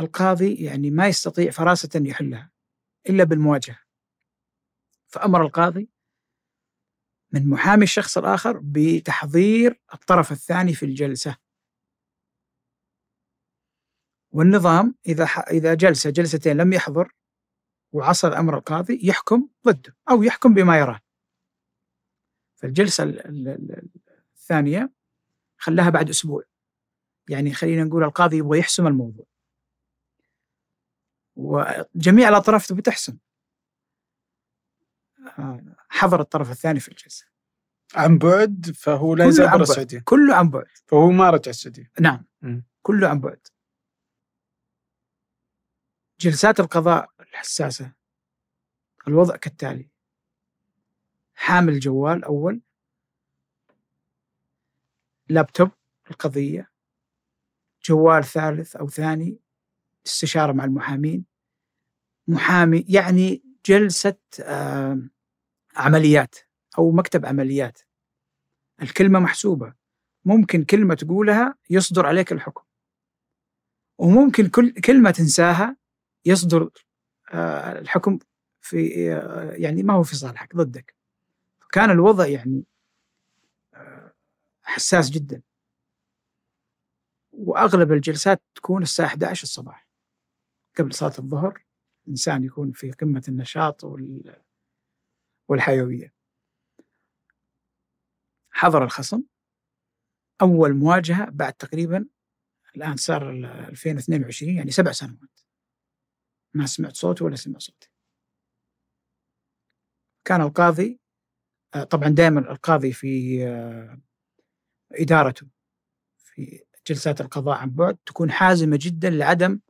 القاضي يعني ما يستطيع فراسة يحلها إلا بالمواجهة. فأمر القاضي من محامي الشخص الآخر بتحضير الطرف الثاني في الجلسة. والنظام إذا إذا جلسة جلستين لم يحضر وعصر أمر القاضي يحكم ضده أو يحكم بما يراه. فالجلسة الثانية خلاها بعد أسبوع. يعني خلينا نقول القاضي يبغى يحسم الموضوع. وجميع الأطراف تبي تحسم. حضر الطرف الثاني في الجلسة. عن بعد فهو لا يزال برا السعودية. كله عن بعد. فهو ما رجع السعودية. نعم. م. كله عن بعد. جلسات القضاء الحساسة. الوضع كالتالي. حامل جوال أول. لابتوب القضية. جوال ثالث أو ثاني. استشارة مع المحامين. محامي يعني جلسة آه، عمليات أو مكتب عمليات. الكلمة محسوبة. ممكن كلمة تقولها يصدر عليك الحكم. وممكن كل كلمة تنساها يصدر آه، الحكم في آه، يعني ما هو في صالحك ضدك. كان الوضع يعني حساس جدا. وأغلب الجلسات تكون الساعة 11 الصباح. قبل صلاة الظهر الانسان يكون في قمة النشاط وال والحيوية. حضر الخصم. أول مواجهة بعد تقريبا الآن صار 2022 يعني سبع سنوات. ما سمعت صوته ولا سمع صوتي كان القاضي طبعا دائما القاضي في إدارته في جلسات القضاء عن بعد تكون حازمة جدا لعدم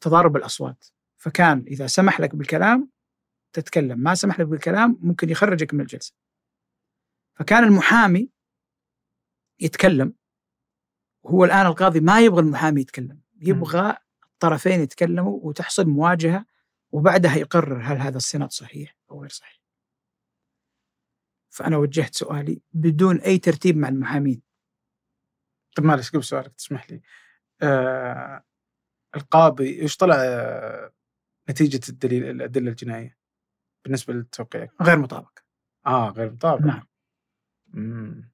تضارب الأصوات. فكان إذا سمح لك بالكلام تتكلم ما سمح لك بالكلام ممكن يخرجك من الجلسة. فكان المحامي يتكلم هو الآن القاضي ما يبغى المحامي يتكلم يبغى الطرفين يتكلموا وتحصل مواجهة وبعدها يقرر هل هذا السند صحيح أو غير صحيح. فأنا وجهت سؤالي بدون أي ترتيب مع المحامين. طب معلش قبل سؤالك تسمح لي. آه القاضي إيش طلع آه نتيجة الدليل الأدلة الجنائية؟ بالنسبة للتوقيع؟ غير مطابق. آه غير مطابق. نعم. مم.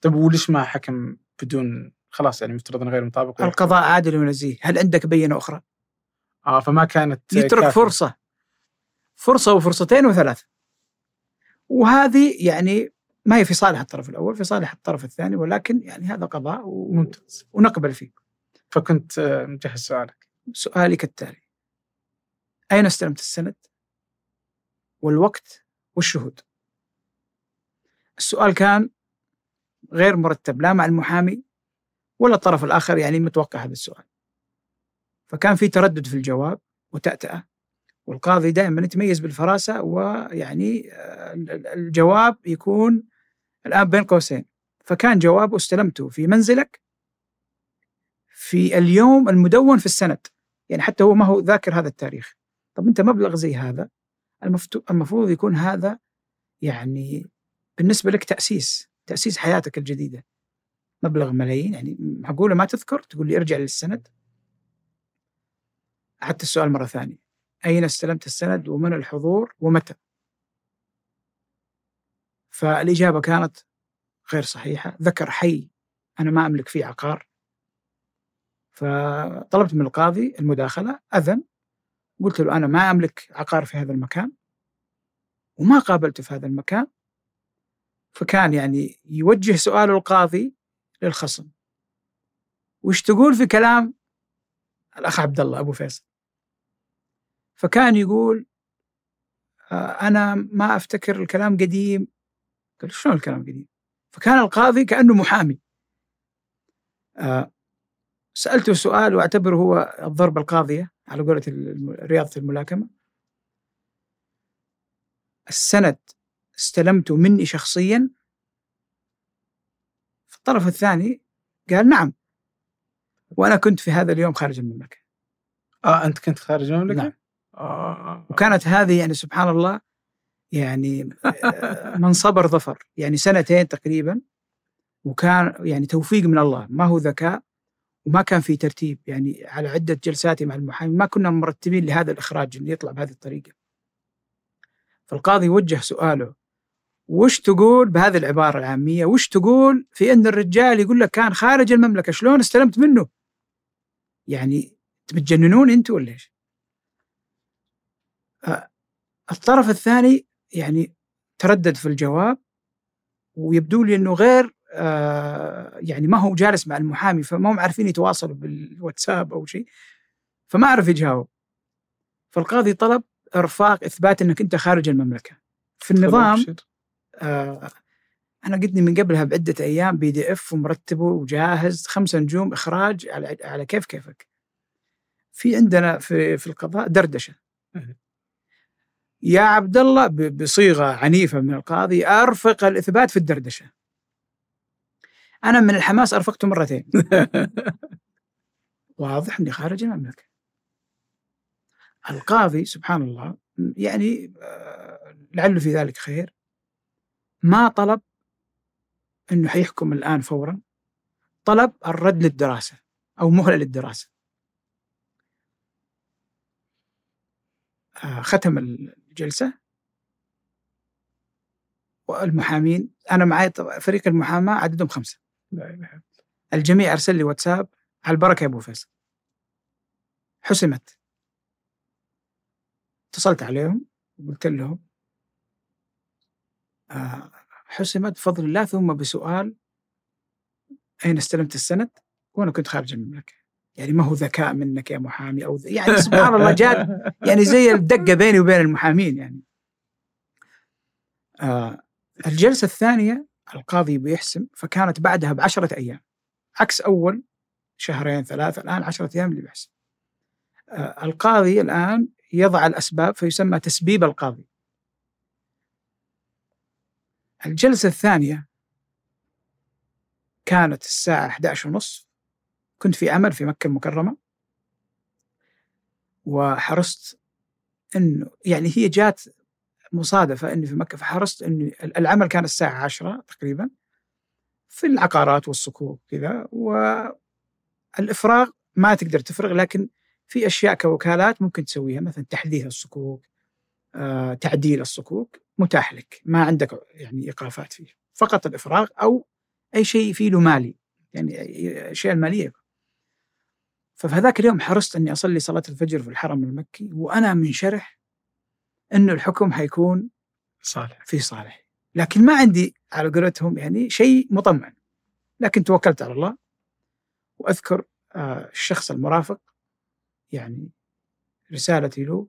طيب وليش ما حكم بدون خلاص يعني مفترض إنه غير مطابق؟ القضاء عادل ونزيه. هل عندك بينة أخرى؟ آه فما كانت يترك كافية. فرصة. فرصة وفرصتين وثلاث وهذه يعني ما هي في صالح الطرف الأول في صالح الطرف الثاني ولكن يعني هذا قضاء و... ممتاز ونقبل فيه. فكنت آه، مجهز سؤالك. سؤالي كالتالي أين استلمت السند؟ والوقت والشهود. السؤال كان غير مرتب لا مع المحامي ولا الطرف الآخر يعني متوقع هذا السؤال. فكان في تردد في الجواب وتأتأة والقاضي دائما يتميز بالفراسة ويعني آه، الجواب يكون الآن بين قوسين. فكان جوابه استلمته في منزلك في اليوم المدون في السند يعني حتى هو ما هو ذاكر هذا التاريخ. طب أنت مبلغ زي هذا؟ المفروض يكون هذا يعني بالنسبة لك تأسيس تأسيس حياتك الجديدة. مبلغ ملايين يعني معقولة ما تذكر؟ تقول لي ارجع للسند. أعدت السؤال مرة ثانية. أين استلمت السند؟ ومن الحضور؟ ومتى؟ فالإجابة كانت غير صحيحة. ذكر حي أنا ما أملك فيه عقار. فطلبت من القاضي المداخلة أذن قلت له أنا ما أملك عقار في هذا المكان وما قابلته في هذا المكان فكان يعني يوجه سؤال القاضي للخصم. وش تقول في كلام الأخ عبد الله أبو فيصل؟ فكان يقول آه، أنا ما أفتكر الكلام قديم. قال شلون الكلام قديم؟ فكان القاضي كأنه محامي. آه، سألته سؤال وأعتبره هو الضربة القاضية. على قولة رياضة الملاكمة السند استلمته مني شخصيا في الطرف الثاني قال نعم وأنا كنت في هذا اليوم خارج المملكة آه أنت كنت خارج المملكة؟ نعم. آه. وكانت هذه يعني سبحان الله يعني آه، من صبر ظفر يعني سنتين تقريبا وكان يعني توفيق من الله ما هو ذكاء وما كان في ترتيب يعني على عدة جلساتي مع المحامي ما كنا مرتبين لهذا الإخراج اللي يطلع بهذه الطريقة. فالقاضي وجه سؤاله وش تقول بهذه العبارة العامية وش تقول في أن الرجال يقول لك كان خارج المملكة شلون استلمت منه؟ يعني بتجننون أنتوا ولا إيش؟ آه، الطرف الثاني يعني تردد في الجواب ويبدو لي إنه غير يعني ما هو جالس مع المحامي فما هم عارفين يتواصلوا بالواتساب أو شيء فما عرف يجاوب. فالقاضي طلب إرفاق إثبات إنك أنت خارج المملكة. في النظام. آه أنا قدني من قبلها بعدة أيام بي دي إف ومرتبه وجاهز خمسة نجوم إخراج على على كيف كيفك. في عندنا في في القضاء دردشة. يا عبد الله بصيغة عنيفة من القاضي أرفق الإثبات في الدردشة. أنا من الحماس أرفقته مرتين. واضح إني خارج المملكة. القاضي سبحان الله يعني آه، لعله في ذلك خير. ما طلب إنه حيحكم الآن فورا. طلب الرد للدراسة أو مهلة للدراسة. آه، ختم الجلسة. والمحامين أنا معي فريق المحاماة عددهم خمسة. الجميع أرسل لي واتساب. على البركه يا أبو فيصل؟ حسمت. اتصلت عليهم وقلت لهم آه، حسمت بفضل الله ثم بسؤال أين استلمت السند؟ وأنا كنت خارج المملكة. يعني ما هو ذكاء منك يا محامي أو يعني سبحان الله جات يعني زي الدقة بيني وبين المحامين يعني. آه الجلسة الثانية القاضي بيحسم فكانت بعدها بعشرة أيام. عكس أول شهرين ثلاثة الآن عشرة أيام اللي بيحسم. آه القاضي الآن يضع الأسباب فيسمى تسبيب القاضي. الجلسة الثانية كانت الساعة 11 ونصف كنت في عمل في مكة المكرمة. وحرصت إنه يعني هي جات مصادفة إني في مكة فحرصت انه العمل كان الساعة 10 تقريبا في العقارات والصكوك كذا والافراغ ما تقدر تفرغ لكن في أشياء كوكالات ممكن تسويها مثلا تحديث الصكوك آه، تعديل الصكوك متاح لك ما عندك يعني إيقافات فيه فقط الإفراغ أو أي شيء فيه له مالي يعني الاشياء المالية. ففي هذاك اليوم حرصت إني أصلي صلاة الفجر في الحرم المكي وأنا منشرح إنه الحكم حيكون صالح. في صالح. لكن ما عندي على قولتهم يعني شيء مطمئن. لكن توكلت على الله وأذكر آه، الشخص المرافق يعني رسالتي له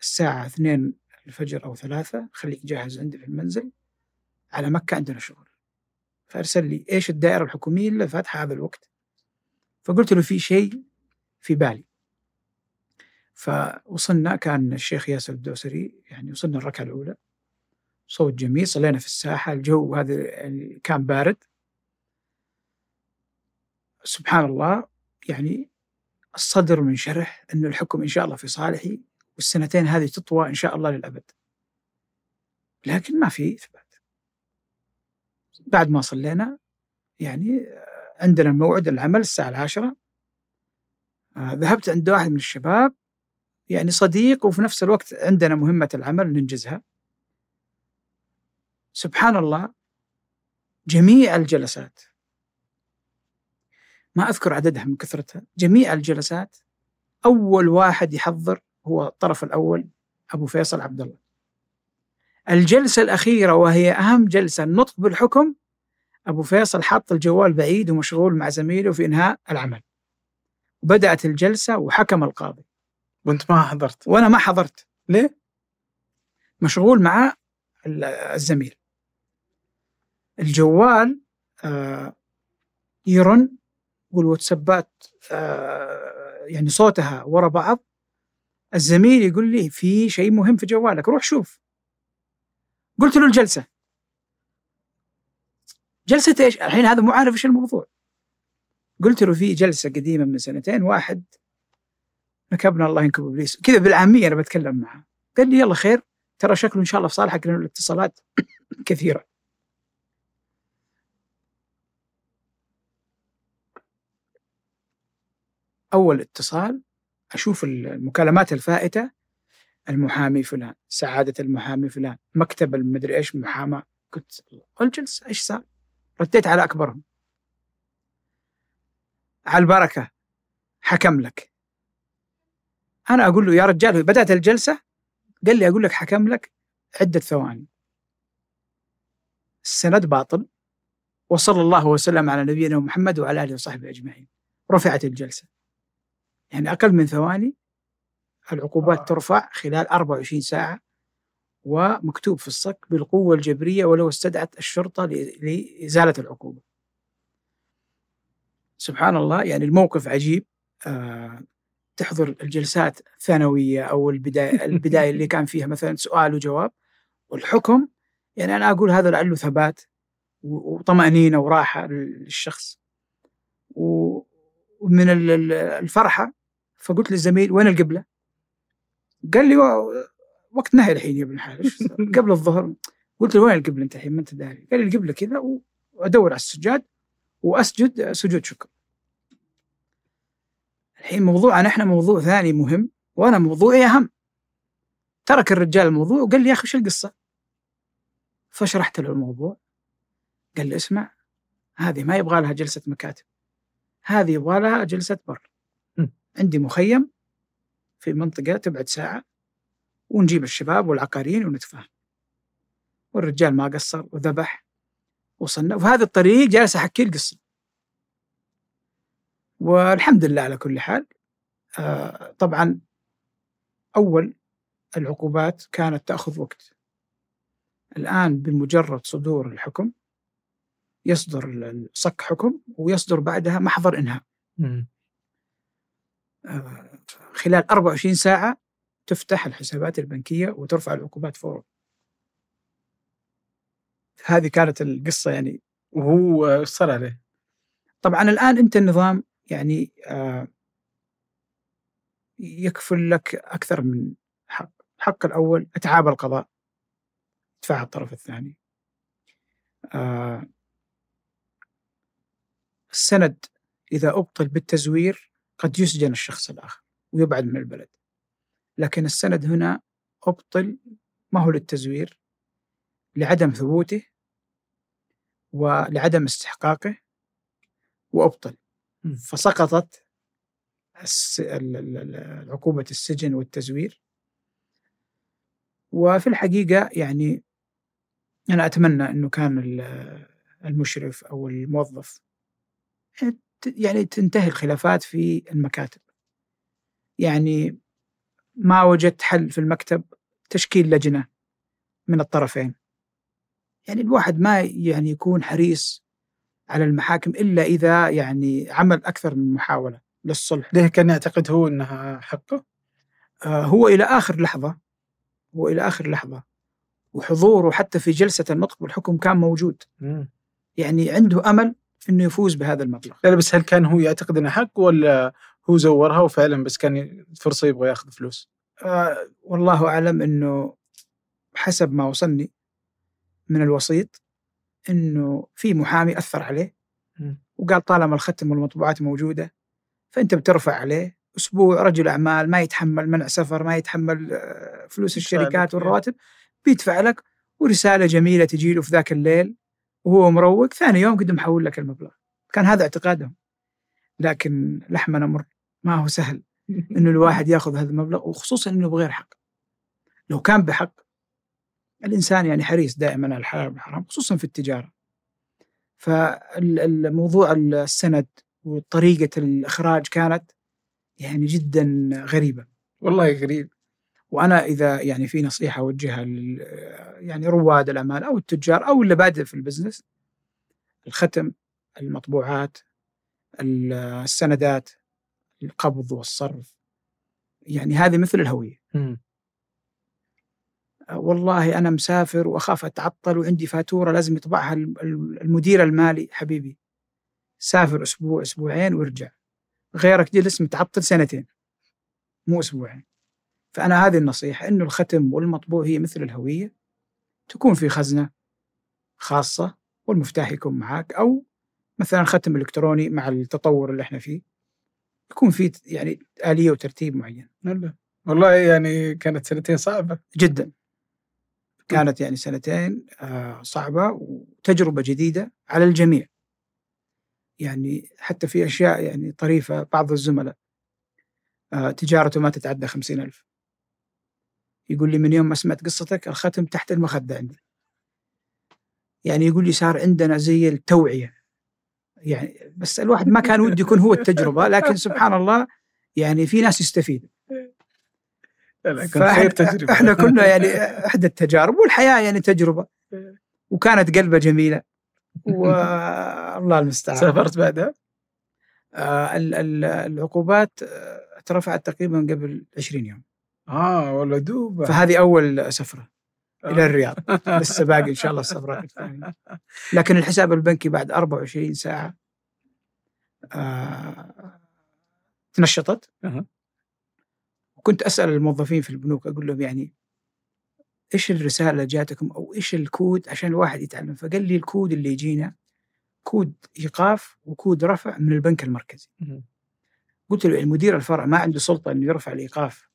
الساعة اثنين الفجر أو ثلاثة خليك جاهز عندي في المنزل على مكة عندنا شغل. فأرسل لي إيش الدائرة الحكومية اللي فاتحة هذا الوقت؟ فقلت له في شيء في بالي. فوصلنا كان الشيخ ياسر الدوسري يعني وصلنا الركعة الأولى. صوت جميل صلينا في الساحة الجو هذا يعني كان بارد. سبحان الله يعني الصدر منشرح أنه الحكم إن شاء الله في صالحي والسنتين هذه تطوى إن شاء الله للأبد. لكن ما في إثبات. بعد ما صلينا يعني عندنا موعد العمل الساعة العاشرة. آه، ذهبت عند واحد من الشباب يعني صديق وفي نفس الوقت عندنا مهمة العمل ننجزها. سبحان الله جميع الجلسات ما أذكر عددها من كثرتها جميع الجلسات أول واحد يحضر هو الطرف الأول أبو فيصل عبد الله. الجلسة الأخيرة وهي أهم جلسة النطق بالحكم أبو فيصل حط الجوال بعيد ومشغول مع زميله في إنهاء العمل. بدأت الجلسة وحكم القاضي. وأنت ما حضرت. وأنا ما حضرت. ليه؟ مشغول مع الزميل. الجوال آه يرن والواتسابات آه يعني صوتها ورا بعض. الزميل يقول لي في شيء مهم في جوالك روح شوف. قلت له الجلسة. جلسة إيش؟ الحين هذا مو عارف إيش الموضوع. قلت له في جلسة قديمة من سنتين واحد نكبنا الله ينكب إبليس. كذا بالعامية أنا بتكلم معه. قال لي يلا خير ترى شكله إن شاء الله في صالحك لأن الاتصالات كثيرة. أول اتصال أشوف المكالمات الفائتة المحامي فلان سعادة المحامي فلان مكتب المدري إيش محاماة. قلت الجلس إيش صار؟ رديت على أكبرهم. على البركة حكم لك. أنا أقول له يا رجال بدأت الجلسة؟ قال لي أقول لك حكم لك عدة ثواني. السند باطل وصلى الله وسلم على نبينا محمد وعلى آله وصحبه أجمعين. رفعت الجلسة. يعني أقل من ثواني العقوبات آه. ترفع خلال 24 ساعة ومكتوب في الصك بالقوة الجبرية ولو استدعت الشرطة لإزالة العقوبة. سبحان الله يعني الموقف عجيب. آه تحضر الجلسات الثانوية أو البداية البداية اللي كان فيها مثلا سؤال وجواب والحكم يعني أنا أقول هذا لعله ثبات وطمأنينة وراحة للشخص. ومن الفرحة فقلت للزميل وين القبلة؟ قال لي وقت نهي الحين يا ابن الحلال قبل الظهر. قلت له وين القبلة أنت الحين؟ ما أنت داري. قال لي القبلة كذا وأدور على السجاد وأسجد سجود شكر. الحين موضوعنا إحنا موضوع ثاني مهم وأنا موضوعي أهم. ترك الرجال الموضوع وقال لي يا أخي وش القصة؟ فشرحت له الموضوع. قال لي اسمع هذه ما يبغى لها جلسة مكاتب. هذه يبغى لها جلسة بر. عندي مخيم في منطقة تبعد ساعة ونجيب الشباب والعقاريين ونتفاهم. والرجال ما قصر وذبح وصلنا وفي هذا الطريق جالس أحكي القصة. والحمد لله على كل حال. آه طبعا أول العقوبات كانت تأخذ وقت. الآن بمجرد صدور الحكم يصدر صك حكم ويصدر بعدها محضر إنهاء. آه خلال 24 ساعة تفتح الحسابات البنكية وترفع العقوبات فورا. هذه كانت القصة يعني وهو صار عليه. طبعا الآن أنت النظام يعني آه يكفل لك أكثر من حق. الحق الأول إتعاب القضاء. دفع الطرف الثاني. آه السند إذا أبطل بالتزوير قد يسجن الشخص الآخر ويبعد من البلد. لكن السند هنا أبطل ما هو للتزوير لعدم ثبوته ولعدم استحقاقه وأبطل. فسقطت عقوبة السجن والتزوير. وفي الحقيقة يعني أنا أتمنى أنه كان المشرف أو الموظف يعني تنتهي الخلافات في المكاتب. يعني ما وجدت حل في المكتب تشكيل لجنة من الطرفين. يعني الواحد ما يعني يكون حريص على المحاكم إلا إذا يعني عمل أكثر من محاولة للصلح. ليه كان يعتقد هو إنها حقه؟ آه هو إلى آخر لحظة هو إلى آخر لحظة وحضوره حتى في جلسة النطق بالحكم كان موجود. م. يعني عنده أمل إنه يفوز بهذا المبلغ. لا بس هل كان هو يعتقد انها حق ولا هو زورها وفعلا بس كان فرصة يبغى يأخذ فلوس؟ آه والله أعلم إنه حسب ما وصلني من الوسيط إنه في محامي أثر عليه وقال طالما الختم والمطبوعات موجودة فأنت بترفع عليه أسبوع رجل أعمال ما يتحمل منع سفر ما يتحمل آه، فلوس الشركات والرواتب بيدفع لك ورسالة جميلة تجي له في ذاك الليل وهو مروق ثاني يوم قد محول لك المبلغ. كان هذا اعتقادهم. لكن لحمنا مر ما هو سهل إنه الواحد يأخذ هذا المبلغ وخصوصا إنه بغير حق. لو كان بحق الإنسان يعني حريص دائما على الحلال والحرام خصوصا في التجارة. فالموضوع السند وطريقة الإخراج كانت يعني جدا غريبة. والله غريب. وأنا إذا يعني في نصيحة أوجهها يعني رواد الأعمال أو التجار أو اللي بادئ في البزنس الختم المطبوعات السندات القبض والصرف يعني هذه مثل الهوية. م. والله أنا مسافر وأخاف أتعطل وعندي فاتورة لازم يطبعها المدير المالي حبيبي. سافر أسبوع أسبوعين وارجع. غيرك جلس متعطل سنتين مو أسبوعين. فأنا هذه النصيحة إنه الختم والمطبوع هي مثل الهوية. تكون في خزنة خاصة والمفتاح يكون معك أو مثلا ختم إلكتروني مع التطور اللي إحنا فيه. يكون في يعني آلية وترتيب معين. والله يعني كانت سنتين صعبة. جدا. كانت يعني سنتين آه، صعبة وتجربة جديدة على الجميع. يعني حتى في أشياء يعني طريفة بعض الزملاء آه، تجارته ما تتعدى خمسين ألف. يقول لي من يوم ما سمعت قصتك الختم تحت المخدة عندي. يعني يقول لي صار عندنا زي التوعية. يعني بس الواحد ما كان ودي يكون هو التجربة لكن سبحان الله يعني في ناس يستفيد خير تجربة. إحنا كنا يعني إحدى التجارب والحياة يعني تجربة. وكانت قلبة جميلة. والله المستعان. سافرت بعدها؟ آه العقوبات آه، اترفعت تقريبا قبل 20 يوم. آه والله دوب. فهذه أول سفرة إلى الرياض. لسه باقي إن شاء الله السفرات الثانية. لكن الحساب البنكي بعد 24 ساعة آه تنشطت. وكنت أسأل الموظفين في البنوك أقول لهم يعني إيش الرسالة اللي جاتكم أو إيش الكود عشان الواحد يتعلم؟ فقال لي الكود اللي يجينا كود إيقاف وكود رفع من البنك المركزي. قلت له المدير الفرع ما عنده سلطة إنه يرفع الإيقاف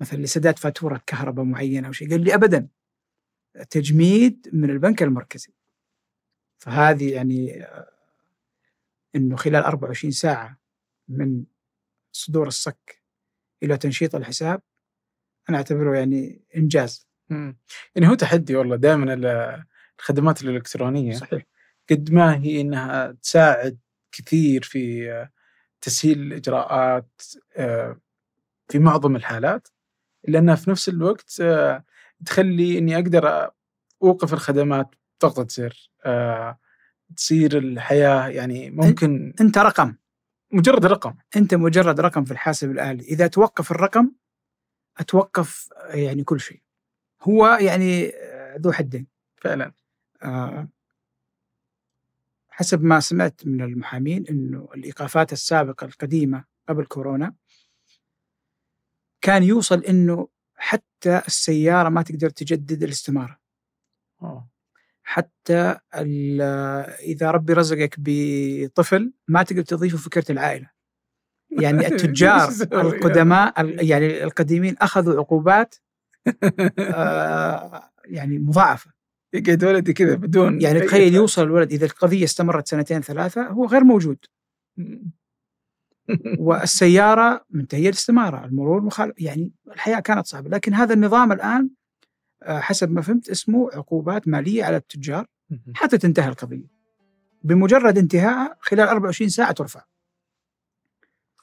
مثلا لسداد فاتورة كهرباء معينة أو شيء. قال لي ابدا تجميد من البنك المركزي. فهذه يعني آه، إنه خلال 24 ساعة من صدور الصك إلى تنشيط الحساب أنا أعتبره يعني إنجاز. مم. يعني هو تحدي والله دائما ال- الخدمات الإلكترونية. صحيح. قد ما هي إنها تساعد كثير في تسهيل الإجراءات آه، في معظم الحالات إلا أنها في نفس الوقت آه، تخلي إني أقدر أوقف الخدمات بضغطة زر آه، تصير الحياة يعني ممكن إنت رقم. مجرد رقم. أنت مجرد رقم في الحاسب الآلي. إذا توقف الرقم أتوقف يعني كل شيء. هو يعني آه، ذو حدين. فعلا. آه، حسب ما سمعت من المحامين إنه الإيقافات السابقة القديمة قبل كورونا كان يوصل إنه حتى السيارة ما تقدر تجدد الاستمارة. أوه. حتى ال- إذا ربي رزقك بطفل ما تقدر تضيفه فكره العائلة يعني التجار يسوي؟ القدماء ال- يعني القديمين أخذوا عقوبات آه، يعني مضاعفة يقعد ولدي كذا بدون يعني تخيل. يوصل الولد إذا القضية استمرت سنتين ثلاثة هو غير موجود والسيارة منتهيه الاستمارة المرور مخالف يعني الحياة كانت صعبة لكن هذا النظام الآن حسب ما فهمت اسمه عقوبات مالية على التجار حتى تنتهي القضية. بمجرد انتهائها خلال 24 ساعة ترفع.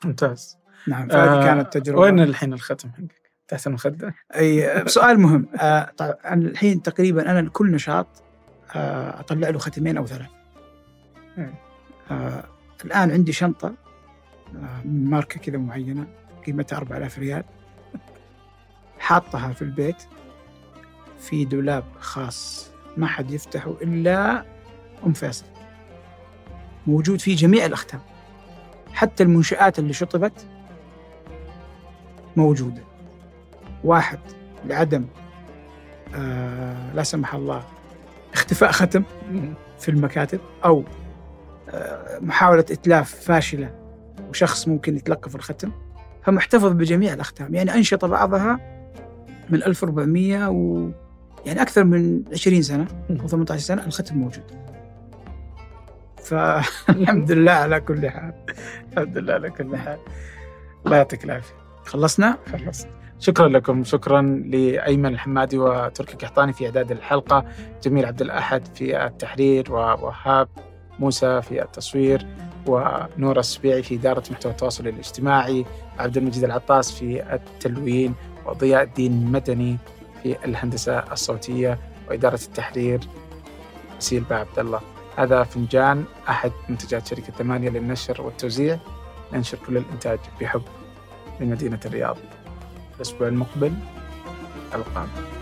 ممتاز. نعم فهذه آه، كانت تجربة. وين الحين الختم حقك؟ تحت المخدة؟ أي سؤال مهم. آه أنا الحين تقريبا أنا لكل نشاط آه أطلع له ختمين أو ثلاث مم. آه الآن عندي شنطة آه من ماركة كذا معينة قيمتها 4000 ريال. حاطها في البيت. في دولاب خاص. ما حد يفتحه إلا أم فيصل. موجود فيه جميع الأختام. حتى المنشآت اللي شطبت موجودة. واحد لعدم آه لا سمح الله اختفاء ختم في المكاتب أو آه محاولة إتلاف فاشلة وشخص ممكن يتلقف الختم. فمحتفظ بجميع الأختام. يعني انشطه بعضها من 1400 و يعني أكثر من 20 سنة أو 18 سنة الختم موجود. فالحمد لله على كل حال. الحمد لله على كل حال. الله يعطيك العافية. خلصنا؟ خلص شكرا لكم. شكرا لأيمن الحمادي وتركي القحطاني في إعداد الحلقة. جميل عبد الأحد في التحرير ووهاب موسى في التصوير ونور السبيعي في إدارة محتوى التواصل الاجتماعي. عبد المجيد العطاس في التلوين. وضياء الدين مدني في الهندسة الصوتية وإدارة التحرير وسيل با عبد الله. هذا فنجان أحد منتجات شركة ثمانية للنشر والتوزيع. ننشر كل الإنتاج بحب من مدينة الرياض. الأسبوع المقبل ألقاكم.